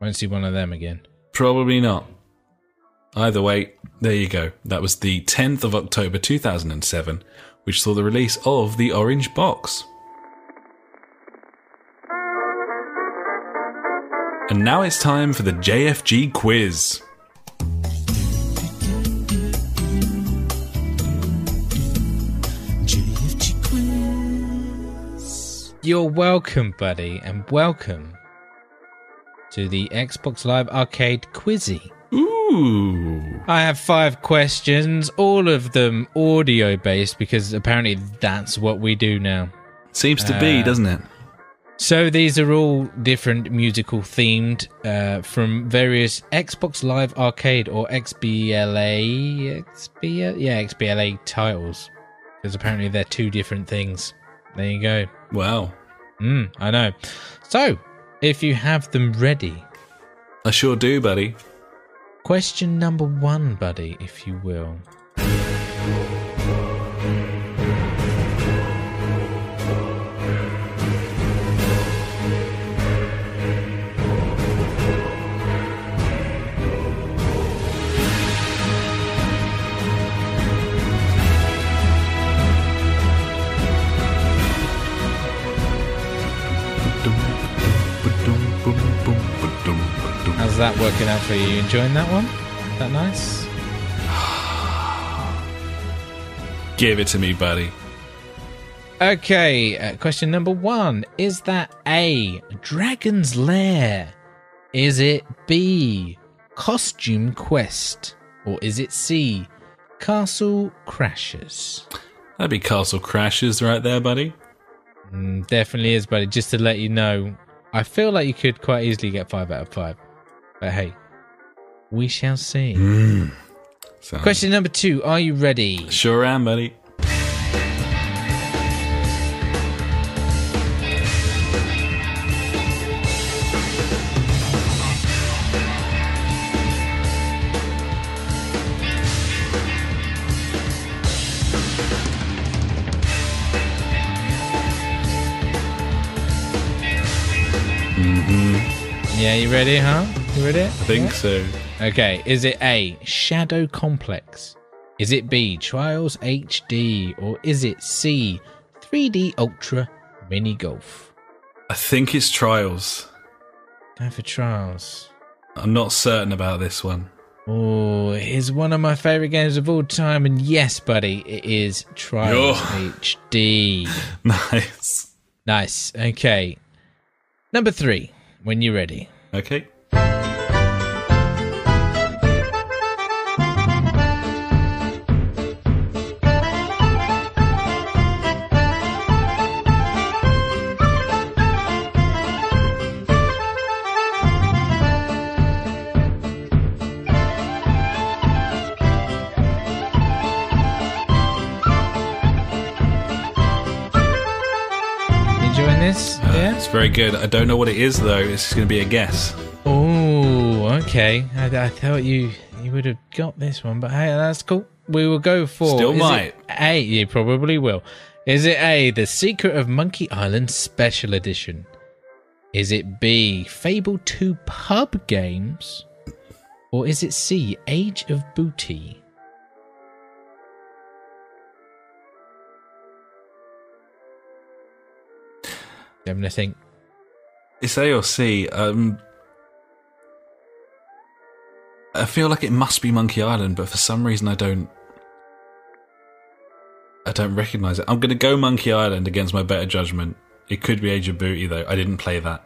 Won't see one of them again. Probably not. Either way, there you go. That was the 10th of October 2007, which saw the release of the Orange Box. And now it's time for the JFG quiz. You're welcome, buddy, and welcome to the Xbox Live Arcade Quizzy. Ooh. I have five questions, all of them audio based because apparently that's what we do now. Seems to be, Uh, doesn't it? So these are all different musical themed uh, from various Xbox Live Arcade or XBLA, XBLA, yeah, XBLA titles. Because apparently they're two different things. There you go. Wow. Mm, I know. So, if you have them ready, I sure do, buddy. Question number one, buddy, if you will. How's that working out for you? You enjoying that one? That nice? (sighs) Give it to me, buddy. Okay, uh, question number one. Is that A, Dragon's Lair? Is it B, Costume Quest? Or is it C, Castle Crashers? That'd be Castle Crashers right there, buddy. Mm, definitely is, buddy. Just to let you know, I feel like you could quite easily get five out of five. But hey, we shall see. Mm. So, Question number two. Are you ready? Sure am, buddy. Mm-hmm. Yeah, you ready, huh? You? I think so. Okay, is it A, Shadow Complex? Is it B, Trials HD? Or is it C, 3D Ultra Mini Golf? I think it's Trials. Go for Trials. I'm not certain about this one. Oh, it is one of my favorite games of all time. And yes, buddy, it is Trials. HD. (laughs) Nice. Nice. Okay. Number three, when you're ready. Okay. very good. I don't know what it is though. This is going to be a guess. Oh, okay. I, I, thought you you would have got this one, but hey, that's cool. We will go for still might a. You probably will. Is it a the Secret of Monkey Island Special Edition? Is it B Fable Two Pub Games, or is it C Age of Booty? I'm gonna think. It's A or C. Um, I feel like it must be Monkey Island, but for some reason I don't. I don't recognize it. I'm going to go Monkey Island against my better judgment. It could be Age of Booty though. I didn't play that.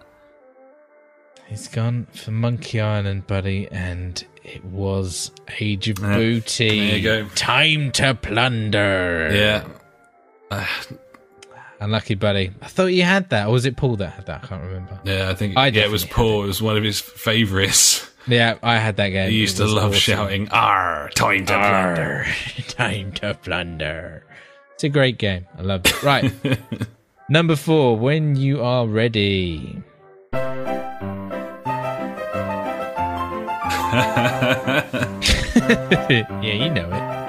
He's gone for Monkey Island, buddy, and it was Age of Yeah, Booty. there you go. Time to plunder. Yeah. Uh, Unlucky, buddy. I thought you had that. Or was it Paul that had that? I can't remember. yeah, I think I yeah, it was Paul. It was one of his favourites. Yeah, I had that game. He used to love awesome. shouting, "R, time to plunder." (laughs) Time to plunder. It's a great game. I love it. Right. (laughs) Number four, when you are ready. (laughs) yeah, you know it.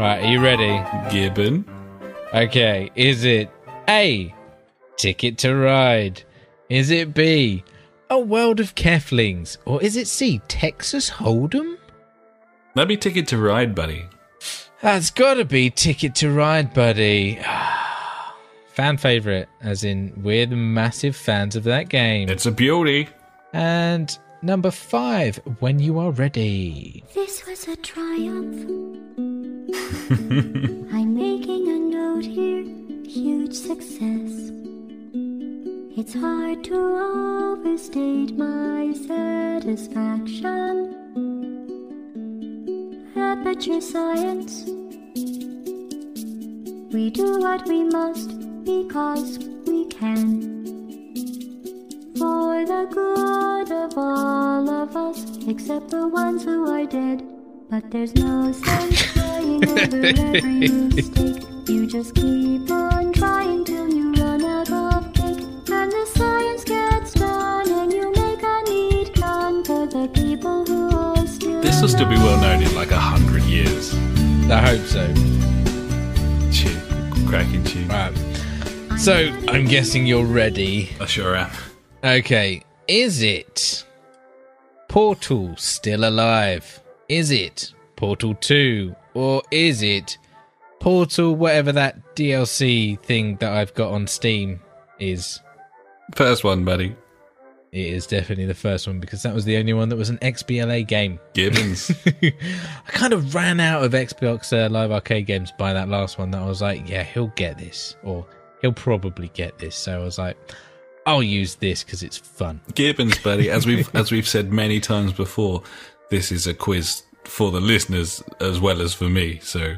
Right, are you ready? Gibbon. Okay, is it A, Ticket to Ride? Is it B, A World of Keflings? Or is it C, Texas Hold'em? That'd be Ticket to Ride, buddy. That's gotta be Ticket to Ride, buddy. (sighs) Fan favorite, as in we're the massive fans of that game. It's a beauty. And number five, when you are ready. This was a triumph. (laughs) I'm making a note here, huge success. It's hard to overstate my satisfaction. Aperture science. We do what we must because we can. For the good of all of us, except the ones who are dead. But there's no sense crying over every mistake. You just keep on trying till you run out of cake. And the science gets done, and you make a neat gun for the people who are still. This will still be well known in like a hundred years. I hope so. Tune. Cracking tune. Right. So, I'm guessing you're ready. I sure am. Okay, is it Portal still alive? Is it Portal 2? Or is it Portal, whatever that DLC thing that I've got on Steam is? First one, buddy. It is definitely the first one because that was the only one that was an XBLA game. Gibbons. (laughs) I kind of ran out of Xbox uh, Live Arcade games by that last one that I was like, yeah, he'll get this. Or he'll probably get this. So I was like, I'll use this because it's fun. Gibbons, buddy. As we've (laughs) as we've said many times before, this is a quiz for the listeners as well as for me. So,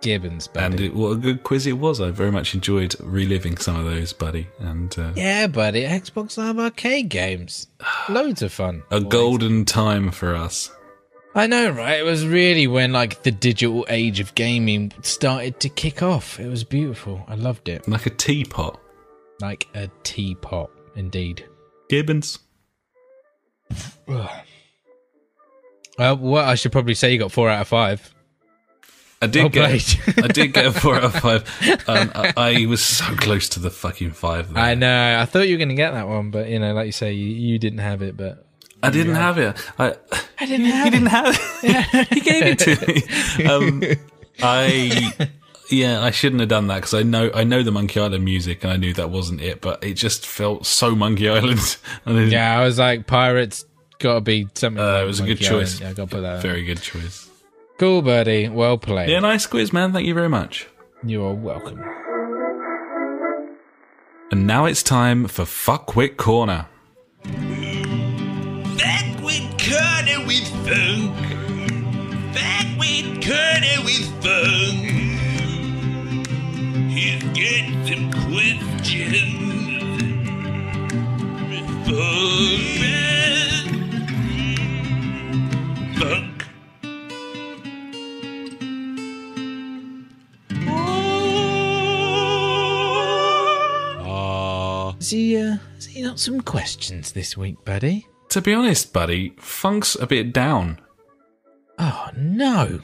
Gibbons, buddy. and it, what a good quiz it was. I very much enjoyed reliving some of those, buddy. And uh, Yeah, buddy. Xbox Live Arcade games. (sighs) Loads of fun. a golden time for us. I know, right? It was really when like the digital age of gaming started to kick off. It was beautiful. I loved it. Like a teapot. Like a teapot, indeed. Gibbons. (sighs) Uh, well, I should probably say you got four out of five. I did Well get. I did get a four out of (laughs) five. Um, I, I was so close to the fucking five. There. I know. I thought you were going to get that one, but you know, like you say, you, you didn't have it. But I didn't have it. I, I didn't Have he have didn't have it. (laughs) he gave it to me. (laughs) Um, I yeah, I shouldn't have done that because I know I know the Monkey Island music and I knew that wasn't it, but it just felt so Monkey Island. And Yeah, I was like, pirates got to be something. uh, it was a good Monkey choice. Yeah, I got to put that. Very good choice. Cool, birdie. Well played. Yeah, nice quiz, man. Thank you very much. You are welcome. And now it's time for Fuckwit Corner. Back with Corner with Funk. Back with Corner with Funk. He's got some questions. Funk. Has he, uh, has he got some questions this week, buddy? To be honest, buddy, Funk's a bit down. Oh, no.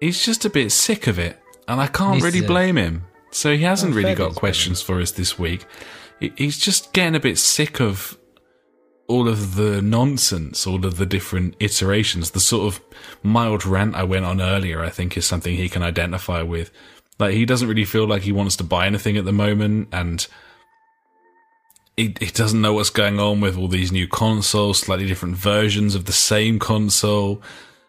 He's just a bit sick of it, and I can't He's, really uh, blame him. So he hasn't Oh, really got questions for us this week. He's just getting a bit sick of all of the nonsense, all of the different iterations. The sort of mild rant I went on earlier, I think, is something he can identify with. Like, he doesn't really feel like he wants to buy anything at the moment, and he, he doesn't know what's going on with all these new consoles, slightly different versions of the same console.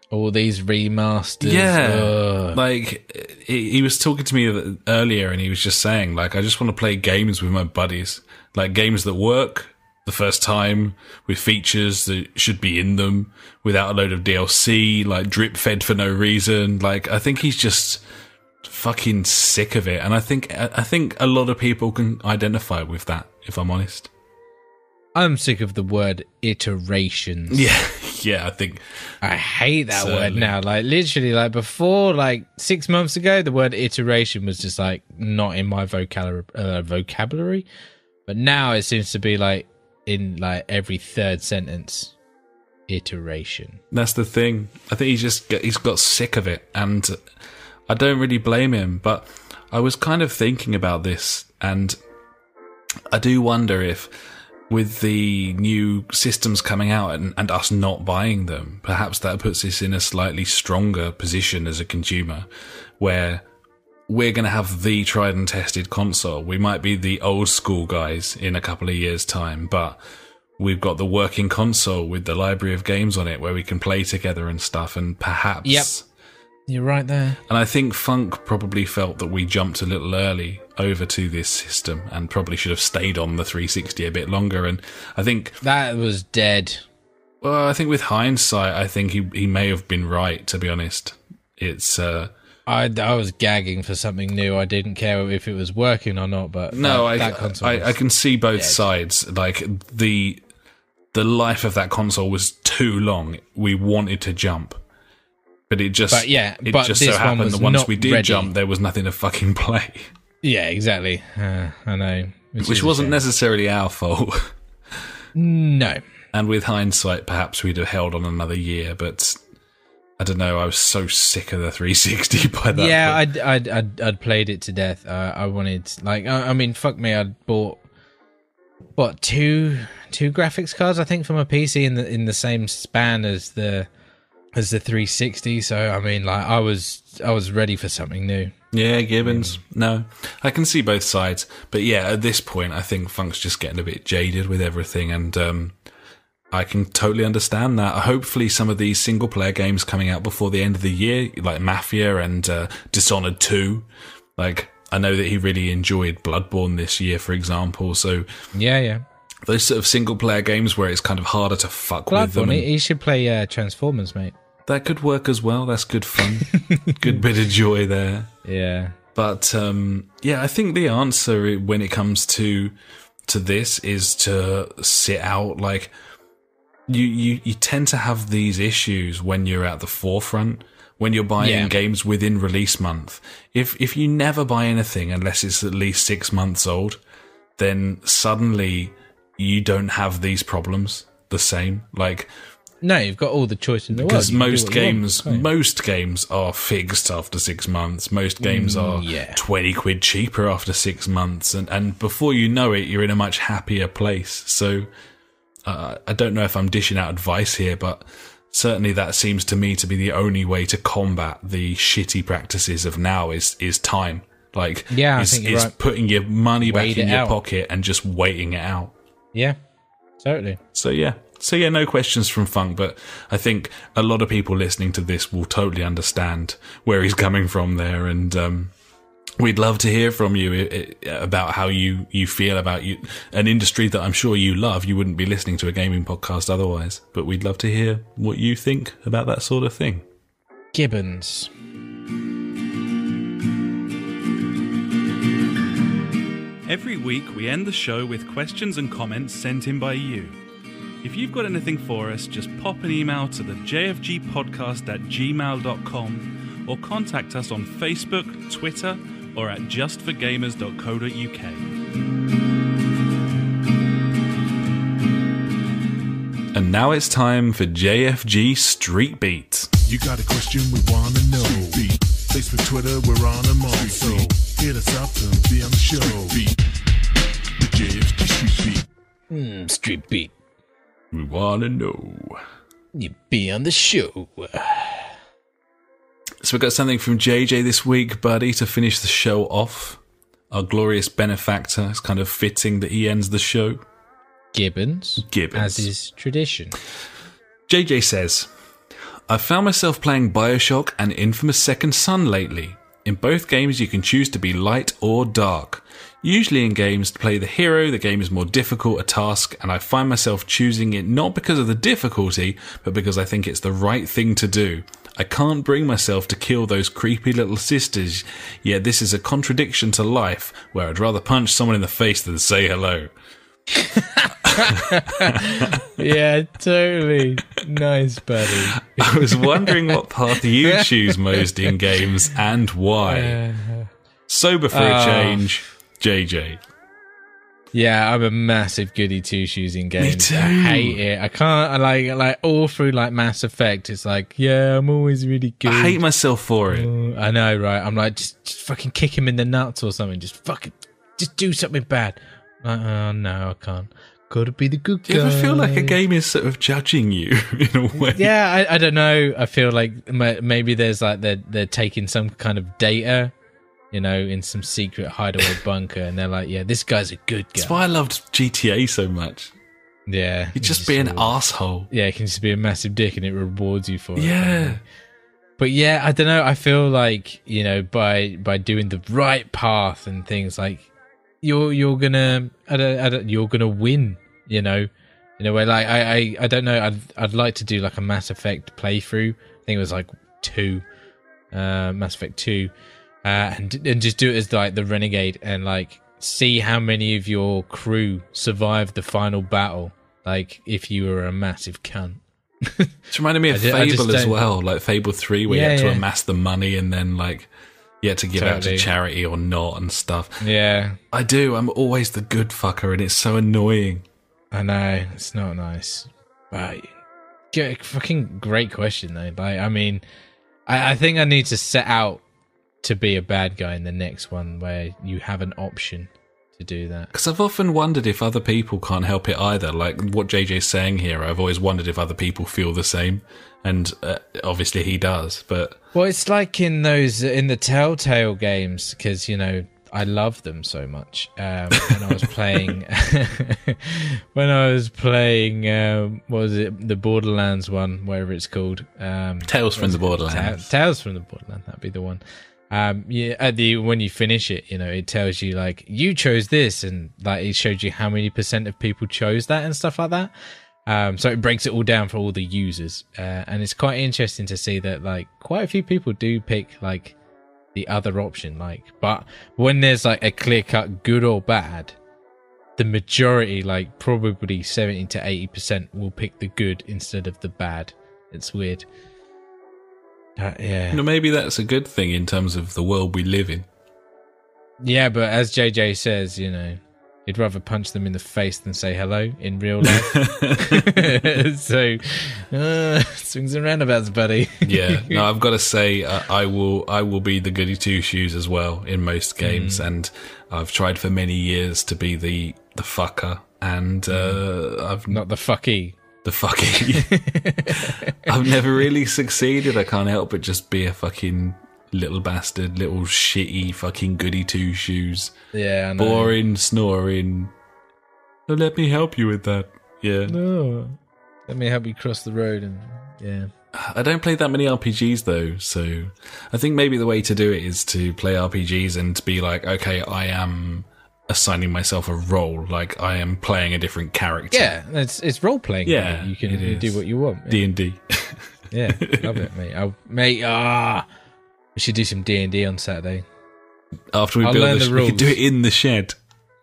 All these remasters. Yeah, Ugh. like he, he was talking to me earlier, and he was just saying, like, I just want to play games with my buddies, like games that work the first time with features that should be in them without a load of DLC, like drip fed for no reason. Like, I think he's just fucking sick of it, and I think I think a lot of people can identify with that. If I'm honest, I'm sick of the word iterations. yeah, (laughs) yeah, I think I hate that Certainly. word now. Like literally, like before, like six months ago, the word iteration was just like not in my vocabulary. Uh, vocabulary, but now it seems to be like in like every third sentence. Iteration. That's the thing. I think he's just he's got sick of it, and I don't really blame him. But I was kind of thinking about this, and I do wonder if, with the new systems coming out and, and us not buying them, perhaps that puts us in a slightly stronger position as a consumer, where we're going to have the tried and tested console. We might be the old school guys in a couple of years' time, but we've got the working console with the library of games on it where we can play together and stuff. And perhaps, Yep. You're right there. and I think Funk probably felt that we jumped a little early over to this system and probably should have stayed on the 360 a bit longer. And I think, That was dead. well, I think with hindsight, I think he he may have been right. To be honest, it's. uh I, I was gagging for something new. I didn't care if it was working or not. But No, that, I, that console I, was- I can see both dead. sides. Like the the life of that console was too long. We wanted to jump, but it just But yeah, it but just so one happened was that once we did ready. jump, there was nothing to fucking (laughs) play, Yeah, exactly. Uh, I know. which a wasn't shame. necessarily our fault. (laughs) No. and with hindsight, perhaps we'd have held on another year, but. I don't know. I was so sick of the 360 (laughs) by that. yeah. I'd, I'd I'd I'd played it to death. Uh, I wanted like I, I mean, fuck me, I'd bought what two two graphics cards I think for my PC in the in the same span as the as the 360. So I mean, like I was I was ready for something new. Yeah, Gibbons. No, I can see both sides, but yeah, at this point, I think Funk's just getting a bit jaded with everything, and um, I can totally understand that. Hopefully, some of these single player games coming out before the end of the year, like Mafia and uh, Dishonored Two, like. I know that he really enjoyed Bloodborne this year, for example. So Yeah, yeah. those sort of single player games where it's kind of harder to fuck with them, and He, he should play uh, Transformers, mate. that could work as well. That's good fun, (laughs) good bit of joy there. Yeah. But um, yeah, I think the answer when it comes to to this is to sit out. Like you, you, you tend to have these issues when you're at the forefront. When you're buying Yeah. games within release month, if if you never buy anything unless it's at least six months old, then suddenly you don't have these problems the same. Like No, you've got all the choice in the world. because can do most you want, games most games are fixed after six months most games are Mm, yeah. 20 quid cheaper after six months and, and before you know it you're in a much happier place so uh, i don't know if i'm dishing out advice here but certainly that seems to me to be the only way to combat the shitty practices of now is is time like Yeah, I is, think is right. putting your money back Wait in your out. pocket and just waiting it out Yeah, totally. so yeah. So yeah, no questions from Funk, but I think a lot of people listening to this will totally understand where he's coming from there, and um, we'd love to hear from you i- i- about how you you feel about you an industry that I'm sure you love. You wouldn't be listening to a gaming podcast otherwise, but we'd love to hear what you think about that sort of thing. Gibbons. Every week, we end the show with questions and comments sent in by you. If you've got anything for us, just pop an email to the jfgpodcast at gmail.com or contact us on Facebook, Twitter, or at justforgamers.co.uk. And now it's time for JFG Street Beat. You got a question we wanna know. Beat. Facebook, Twitter, we're on them all. So hit us up and be on the show. beat The JFG Street Beat. Mm, street beat. We wanna know. You be on the show. So we've got something from JJ this week, buddy, to finish the show off. Our glorious benefactor. It's kind of fitting that he ends the show. Gibbons. Gibbons. As is tradition. JJ says, I've found myself playing Bioshock and Infamous Second Son lately. In both games, you can choose to be light or dark. Usually, in games, to play the hero, the game is more difficult a task, and I find myself choosing it not because of the difficulty, but because I think it's the right thing to do. I can't bring myself to kill those creepy little sisters, yet this is a contradiction to life, where I'd rather punch someone in the face than say hello. (laughs) yeah, totally. Nice, buddy. I was wondering what path you (laughs) choose most in games and why. Uh-huh. Sober for a Oh. change, JJ. Yeah, I'm a massive goody two shoes in games. Me too. I hate it. I can't. I like like all through like Mass Effect. It's like, yeah, I'm always really good. I hate myself for it. Uh, I know, right? I'm like, just, just fucking kick him in the nuts or something. Just fucking, just do something bad. Like, oh no, I can't. Gotta be the good guy. Do you ever feel like a game is sort of judging you (laughs) in a way? Yeah, I, I don't know. I feel like maybe there's like they're they're taking some kind of data, you know, in some secret hideaway (laughs) bunker, and they're like, yeah, this guy's a good guy. That's why I loved GTA so much. Yeah, You just be an asshole. Yeah, it can just be a massive dick, and it rewards you for it. Yeah. But yeah, I don't know. I feel like you know by by doing the right path and things like you're you're gonna I don't, I don't, you're gonna win. You know, in a way. Like I I, I don't know. I'd I'd like to do like a Mass Effect playthrough. I think it was like two, uh, Mass Effect two, uh, and and just do it as like the renegade and like see how many of your crew survived the final battle. Like if you were a massive cunt. (laughs) It's reminded me of ju- just Fable as well, like Fable 3, where you Yeah, had to yeah. amass the money and then, like, you had to give out to charity or not and stuff. Yeah, I do. I'm always the good fucker, and it's so annoying. I know it's not nice, but yeah, fucking great question though. Like, I mean, I, I think I need to set out to be a bad guy in the next one where you have an option to do that. Because I've often wondered if other people can't help it either. Like what JJ's saying here, I've always wondered if other people feel the same. And uh, obviously he does. But Well, it's like in those in the Telltale games because you know I love them so much. Um, when I was (laughs) playing, (laughs) when I was playing, um, what was it, the Borderlands one, whatever it's called, um, Tales from the? Borderlands. Ta- Tales from the Borderlands, that'd be the one. Um, yeah, at the when you finish it, you know, it tells you like you chose this, and like it showed you how many percent of people chose that and stuff like that. Um, so it breaks it all down for all the users, uh, and it's quite interesting to see that like quite a few people do pick like the other option. Like, but when there's like a clear cut good or bad, the majority, like probably seventy to eighty percent, will pick the good instead of the bad. It's weird. Uh, yeah, you know, maybe that's a good thing in terms of the world we live in. yeah, but as JJ says, you know, he'd rather punch them in the face than say hello in real life. (laughs) (laughs) so, uh, swings and roundabouts, buddy. yeah, (laughs) no, I've got to say, uh, I will, I will be the goody two shoes as well in most games, and I've tried for many years to be the the fucker, and uh, I've Not the fucky. The fucking. (laughs) I've never really succeeded. I can't help but just be a fucking little bastard, little shitty fucking goody two shoes, Yeah, boring, snoring. Oh, let me help you with that. Yeah, No. Let me help you cross the road and yeah. I don't play that many RPGs though, so I think maybe the way to do it is to play RPGs and to be like, okay, I am assigning myself a role, like I am playing a different character. Yeah, it's it's role playing. Yeah, you can you do what you want. D and D. (laughs) Yeah, love it, mate. I, mate, ah, we should do some D and D on Saturday. After we I'll build learn this, the we could do it in the shed.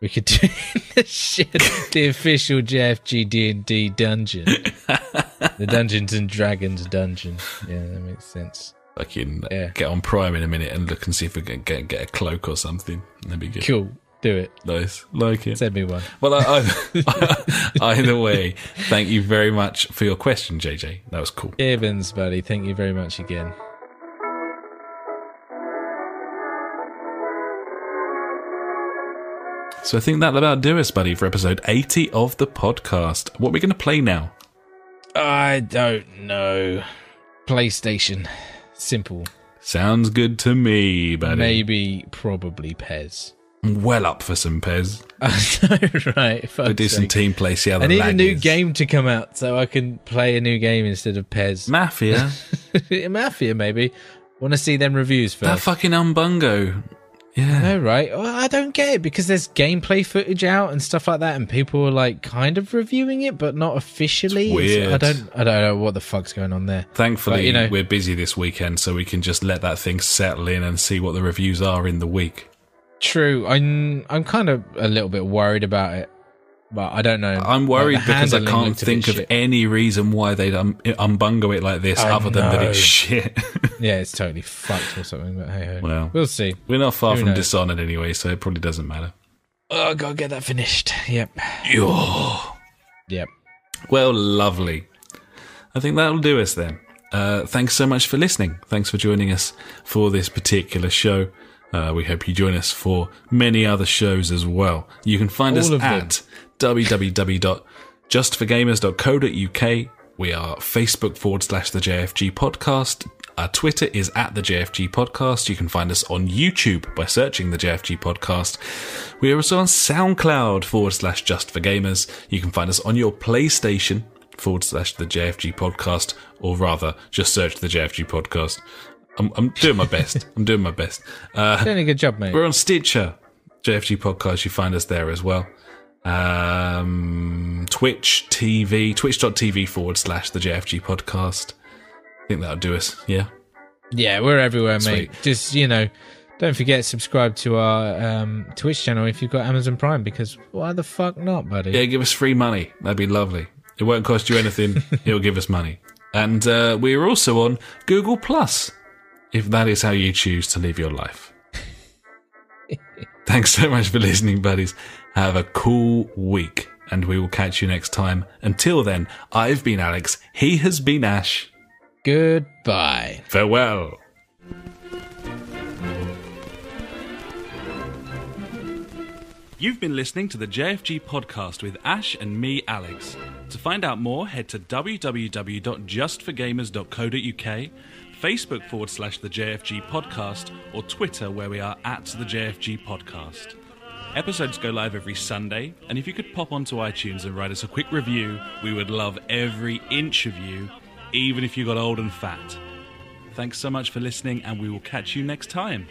We could do it in the shed, (laughs) the official JFG D and D dungeon, the (laughs) Dungeons and Dragons dungeon. Yeah, that makes sense. Fucking Yeah. get on Prime in a minute and look and see if we can get get a cloak or something. That'd be good. Cool, do it. Nice. Like it. Send me one. Well, either, (laughs) (laughs) either way, thank you very much for your question, JJ. That was cool. Evans, buddy, thank you very much again. So I think that'll about do us, buddy, for episode 80 of the podcast. What are we going to play now? I don't know. PlayStation. Simple. Sounds good to me, buddy. Maybe, probably Pes. I'm well up for some Pes. (laughs) right. We'll do some team play, see how the I need a new is. game to come out so I can play a new game instead of Pes. Mafia. (laughs) Mafia, maybe. Want to see them reviews first. that fucking Umbungo. Yeah. No, right? Well, I don't get it because there's gameplay footage out and stuff like that, and people are like kind of reviewing it, but not officially. It's weird. I don't, I don't know what the fuck's going on there. Thankfully, But, you know- we're busy this weekend, so we can just let that thing settle in and see what the reviews are in the week. True, I'm, I'm kind of a little bit worried about it, but I don't know. I'm worried the because I can't looked a bit think of shit. any reason why they'd um, umbungo it like this I other than that it's shit. (laughs) Yeah, it's totally fucked or something. But hey, ho. Well. we'll see. We're not far Who from knows? Dishonored anyway, so it probably doesn't matter. Oh, gotta get that finished. Yep, yep. Well, lovely. I think that'll do us then. Uh, thanks so much for listening. Thanks for joining us for this particular show. Uh, we hope you join us for many other shows as well. You can find us All them. at www.justforgamers.co.uk. We are Facebook forward slash the JFG podcast. Our Twitter is at the JFG podcast. You can find us on YouTube by searching the JFG podcast. We are also on SoundCloud forward slash just for gamers. You can find us on your PlayStation forward slash the JFG podcast, or rather, just search the JFG podcast. I'm, I'm doing my best. I'm doing my best. Uh, Doing a good job, mate. we're on Stitcher, JFG Podcast. You find us there as well. Um, Twitch TV, twitch.tv forward slash the JFG Podcast. I think that'll do us. Yeah. Yeah, we're everywhere, mate. Just you know, don't forget subscribe to our um, Twitch channel if you've got Amazon Prime because why the fuck not, buddy? Yeah, give us free money. That'd be lovely. It won't cost you anything. (laughs) It'll give us money. And uh, we're also on Google Plus, if that is how you choose to live your life. (laughs) Thanks so much for listening, buddies. Have a cool week, and we will catch you next time. Until then, I've been Alex. He has been Ash. Goodbye. Farewell. You've been listening to the JFG podcast with Ash and me, Alex. To find out more, head to www.justforgamers.co.uk, Facebook forward slash the JFG podcast, or Twitter where we are at the JFG podcast. Episodes go live every Sunday, and if you could pop onto iTunes and write us a quick review, we would love every inch of you, even if you got old and fat. Thanks so much for listening, and we will catch you next time.